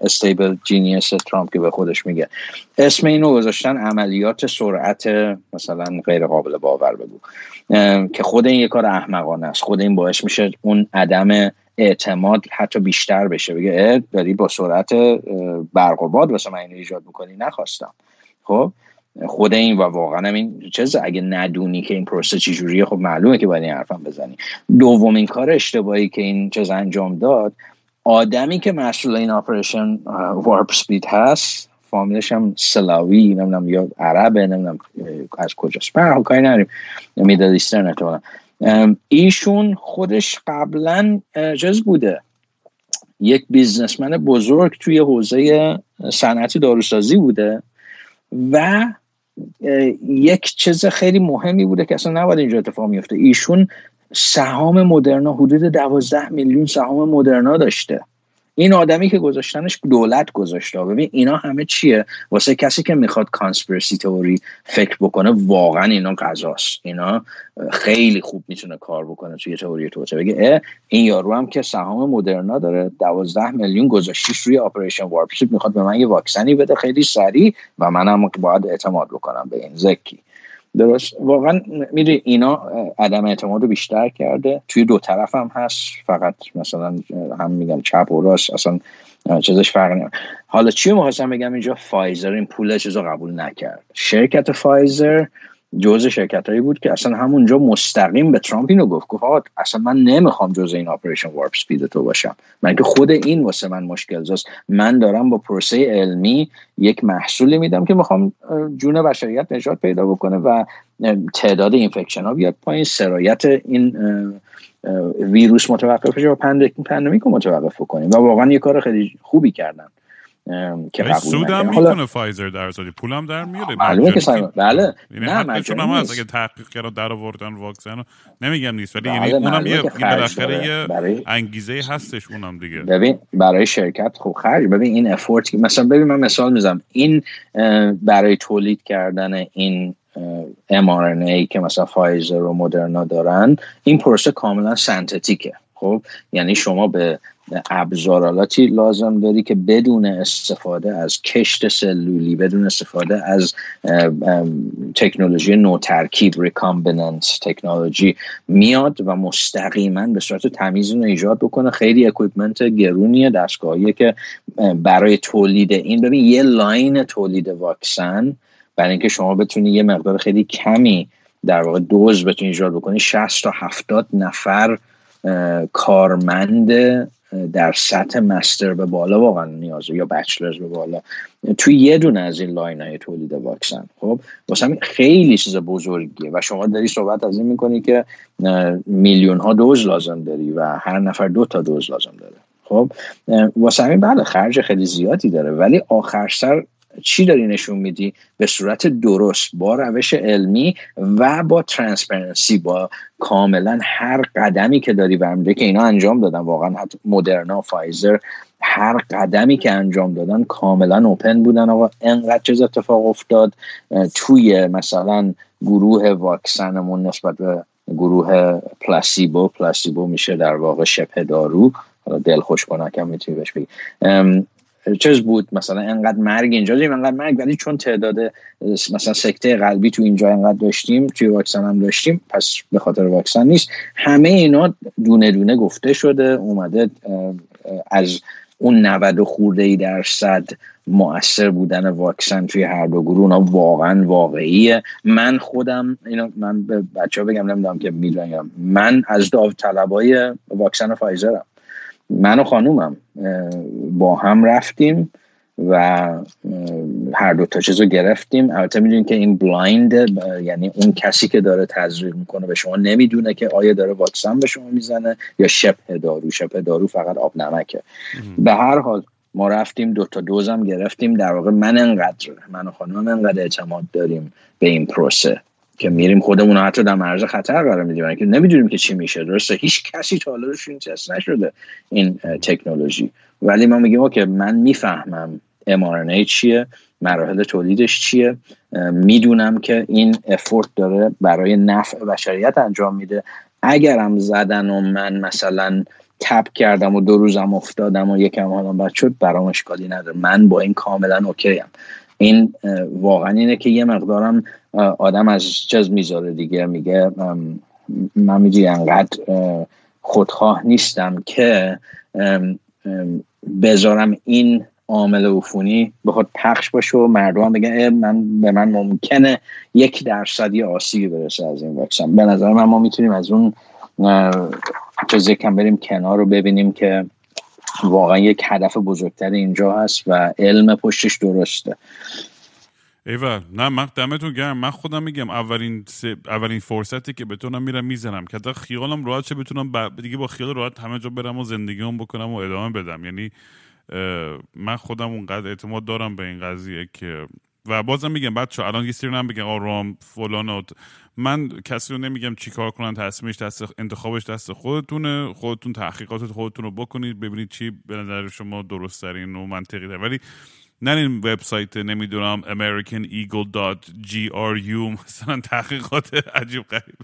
استیبل جینیس ترامپ که به خودش میگه اسم اینو گذاشتن عملیات سرعت مثلا غیر قابل باور بگو. که خود این یه کار احمقانه است. خود این باعث میشه اون عدم اعتماد حتی بیشتر بشه. بگه داری با سرعت برق و باد واسه من اینو ایجاد می‌کنی نخواستم. خب خود این و واقعا این چیز اگه ندونی که این پروسه چجوریه خب معلومه که باید این حرفم بزنی. دومین کار اشتباهی که این چیز انجام داد آدمی که مسئول این Operation Warp Speed هست فامیلش هم سلاوی نمی‌دونم یا عربه نمی‌دونم از کجاست. به کاری نداریم. Middle Eastern ایشون خودش قبلا جز بوده. یک businessman بزرگ توی حوزه صنعت داروسازی بوده و یک چیز خیلی مهمی بوده که اصلا نباید اینجا اتفاق میفته ایشون سهام مدرنا حدود دوازده میلیون سهام مدرنا داشته. این آدمی که گذاشتنش دولت گذاشته. ببین اینا همه چیه؟ واسه کسی که می‌خواد conspiracy theory فکر بکنه واقعا اینا غذاست. اینا خیلی خوب می‌تونه کار بکنه توی تئوری توطئه بگه این یارو هم که سهام مدرنا داره دوازده میلیون گذاشتیش روی Operation Warp می‌خواد به من یه واکسنی بده خیلی سریع و منم باید اعتماد بکنم به این زکی درست واقعا می‌دونی اینا عدم اعتماد رو بیشتر کرده. توی دو طرف هم هست. فقط مثلا هم میگم چپ و راست. اصلا چیزش فرق نمی‌کنه حالا چی می‌خواستم بگم اینجا؟ فایزر این پول چیز رو قبول نکرد. شرکت فایزر جزء شرکت هایی بود که اصلا همونجا مستقیم به ترامپ اینو گفت. گفت اصلا من نمی‌خوام جزء این Operation Warp Speed تو باشم. من که خود این واسه من مشکل زاست. من دارم با پروسه علمی یک محصولی میدم که می‌خوام جون بشریت نجات پیدا بکنه و تعداد infection ها بیاد پایین سرایت این ویروس متوقف بشه و pandemic رو متوقف کنیم و واقعا یه کار خیلی خوبی کردن. که قبول سودم می‌کنه فایزر در صدی پولم در میاره. معلومه که بله. یعنی نه چون هم هست اگه تحقیق کردن در آوردن واکسن نمیگم نیست. ولی یعنی بله اونم یه بالاخره یه برای... انگیزه هستش اونم دیگه. ببین برای شرکت خوب خرج. ببین این effort که مثلا ببین من مثال می‌زنم. این برای تولید کردن این mRNA که مثلا فایزر و مدرنا دارن این پروسه کاملا synthetic ه خب یعنی شما به ابزارآلاتی لازم داری که بدون استفاده از کشت سلولی بدون استفاده از تکنولوژی نوترکیب recombinance technology میاد و مستقیما به صورت تمیز رو ایجاد بکنه. خیلی equipment گرونیه دستگاهیه که برای تولید این. ببین یه line تولید واکسن برای اینکه شما بتونی یه مقدار خیلی کمی در واقع دوز بتونی ایجاد بکنی 60 تا 70 نفر کارمند در سطح master به بالا واقعا نیازه یا bachelor's به بالا. توی یه دونه از این line های تولید واکسن. خب واسه خیلی چیز بزرگیه. و شما داری صحبت از این می‌کنی که میلیون ها دوز لازم داری و هر نفر دو تا دوز لازم داره. خب واسه همین بله خرج خیلی زیادی داره. ولی آخر سر چی داری نشون میدی؟ به صورت درست با روش علمی و با transparency با کاملا هر قدمی که داری برمیداره که اینا انجام دادن. واقعا حتی مدرنا فایزر هر قدمی که انجام دادن کاملا open بودن. آقا انقدر چیز اتفاق افتاد. توی مثلا گروه واکسنمون نسبت به گروه پلاسیبو پلاسیبو میشه در واقع شبه دارو. حالا دل خوش کنکم می‌تونی بهش بگی. چیز بود مثلا انقدر مرگ اینجا داریم انقدر مرگ ولی چون تعداد مثلا سکته قلبی تو اینجا انقدر داشتیم توی واکسن هم داشتیم پس به خاطر واکسن نیست. همه اینا دونه دونه گفته شده اومده از اون 90 خورده ای درصد مؤثر بودن واکسن توی هر دو گروه اونا واقعا واقعیه. من خودم اینو من به بچه ها بگم نمی‌دونم که می‌دونم من از داوطلبای واکسن فایزرم. من و خانومم با هم رفتیم و هر دو تا چیز رو گرفتیم. البته می‌دونیم که این blind یعنی اون کسی که داره تزریق می‌کنه به شما نمی‌دونه که آیا داره واکسن به شما می‌زنه یا شبه دارو. شبه دارو فقط آب نمکه. به هر حال ما رفتیم دو تا دوزم گرفتیم. در واقع من انقدر من و خانومم انقدر اعتماد داریم به این پروسه. که میریم خودمون حتی در معرض خطر قرار میدیم. که نمی‌دونیم که چی میشه. درسته؟ هیچ کسی تا حالا روش تست نشده این تکنولوژی. ولی ما میگیم که من می‌فهمم mRNA چیه مراحل تولیدش چیه. می‌دونم که این افورت داره برای نفع بشریت انجام میده. اگرم زدن و من مثلا تپ کردم و دو روزم افتادم و یکم حالم بد شد برام اشکالی نداره. من با این کاملا اوکی ام. این واقعا اینه که یه مقدارم آدم از چیز می‌ذاره دیگه میگه من میگی انقدر خودخواه نیستم که بذارم این عامل عفونی بخواد پخش باشه و مردم بگن من به من ممکنه یک درصدی آسیبی برسه از این واکسن به نظر من ما می‌تونیم از اون چیز کم بریم کنار رو ببینیم که واقعا یک هدف بزرگتر اینجا هست و علم پشتش درسته. ایول نه من دمتون گرم. من خودم میگم اولین اولین فرصتی که بتونم میرم می‌زنم. که خیالم راحت چه بتونم دیگه با خیال راحت همه جا برم و زندگیمو بکنم و ادامه بدم. یعنی من خودم اونقدر اعتماد دارم به این قضیه که و بازم میگم بچه الان یه سری هم آرام فلان من کسی رو نمیگم چیکار کنن تصمیمش دست انتخابش دست خودتونه. خودتون تحقیقات خودتون رو بکنید ببینید چی به نظر شما درست ترین و منطقی تر ولی این وبسایت نمی‌دونم americaneagle.gru مثلا تحقیقات عجیب غریب.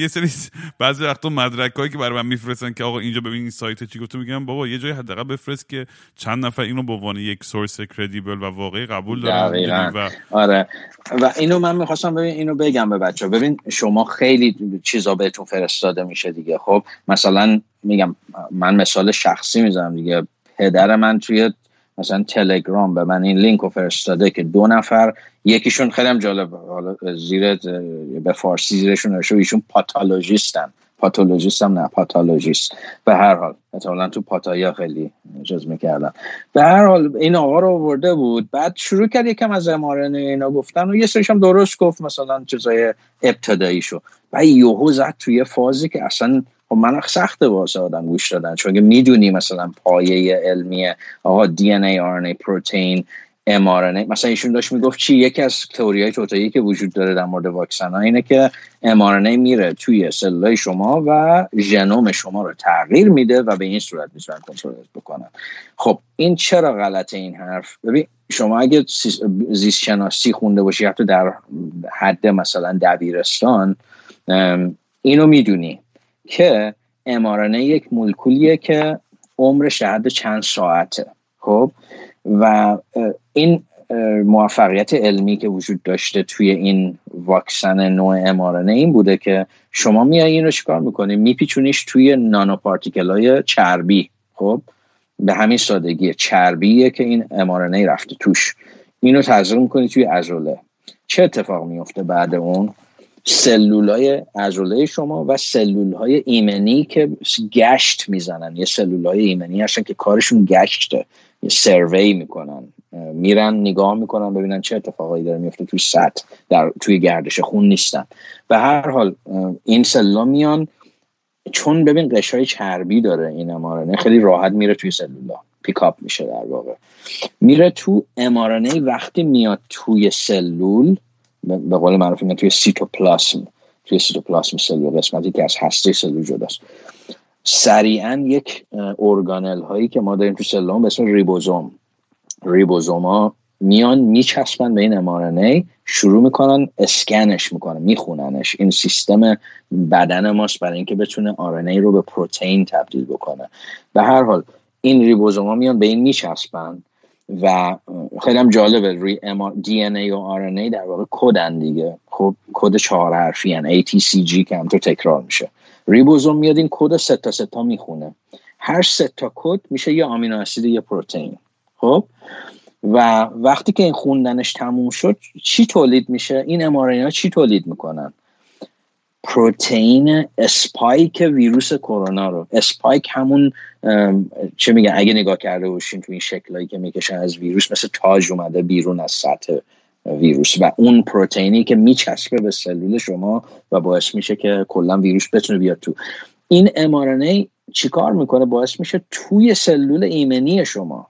یه سری بعضی وقتا مدرک هایی که برای من میفرستن که آقا اینجا ببین این سایت چی گفتم میگم بابا یه جای حداقل بفرست که چند نفر اینو به عنوان یک سورس کردیبل و واقعی قبول دارن و... آره. و اینو من می‌خواستم ببین اینو بگم به بچه ببین شما خیلی چیزا بهتون فرستاده میشه دیگه. خب مثلا میگم من مثال شخصی می‌زنم دیگه. پدر من توی مثلا تلگرام به من این لینک رو فرستاده که دو نفر یکیشون خیلی هم جالب حالا زیر به فارسی زیرشون نوشته ایشون پاتولوژیستن پاتولوژیست هم نه پاتولوژیست به هر حال مثلا تو پاتایا خیلی جز می‌کردن. به هر حال این آقا رو آورده بود. بعد شروع کرد یکم از امارنه اینا گفتن و یه سریش هم درست گفت مثلا چیزای ابتدایی شو و یوهو زد توی فازی که اصلا خب من سخته واسه آدم گوش دادن چون می‌دونی مثلا پایه علمی آقا دی ان ای آر پروتئین mRNA مثلا ایشون داشت می‌گفت چی؟ یکی از تئوری های توتایی که وجود داره در مورد واکسن ها اینه که mRNA میره توی سلولای شما و ژنوم شما رو تغییر میده و به این صورت می‌تونن کنترل بکنن. خب این چرا غلطه این حرف؟ ببین شما اگه زیست شناسی خونده باشی حتی در حد مثلا دبیرستان اینو می‌دونی. که امارانه یک مولکولیه که عمرش در چند ساعته. خب؟ و این موفقیت علمی که وجود داشته توی این واکسن نوع امارانه این بوده که شما میای این رو چیکار می‌کنی؟ میپیچونیش توی نانو پارتیکل های چربی. خب؟ به همین سادگیه چربیه که این امارانه رفته توش. اینو تزریق می‌کنی توی ازوله چه اتفاق میفته بعد اون؟ سلول های عضله شما و سلول های ایمنی که گشت می‌زنن. یه سلول های ایمنی هستن که کارشون گشته. یه سروی می‌کنن. میرن نگاه می‌کنن ببینن چه اتفاقایی داره میفته توی سطح در توی گردش خون نیستن. به هر حال این سلولا میان. چون ببین قشای چربی داره این امارانه خیلی راحت میره توی سلولا. پیکاپ میشه در واقع. میره تو امارانه وقتی میاد توی سلول به قول معروف اینا توی سیتوپلاسم توی سیتوپلاسم سلول قسمتی که از هسته سلول جداست سریعا یک ارگانل هایی که ما داریم تو سلول به اسم ریبوزوم. ریبوزوما میان میچسبن به این امارنه شروع می‌کنن اسکنش می‌کنن میخوننش. این سیستم بدن ماست برای اینکه بتونه آرنه رو به پروتئین تبدیل بکنه. به هر حال این ریبوزوما میان به این میچسبن. و خیلی هم جالبه روی دی ان ای و آر ای در واقع کدن دیگه. خب کد چهار حرفی ان G که همینطور تکرار میشه. ریبوزوم میاد این کد سه تا سه تا می‌خونه. هر سه تا کد میشه یه آمینو اسید یه پروتئین. خب؟ و وقتی که این خوندنش تموم شد چی تولید میشه؟ این ها چی تولید می‌کنن؟ پروتئین اسپایک ویروس کرونا رو. اسپایک همون چه میگن اگه نگاه کرده باشین تو این شکلایی که می‌کشن از ویروس مثل تاج اومده بیرون از سطح ویروس و اون پروتئینی که میچسبه به سلول شما و باعث میشه که کلا ویروس بتونه بیاد تو. این mRNA ئه چیکار می‌کنه؟ باعث میشه توی سلول ایمنی شما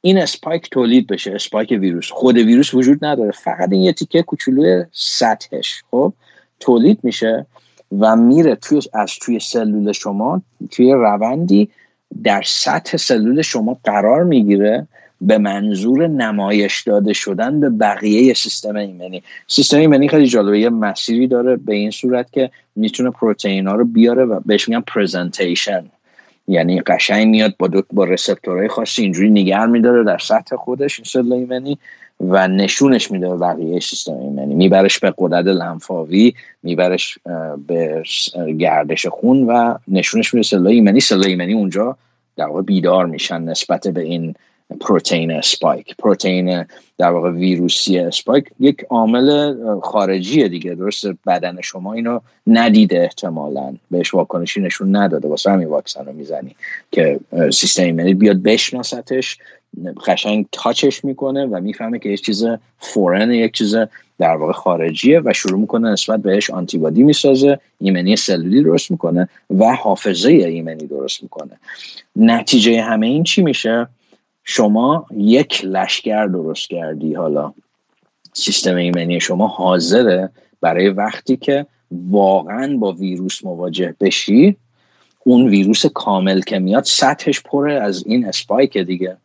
این اسپایک تولید بشه اسپایک ویروس. خود ویروس وجود نداره فقط این یه تیکه کوچولوی سطحش خب؟ تولید میشه و میره توی از توی سلول شما توی روندی در سطح سلول شما قرار می‌گیره به منظور نمایش داده شدن به بقیه سیستم ایمنی. سیستم ایمنی خیلی جالبه یه مسیری داره به این صورت که می‌تونه پروتئین ها رو بیاره و بهش میگن پرزنتیشن یعنی قشنگ میاد با دو با رسپتورهای خاصی اینجوری نگر میداره در سطح خودش این سلول ایمنی. و نشونش میده به بقیه سیستم ایمنی. میبرش به قدرت لنفاوی میبرش به گردش خون و نشونش میده سلول ایمنی. سلول ایمنی اونجا در واقع بیدار میشن نسبت به این پروتئین اسپایک. پروتئین در واقع ویروسی اسپایک یک عامل خارجیه دیگه. درست بدن شما اینو ندیده احتمالا. بهش واکنشی نشون نداده. واسه همین واکسن رو می‌زنی که سیستم ایمنی بیاد بشناستش. قشنگ touch ش می‌کنه و می‌فهمه که یک چیز foreign یک چیز در واقع خارجیه و شروع می‌کنه نسبت بهش آنتیبادی می‌سازه. ایمنی سلولی درست می‌کنه و حافظه ایمنی درست می‌کنه. نتیجه همه این چی میشه؟ شما یک لشگر درست کردی. حالا سیستم ایمنی شما حاضره برای وقتی که واقعا با ویروس مواجه بشی اون ویروس کامل که میاد سطحش پره از این اسپایک دیگه.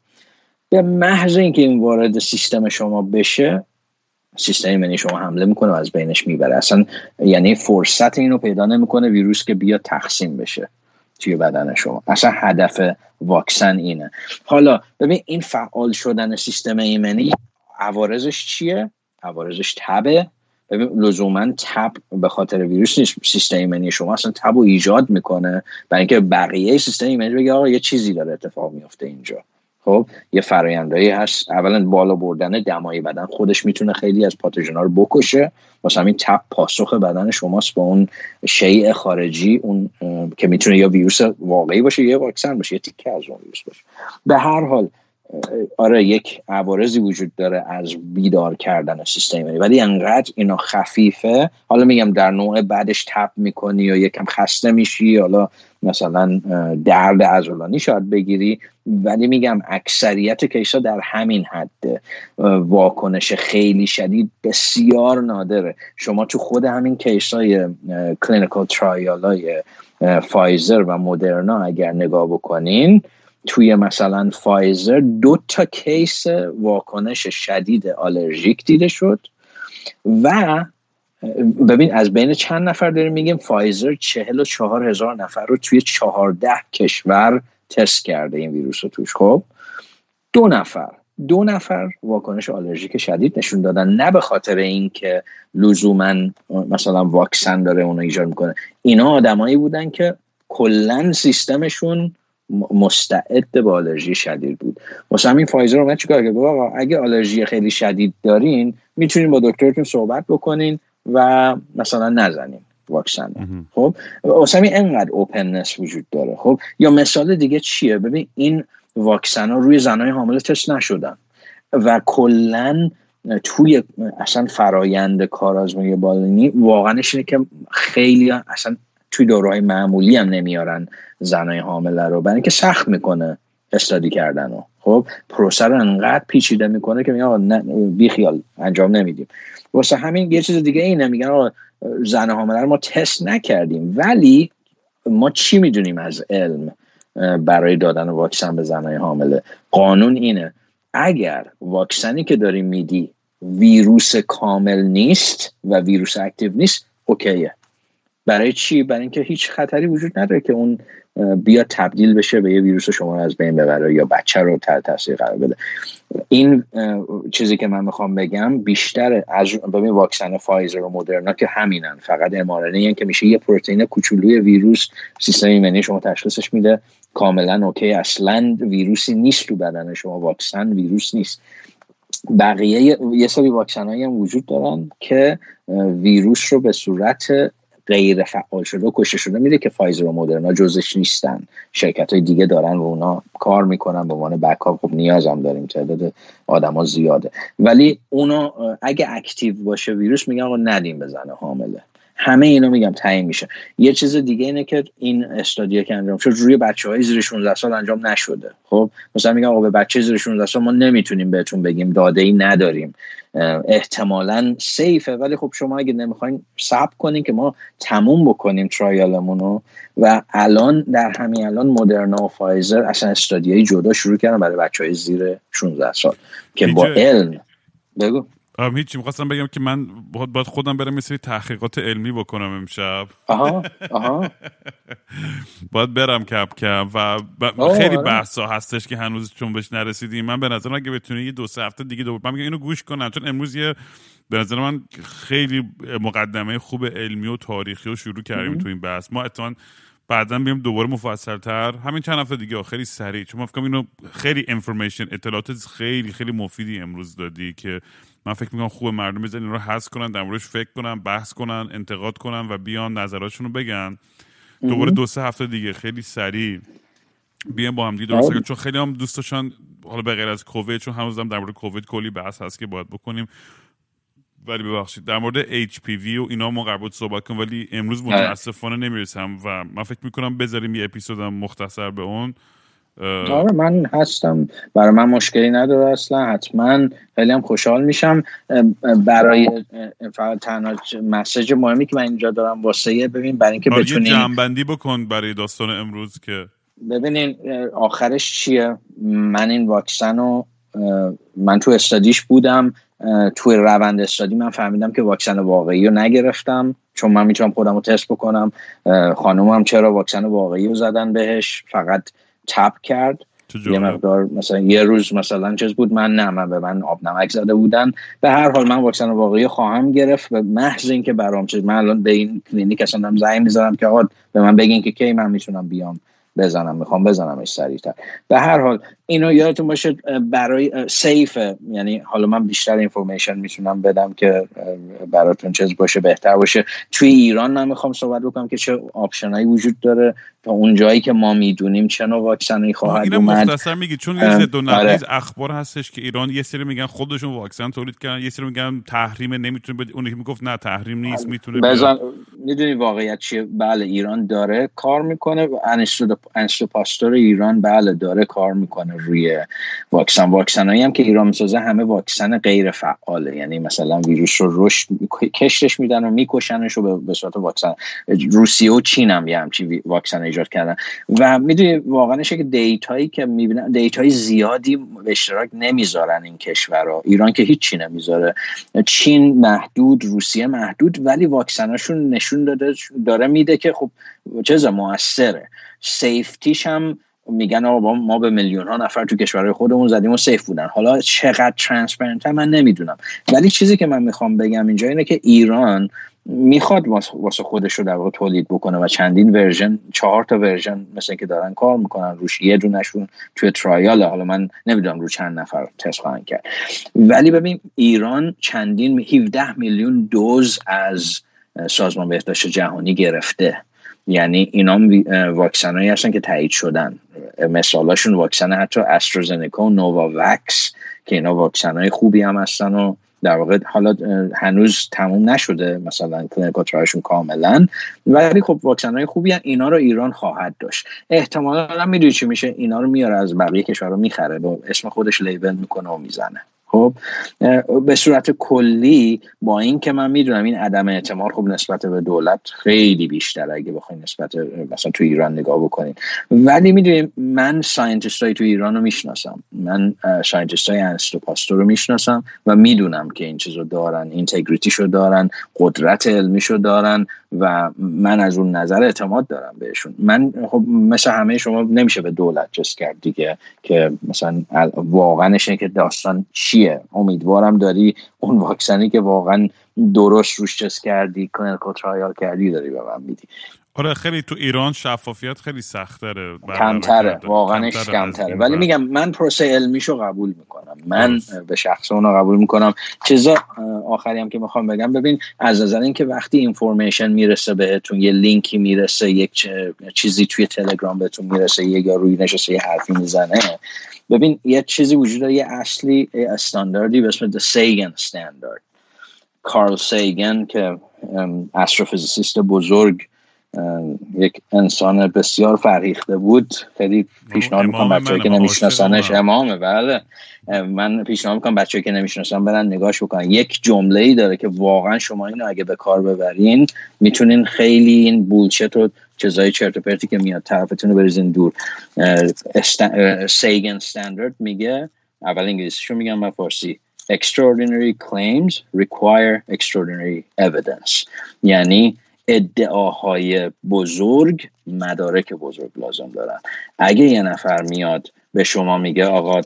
به محض اینکه این وارد سیستم شما بشه سیستم ایمنی شما حمله می‌کنه و از بینش می‌بره. اصلا یعنی فرصت اینو پیدا نمی‌کنه ویروس که بیا تقسیم بشه. توی بدن شما. اصلا هدف واکسن اینه. حالا ببین این فعال شدن سیستم ایمنی عوارضش چیه؟ عوارضش تبه. ببین لزوما تب به خاطر ویروس نیست. سیستم ایمنی شما اصلا تب رو ایجاد می‌کنه. برای اینکه بقیه سیستم ایمنی بگه آقا یه چیزی داره اتفاق میفته اینجا. خب یه فرایندهایی هست. اولا بالا بردن دمای بدن. خودش می‌تونه خیلی از پاتوژنا رو بکشه. واسه همین تپ پاسخ بدن شماست با اون شیء خارجی اون که می‌تونه یا ویروس واقعی باشه یا واکسن باشه یا تیکه از اون ویروس باشه. به هر حال آره یک عوارضی وجود داره از بیدار کردن سیستم ولی انقدر اینا خفیفه. حالا میگم در نوع بعدش تپ می‌کنی یا یکم خسته میشی حالا مثلا درد عضلانی شاید بگیری. ولی میگم اکثریت کیسا در همین حد واکنش خیلی شدید بسیار نادره. شما تو خود همین case ای clinical trial های فایزر و مدرنا اگر نگاه بکنین توی مثلا فایزر دو تا case واکنش شدید آلرژیک دیده شد و ببین از بین چند نفر داریم میگیم فایزر چهل و چهار هزار نفر رو توی چهارده کشور تست کرده این ویروس رو توش. خب دو نفر دو نفر واکنش آلرژیک شدید نشون دادن نه به خاطر اینکه لزوما مثلا واکسن داره اونو ایجاد می‌کنه. اینا آدمایی بودن که کلا سیستمشون مستعد به آلرژی شدید بود. واسه همین فایزر اومد چیکار کرد؟ آقا اگه آلرژی خیلی شدید دارین می‌تونین با دکترتون صحبت بکنین و مثلا نزنین واکسن. خب؟ واسه همین انقدر اوپننس وجود داره. خب؟ یا مثال دیگه چیه؟ ببین این واکسن ها روی زنهای حامله تست نشدن و کلا توی اصلا فرایند کارآزمایی بالینی واقعا اینه که خیلی اصلا توی دورهای معمولی هم نمیارن زنای حامله رو برای اینکه سخت می‌کنه استادی کردن رو. خب پروسه رو انقدر پیچیده می‌کنه که میگه بی خیال انجام نمیدیم. واسه همین یه چیز دیگه اینه میگن آقا زن حامله رو ما تست نکردیم ولی ما چی می‌دونیم از علم برای دادن واکسن به زنهای حامله؟ قانون اینه اگر واکسنی که داری میدی ویروس کامل نیست و ویروس اکتیو نیست اوکیه. برای چی؟ برای اینکه هیچ خطری وجود نداره که اون بیا تبدیل بشه به یه ویروس شما از بین ببره یا بچه رو تحت تاثیر قرار بده. این چیزی که من می‌خوام بگم بیشتر از ببین واکسن فایزر و مدرنا که همینن. فقط mRNA که میشه یه پروتئین کوچولوی ویروس سیستم ایمنی شما تشخیصش میده. کاملا اوکی. اصلا ویروسی نیست تو بدن شما. واکسن ویروس نیست. بقیه یه سری واکسن هم وجود دارن که ویروس رو به صورت غیر فعال شده و کشته شده میره که فایزر و مدرنا جزش نیستن. شرکت های دیگه دارن و اونا کار می‌کنن. به عنوان بکاپ خب نیازم داریم. تعداد آدما زیاده. ولی اونا اگه اکتیو باشه ویروس میگن آقا ندیم بزنه حامله. همه اینا میگم تعیین میشه. یه چیز دیگه اینه که این استادیا که انجام شد روی بچه های زیر 16 سال انجام نشده. خب مثلا میگم آقا به بچه زیر 16 سال ما نمی‌تونیم بهتون بگیم داده ای نداریم. احتمالا سیفه ولی خب شما اگه نمی‌خواین صبر کنین که ما تموم بکنیم ترایالمونو و الان در همین الان مدرنا و فایزر اصلا استادیای جدا شروع کردن برای بچه های زیر 16 سال که با علم. بگو. هیچی می‌خواستم بگم که من باید خودم برم یه سری تحقیقات علمی بکنم امشب. آها آها. باید برم کپ کم و خیلی بحثا هستش که هنوز چون بهش نرسیدیم. من به نظرم اگه بتونی یه دو سه هفته دیگه دوباره من میگم اینو گوش کنم چون امروز یه به نظر من خیلی مقدمه خوب علمی و تاریخی رو شروع کردیم تو این بحث. ما اتفاقا بعدا بیم دوباره مفصلتر. همین چند هفته دیگه خیلی سریع. چون من اینو خیلی انفورمیشن اطلاعات خیلی خیلی مفیدی امروز دادی که من فکر می‌کنم خوب مردم بزن این رو حذف کنن در موردش فکر کنن بحث کنن انتقاد کنن و بیان نظراتشون رو بگن. دوباره دو سه هفته دیگه. خیلی سریع. بیان با هم دیگه درست آره. چون خیلی هم دوست داشتن حالا به غیر از کووید چون هنوز در مورد کووید کلی بحث هست که باید بکنیم. ولی ببخشید. در مورد HPV و اینا ما قرار صحبت کنم ولی امروز آره. متاسفانه نمی‌رسم و من فکر می‌کنم بذاریم یه اپیزودم مختصر به اون. آره من هستم. برای من مشکلی نداره اصلا. حتما خیلی هم خوشحال میشم. برای فقط تنها مسیج مهمی که من اینجا دارم واسه ببین برای اینکه آره، بتونیم جنبندی بکن برای داستان امروز که ببینین آخرش چیه؟ من این واکسن رو من تو استادیش بودم. توی روند استادی من فهمیدم که واکسن واقعی رو نگرفتم چون من می‌تونم خودم رو تست بکنم. خانومم چرا واکسن واقعی رو زدن بهش؟ فقط تپ کرد. یه مقدار مثلا یه روز مثلا چیز بود من نه من به من آب نمک زده بودن. به هر حال من واکسن واقعی خواهم گرفت به محض اینکه برام چیز من الان به این کلینیک اصلا زنگ می‌ذارم که آقا به من بگین که کی من می‌تونم بیام بزنم می‌خوام بزنمش سریعتر. به هر حال اینو یادتون باشه برای سیف یعنی حالا من بیشتر اینفورمیشن می‌تونم بدم که براتون چیز باشه بهتر باشه. توی ایران من می‌خوام صحبت بکنم که چه آپشنایی وجود داره تا اون جایی که ما می‌دونیم چه نوع واکسنی خواهد اومد. مختصر میگی چون یه دو آره. اخبار هستش که ایران یه سری میگن خودشون واکسن تولید کردن یه سری میگن تحریم نمی‌تونه بده اون می‌گفت نه تحریم نیست می‌تونه بزن می‌دونی واقعیت چیه؟ بله ایران داره کار می‌کنه انستیتو پاستور ایران بله داره کار می‌کنه. روی واکسن. واکسن هم که ایران می‌سازه همه واکسن غیر فعاله. یعنی مثلا ویروس رو رشد کشتش میدن و میکشنش رو به صورت واکسن. روسیه و چین هم یه همچی واکسن ایجاد کردن. و می‌دونی واقعا که data یی که می‌بینن data ی زیادی به اشتراک نمی‌ذارن این کشورها ایران که هیچ چی نمی‌ذاره. چین محدود روسیه محدود ولی واکسناشون نشون داده داره میده که خب چه موثره. safety ش هم میگن آقا ما به میلیون ها نفر تو کشورهای خودمون زدیم و safe بودن. حالا چقدر transparent من نمی‌دونم. ولی چیزی که من می‌خوام بگم اینجا اینه که ایران می‌خواد واسه خودش رو در واقع تولید بکنه و چندین version چهار تا version مثل که دارن کار می‌کنن روش یه دونشون توی trial حالا من نمی‌دونم رو چند نفر تست خواهند کرد. ولی ببین ایران چندین 17 میلیون دوز از سازمان بهداشت جهانی گرفته. یعنی اینا واکسن هایی هستن که تایید شدن. مثالاشون واکسن حتی آسترازنکا و نوواوکس که اینا واکسن های خوبی هم هستن و در واقع حالا هنوز تموم نشده مثلا clinical trial شون کاملا. ولی خب واکسن های خوبی هم اینا رو ایران خواهد داشت. احتمالا می‌دونی چی میشه؟ اینا رو میاره از بقیه کشور رو می‌خره با اسم خودش label می‌کنه و می‌زنه. خب به صورت کلی با این که من می‌دونم این عدم اعتماد خب نسبت به دولت خیلی بیشتر اگه بخواین نسبت مثلا تو ایران نگاه بکنین. ولی می‌دونیم من scientist های تو ایران رو می‌شناسم. من scientist های پاستور رو می‌شناسم و می‌دونم که این چیز رو دارن integrity ش رو دارن قدرت علمیش رو دارن و من از اون نظر اعتماد دارم بهشون. من خب مثل همه شما نمیشه به دولت trust کرد دیگه که مثلا واقعا که داستان چیه؟ امیدوارم داری اون واکسنی که واقعا درست روش کردی clinical trial کردی داری به من میدی. آره خیلی تو ایران شفافیت خیلی سختره کمتره واقعا کمتره ولی میگم من پروسه علمیشو قبول می‌کنم. من به شخصه اونو قبول می‌کنم. چیزا آخری هم که می‌خوام بگم ببین از نظر اینکه وقتی information می‌رسه بهتون یه لینکی می‌رسه یک چیزی توی تلگرام بهتون می‌رسه یه یا روی نشسته یه حرفی می‌زنه ببین یه چیزی وجود داره یه اصلی استانداردی به اسم Sagan Standard. کارل سیگن که استروفیزیسیست بزرگ یک انسان بسیار فرهیخته بود. خیلی پیشنهاد می‌کنم بچه که نمیشناسنش. امامه بله. من پیشنهاد می‌کنم بچه که نمی‌شناسن برن نگاش بکنن. یک جمله ای داره که واقعا شما اینو اگه به کار ببرین می‌تونین خیلی این بولشت و چیزای چرت و پرتی که میاد طرفتون رو بریزین دور. سیگن استاندارد میگه اول انگلیسیشو میگم من فارسی. Extraordinary claims require extraordinary evidence. یعنی ادعاهای بزرگ مدارک بزرگ لازم دارن. اگه یه نفر میاد به شما میگه آقا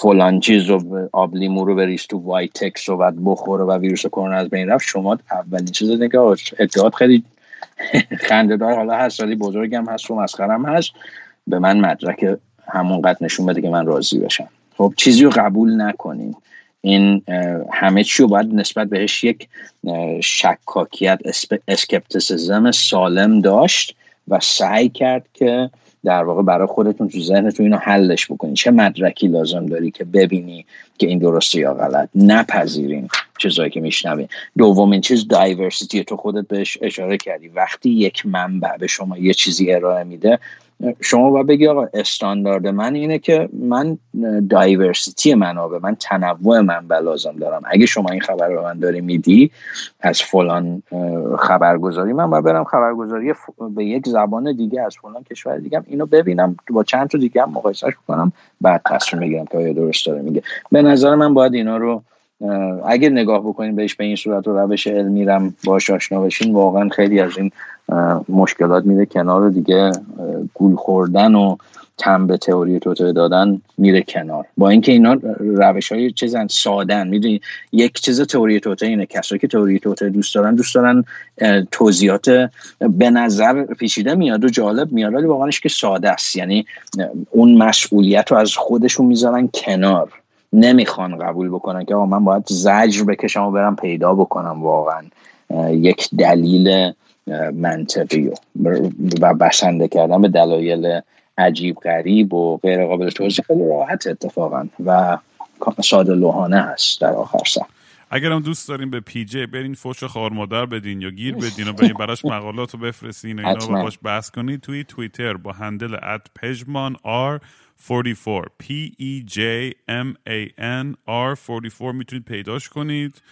فلان چیز رو آب لیمو رو بریز تو وایت تکس رو بعد بخوره و ویروس کرونا از بین رفت شما اولین چیز که ادعات خیلی خنده دار. حالا هر سالی بزرگم هست و مسخرم هست. به من مدرک همون نشون بده که من راضی بشم. خب چیزی رو قبول نکنین. این همه چی رو باید نسبت بهش یک شکاکیت اسکپتیسیزم سالم داشت و سعی کرد که در واقع برای خودتون تو ذهنتون اینو حلش بکنین. چه مدرکی لازم داری که ببینی که این درسته یا غلط. نپذیرین چیزایی که میشنوی دومین چیز دایورسیتی تو خودت بهش اشاره کردی. وقتی یک منبع به شما یه چیزی ارائه میده شما باید بگی آقا استاندارد من اینه که من دایورسیتی منابع من تنوع منبع لازم دارم. اگه شما این خبر رو من داری میدی از فلان خبرگزاری من باید برم خبرگزاری به یک زبان دیگه از فلان کشور دیگه اینو ببینم. با چند تا دیگه هم مقایسهش کنم بعد تصمیم بگیرم که آیا درست داره میگه. به نظر من باید اینا رو اگه نگاه بکنیم بهش به این صورت و روش علمی رم باش آشنا بشین واقعا خیلی از این مشکلات میره کنار دیگه گول خوردن و تم به تئوری توته دادن میره کنار. با اینکه اینا روش های چیزن سادن می‌دونی یک چیز تئوری توته اینه. کسایی که تئوری توته دوست دارن دوست دارن توضیحات به نظر پیچیده میاد و جالب میاد ولی واقعاش که ساده است. یعنی اون مسئولیت رو از خودشون می‌ذارن کنار. نمی‌خوان قبول بکنن که آقا من باید زجر بکشم و برم پیدا بکنم واقعا. یک دلیل منطقی و بسنده کردن به دلایل عجیب غریب و غیر قابل توضیح خیلی راحت اتفاقا و ساده لوحانه هست در آخر سر. اگر هم دوست داریم به پی جی برین فوش خار مادر بدین یا گیر بدین و برین براش مقالات رو بفرستین و اینا رو باش بحث کنید توی توییتر با هندل ات پژمان آر 44 P E J M A N R 44 می‌تونید پیداش کنید.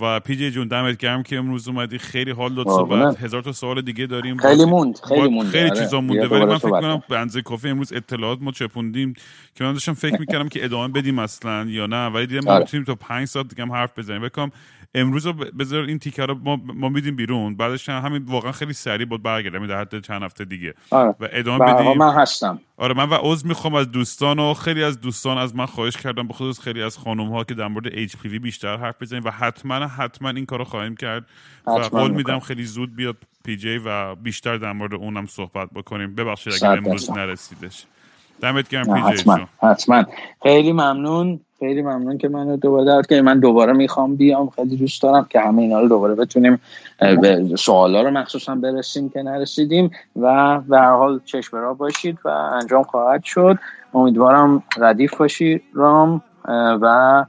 و پی جی جون دمت گرم که امروز اومدی. خیلی حال داد صحبت. هزار تا سوال دیگه داریم. خیلی موند خیلی موند. خیلی آره. چیزا مونده. ولی من فکر کنم بنزه کافی امروز اطلاعات ما چپوندیم که من داشتم فکر می‌کردم که ادامه بدیم اصلا یا نه. ولی دیدم ما آره. می‌تونیم تا 5 ساعت دیگه هم حرف بزنیم. بکنم امروز بذار این تیکر رو ما, ما میدیم بیرون. بعدش همین واقعا خیلی سریع بود برگردیم در حد چند هفته دیگه. آره. و ادامه بدیم. من هستم. آره من و عضو می‌خوام از دوستان و خیلی از دوستان از من خواهش کردم به خصوص خیلی از خانم ها که در مورد HPV بیشتر حرف بزنیم و حتما حتما این کارو خواهیم کرد. و قول میدم خیلی زود بیاد پی جی و بیشتر در مورد اونم صحبت بکنیم. ببخشید اگر امروز نرسیدش. دمت گرم پی جی حتما. خیلی ممنون. خیلی ممنون که منو دوباره دعوت که من دوباره می‌خوام بیام. خیلی دوست دارم که همه اینا رو دوباره بتونیم به سوالا رو مخصوصا برسیم که نرسیدیم. و به هر حال چشم را باشید و انجام خواهد شد. امیدوارم ردیف باشی رام و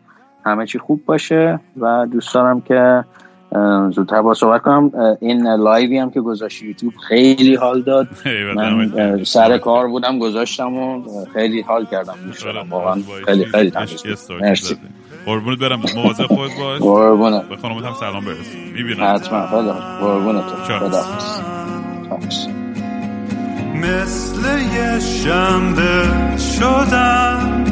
همه چی خوب باشه. و دوست دارم که زودتر با صحبت کنم. این لایوی هم که گذاشت یوتیوب خیلی حال داد. من سر کار بودم گذاشتم و خیلی حال کردم. واقعا خیلی خیلی مرسی. قربونت برم. مواظب خودت باش. قربونت. به خانمت هم سلام برس. می‌بینم. حتما. خدا قربونت. خدا مثل یه شنبه شدم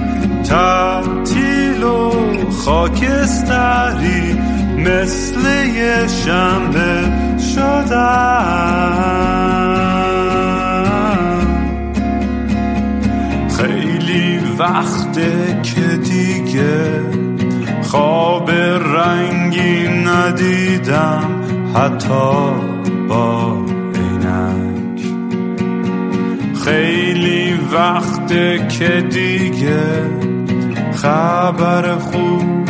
تعطیل و خاکستری مثل یه شنبه شدم خیلی وقته که دیگه خواب رنگی ندیدم حتی با عینک. خیلی وقته که دیگه خبر خوب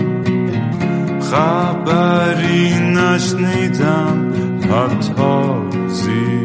خبری نشنیدم حتی زیر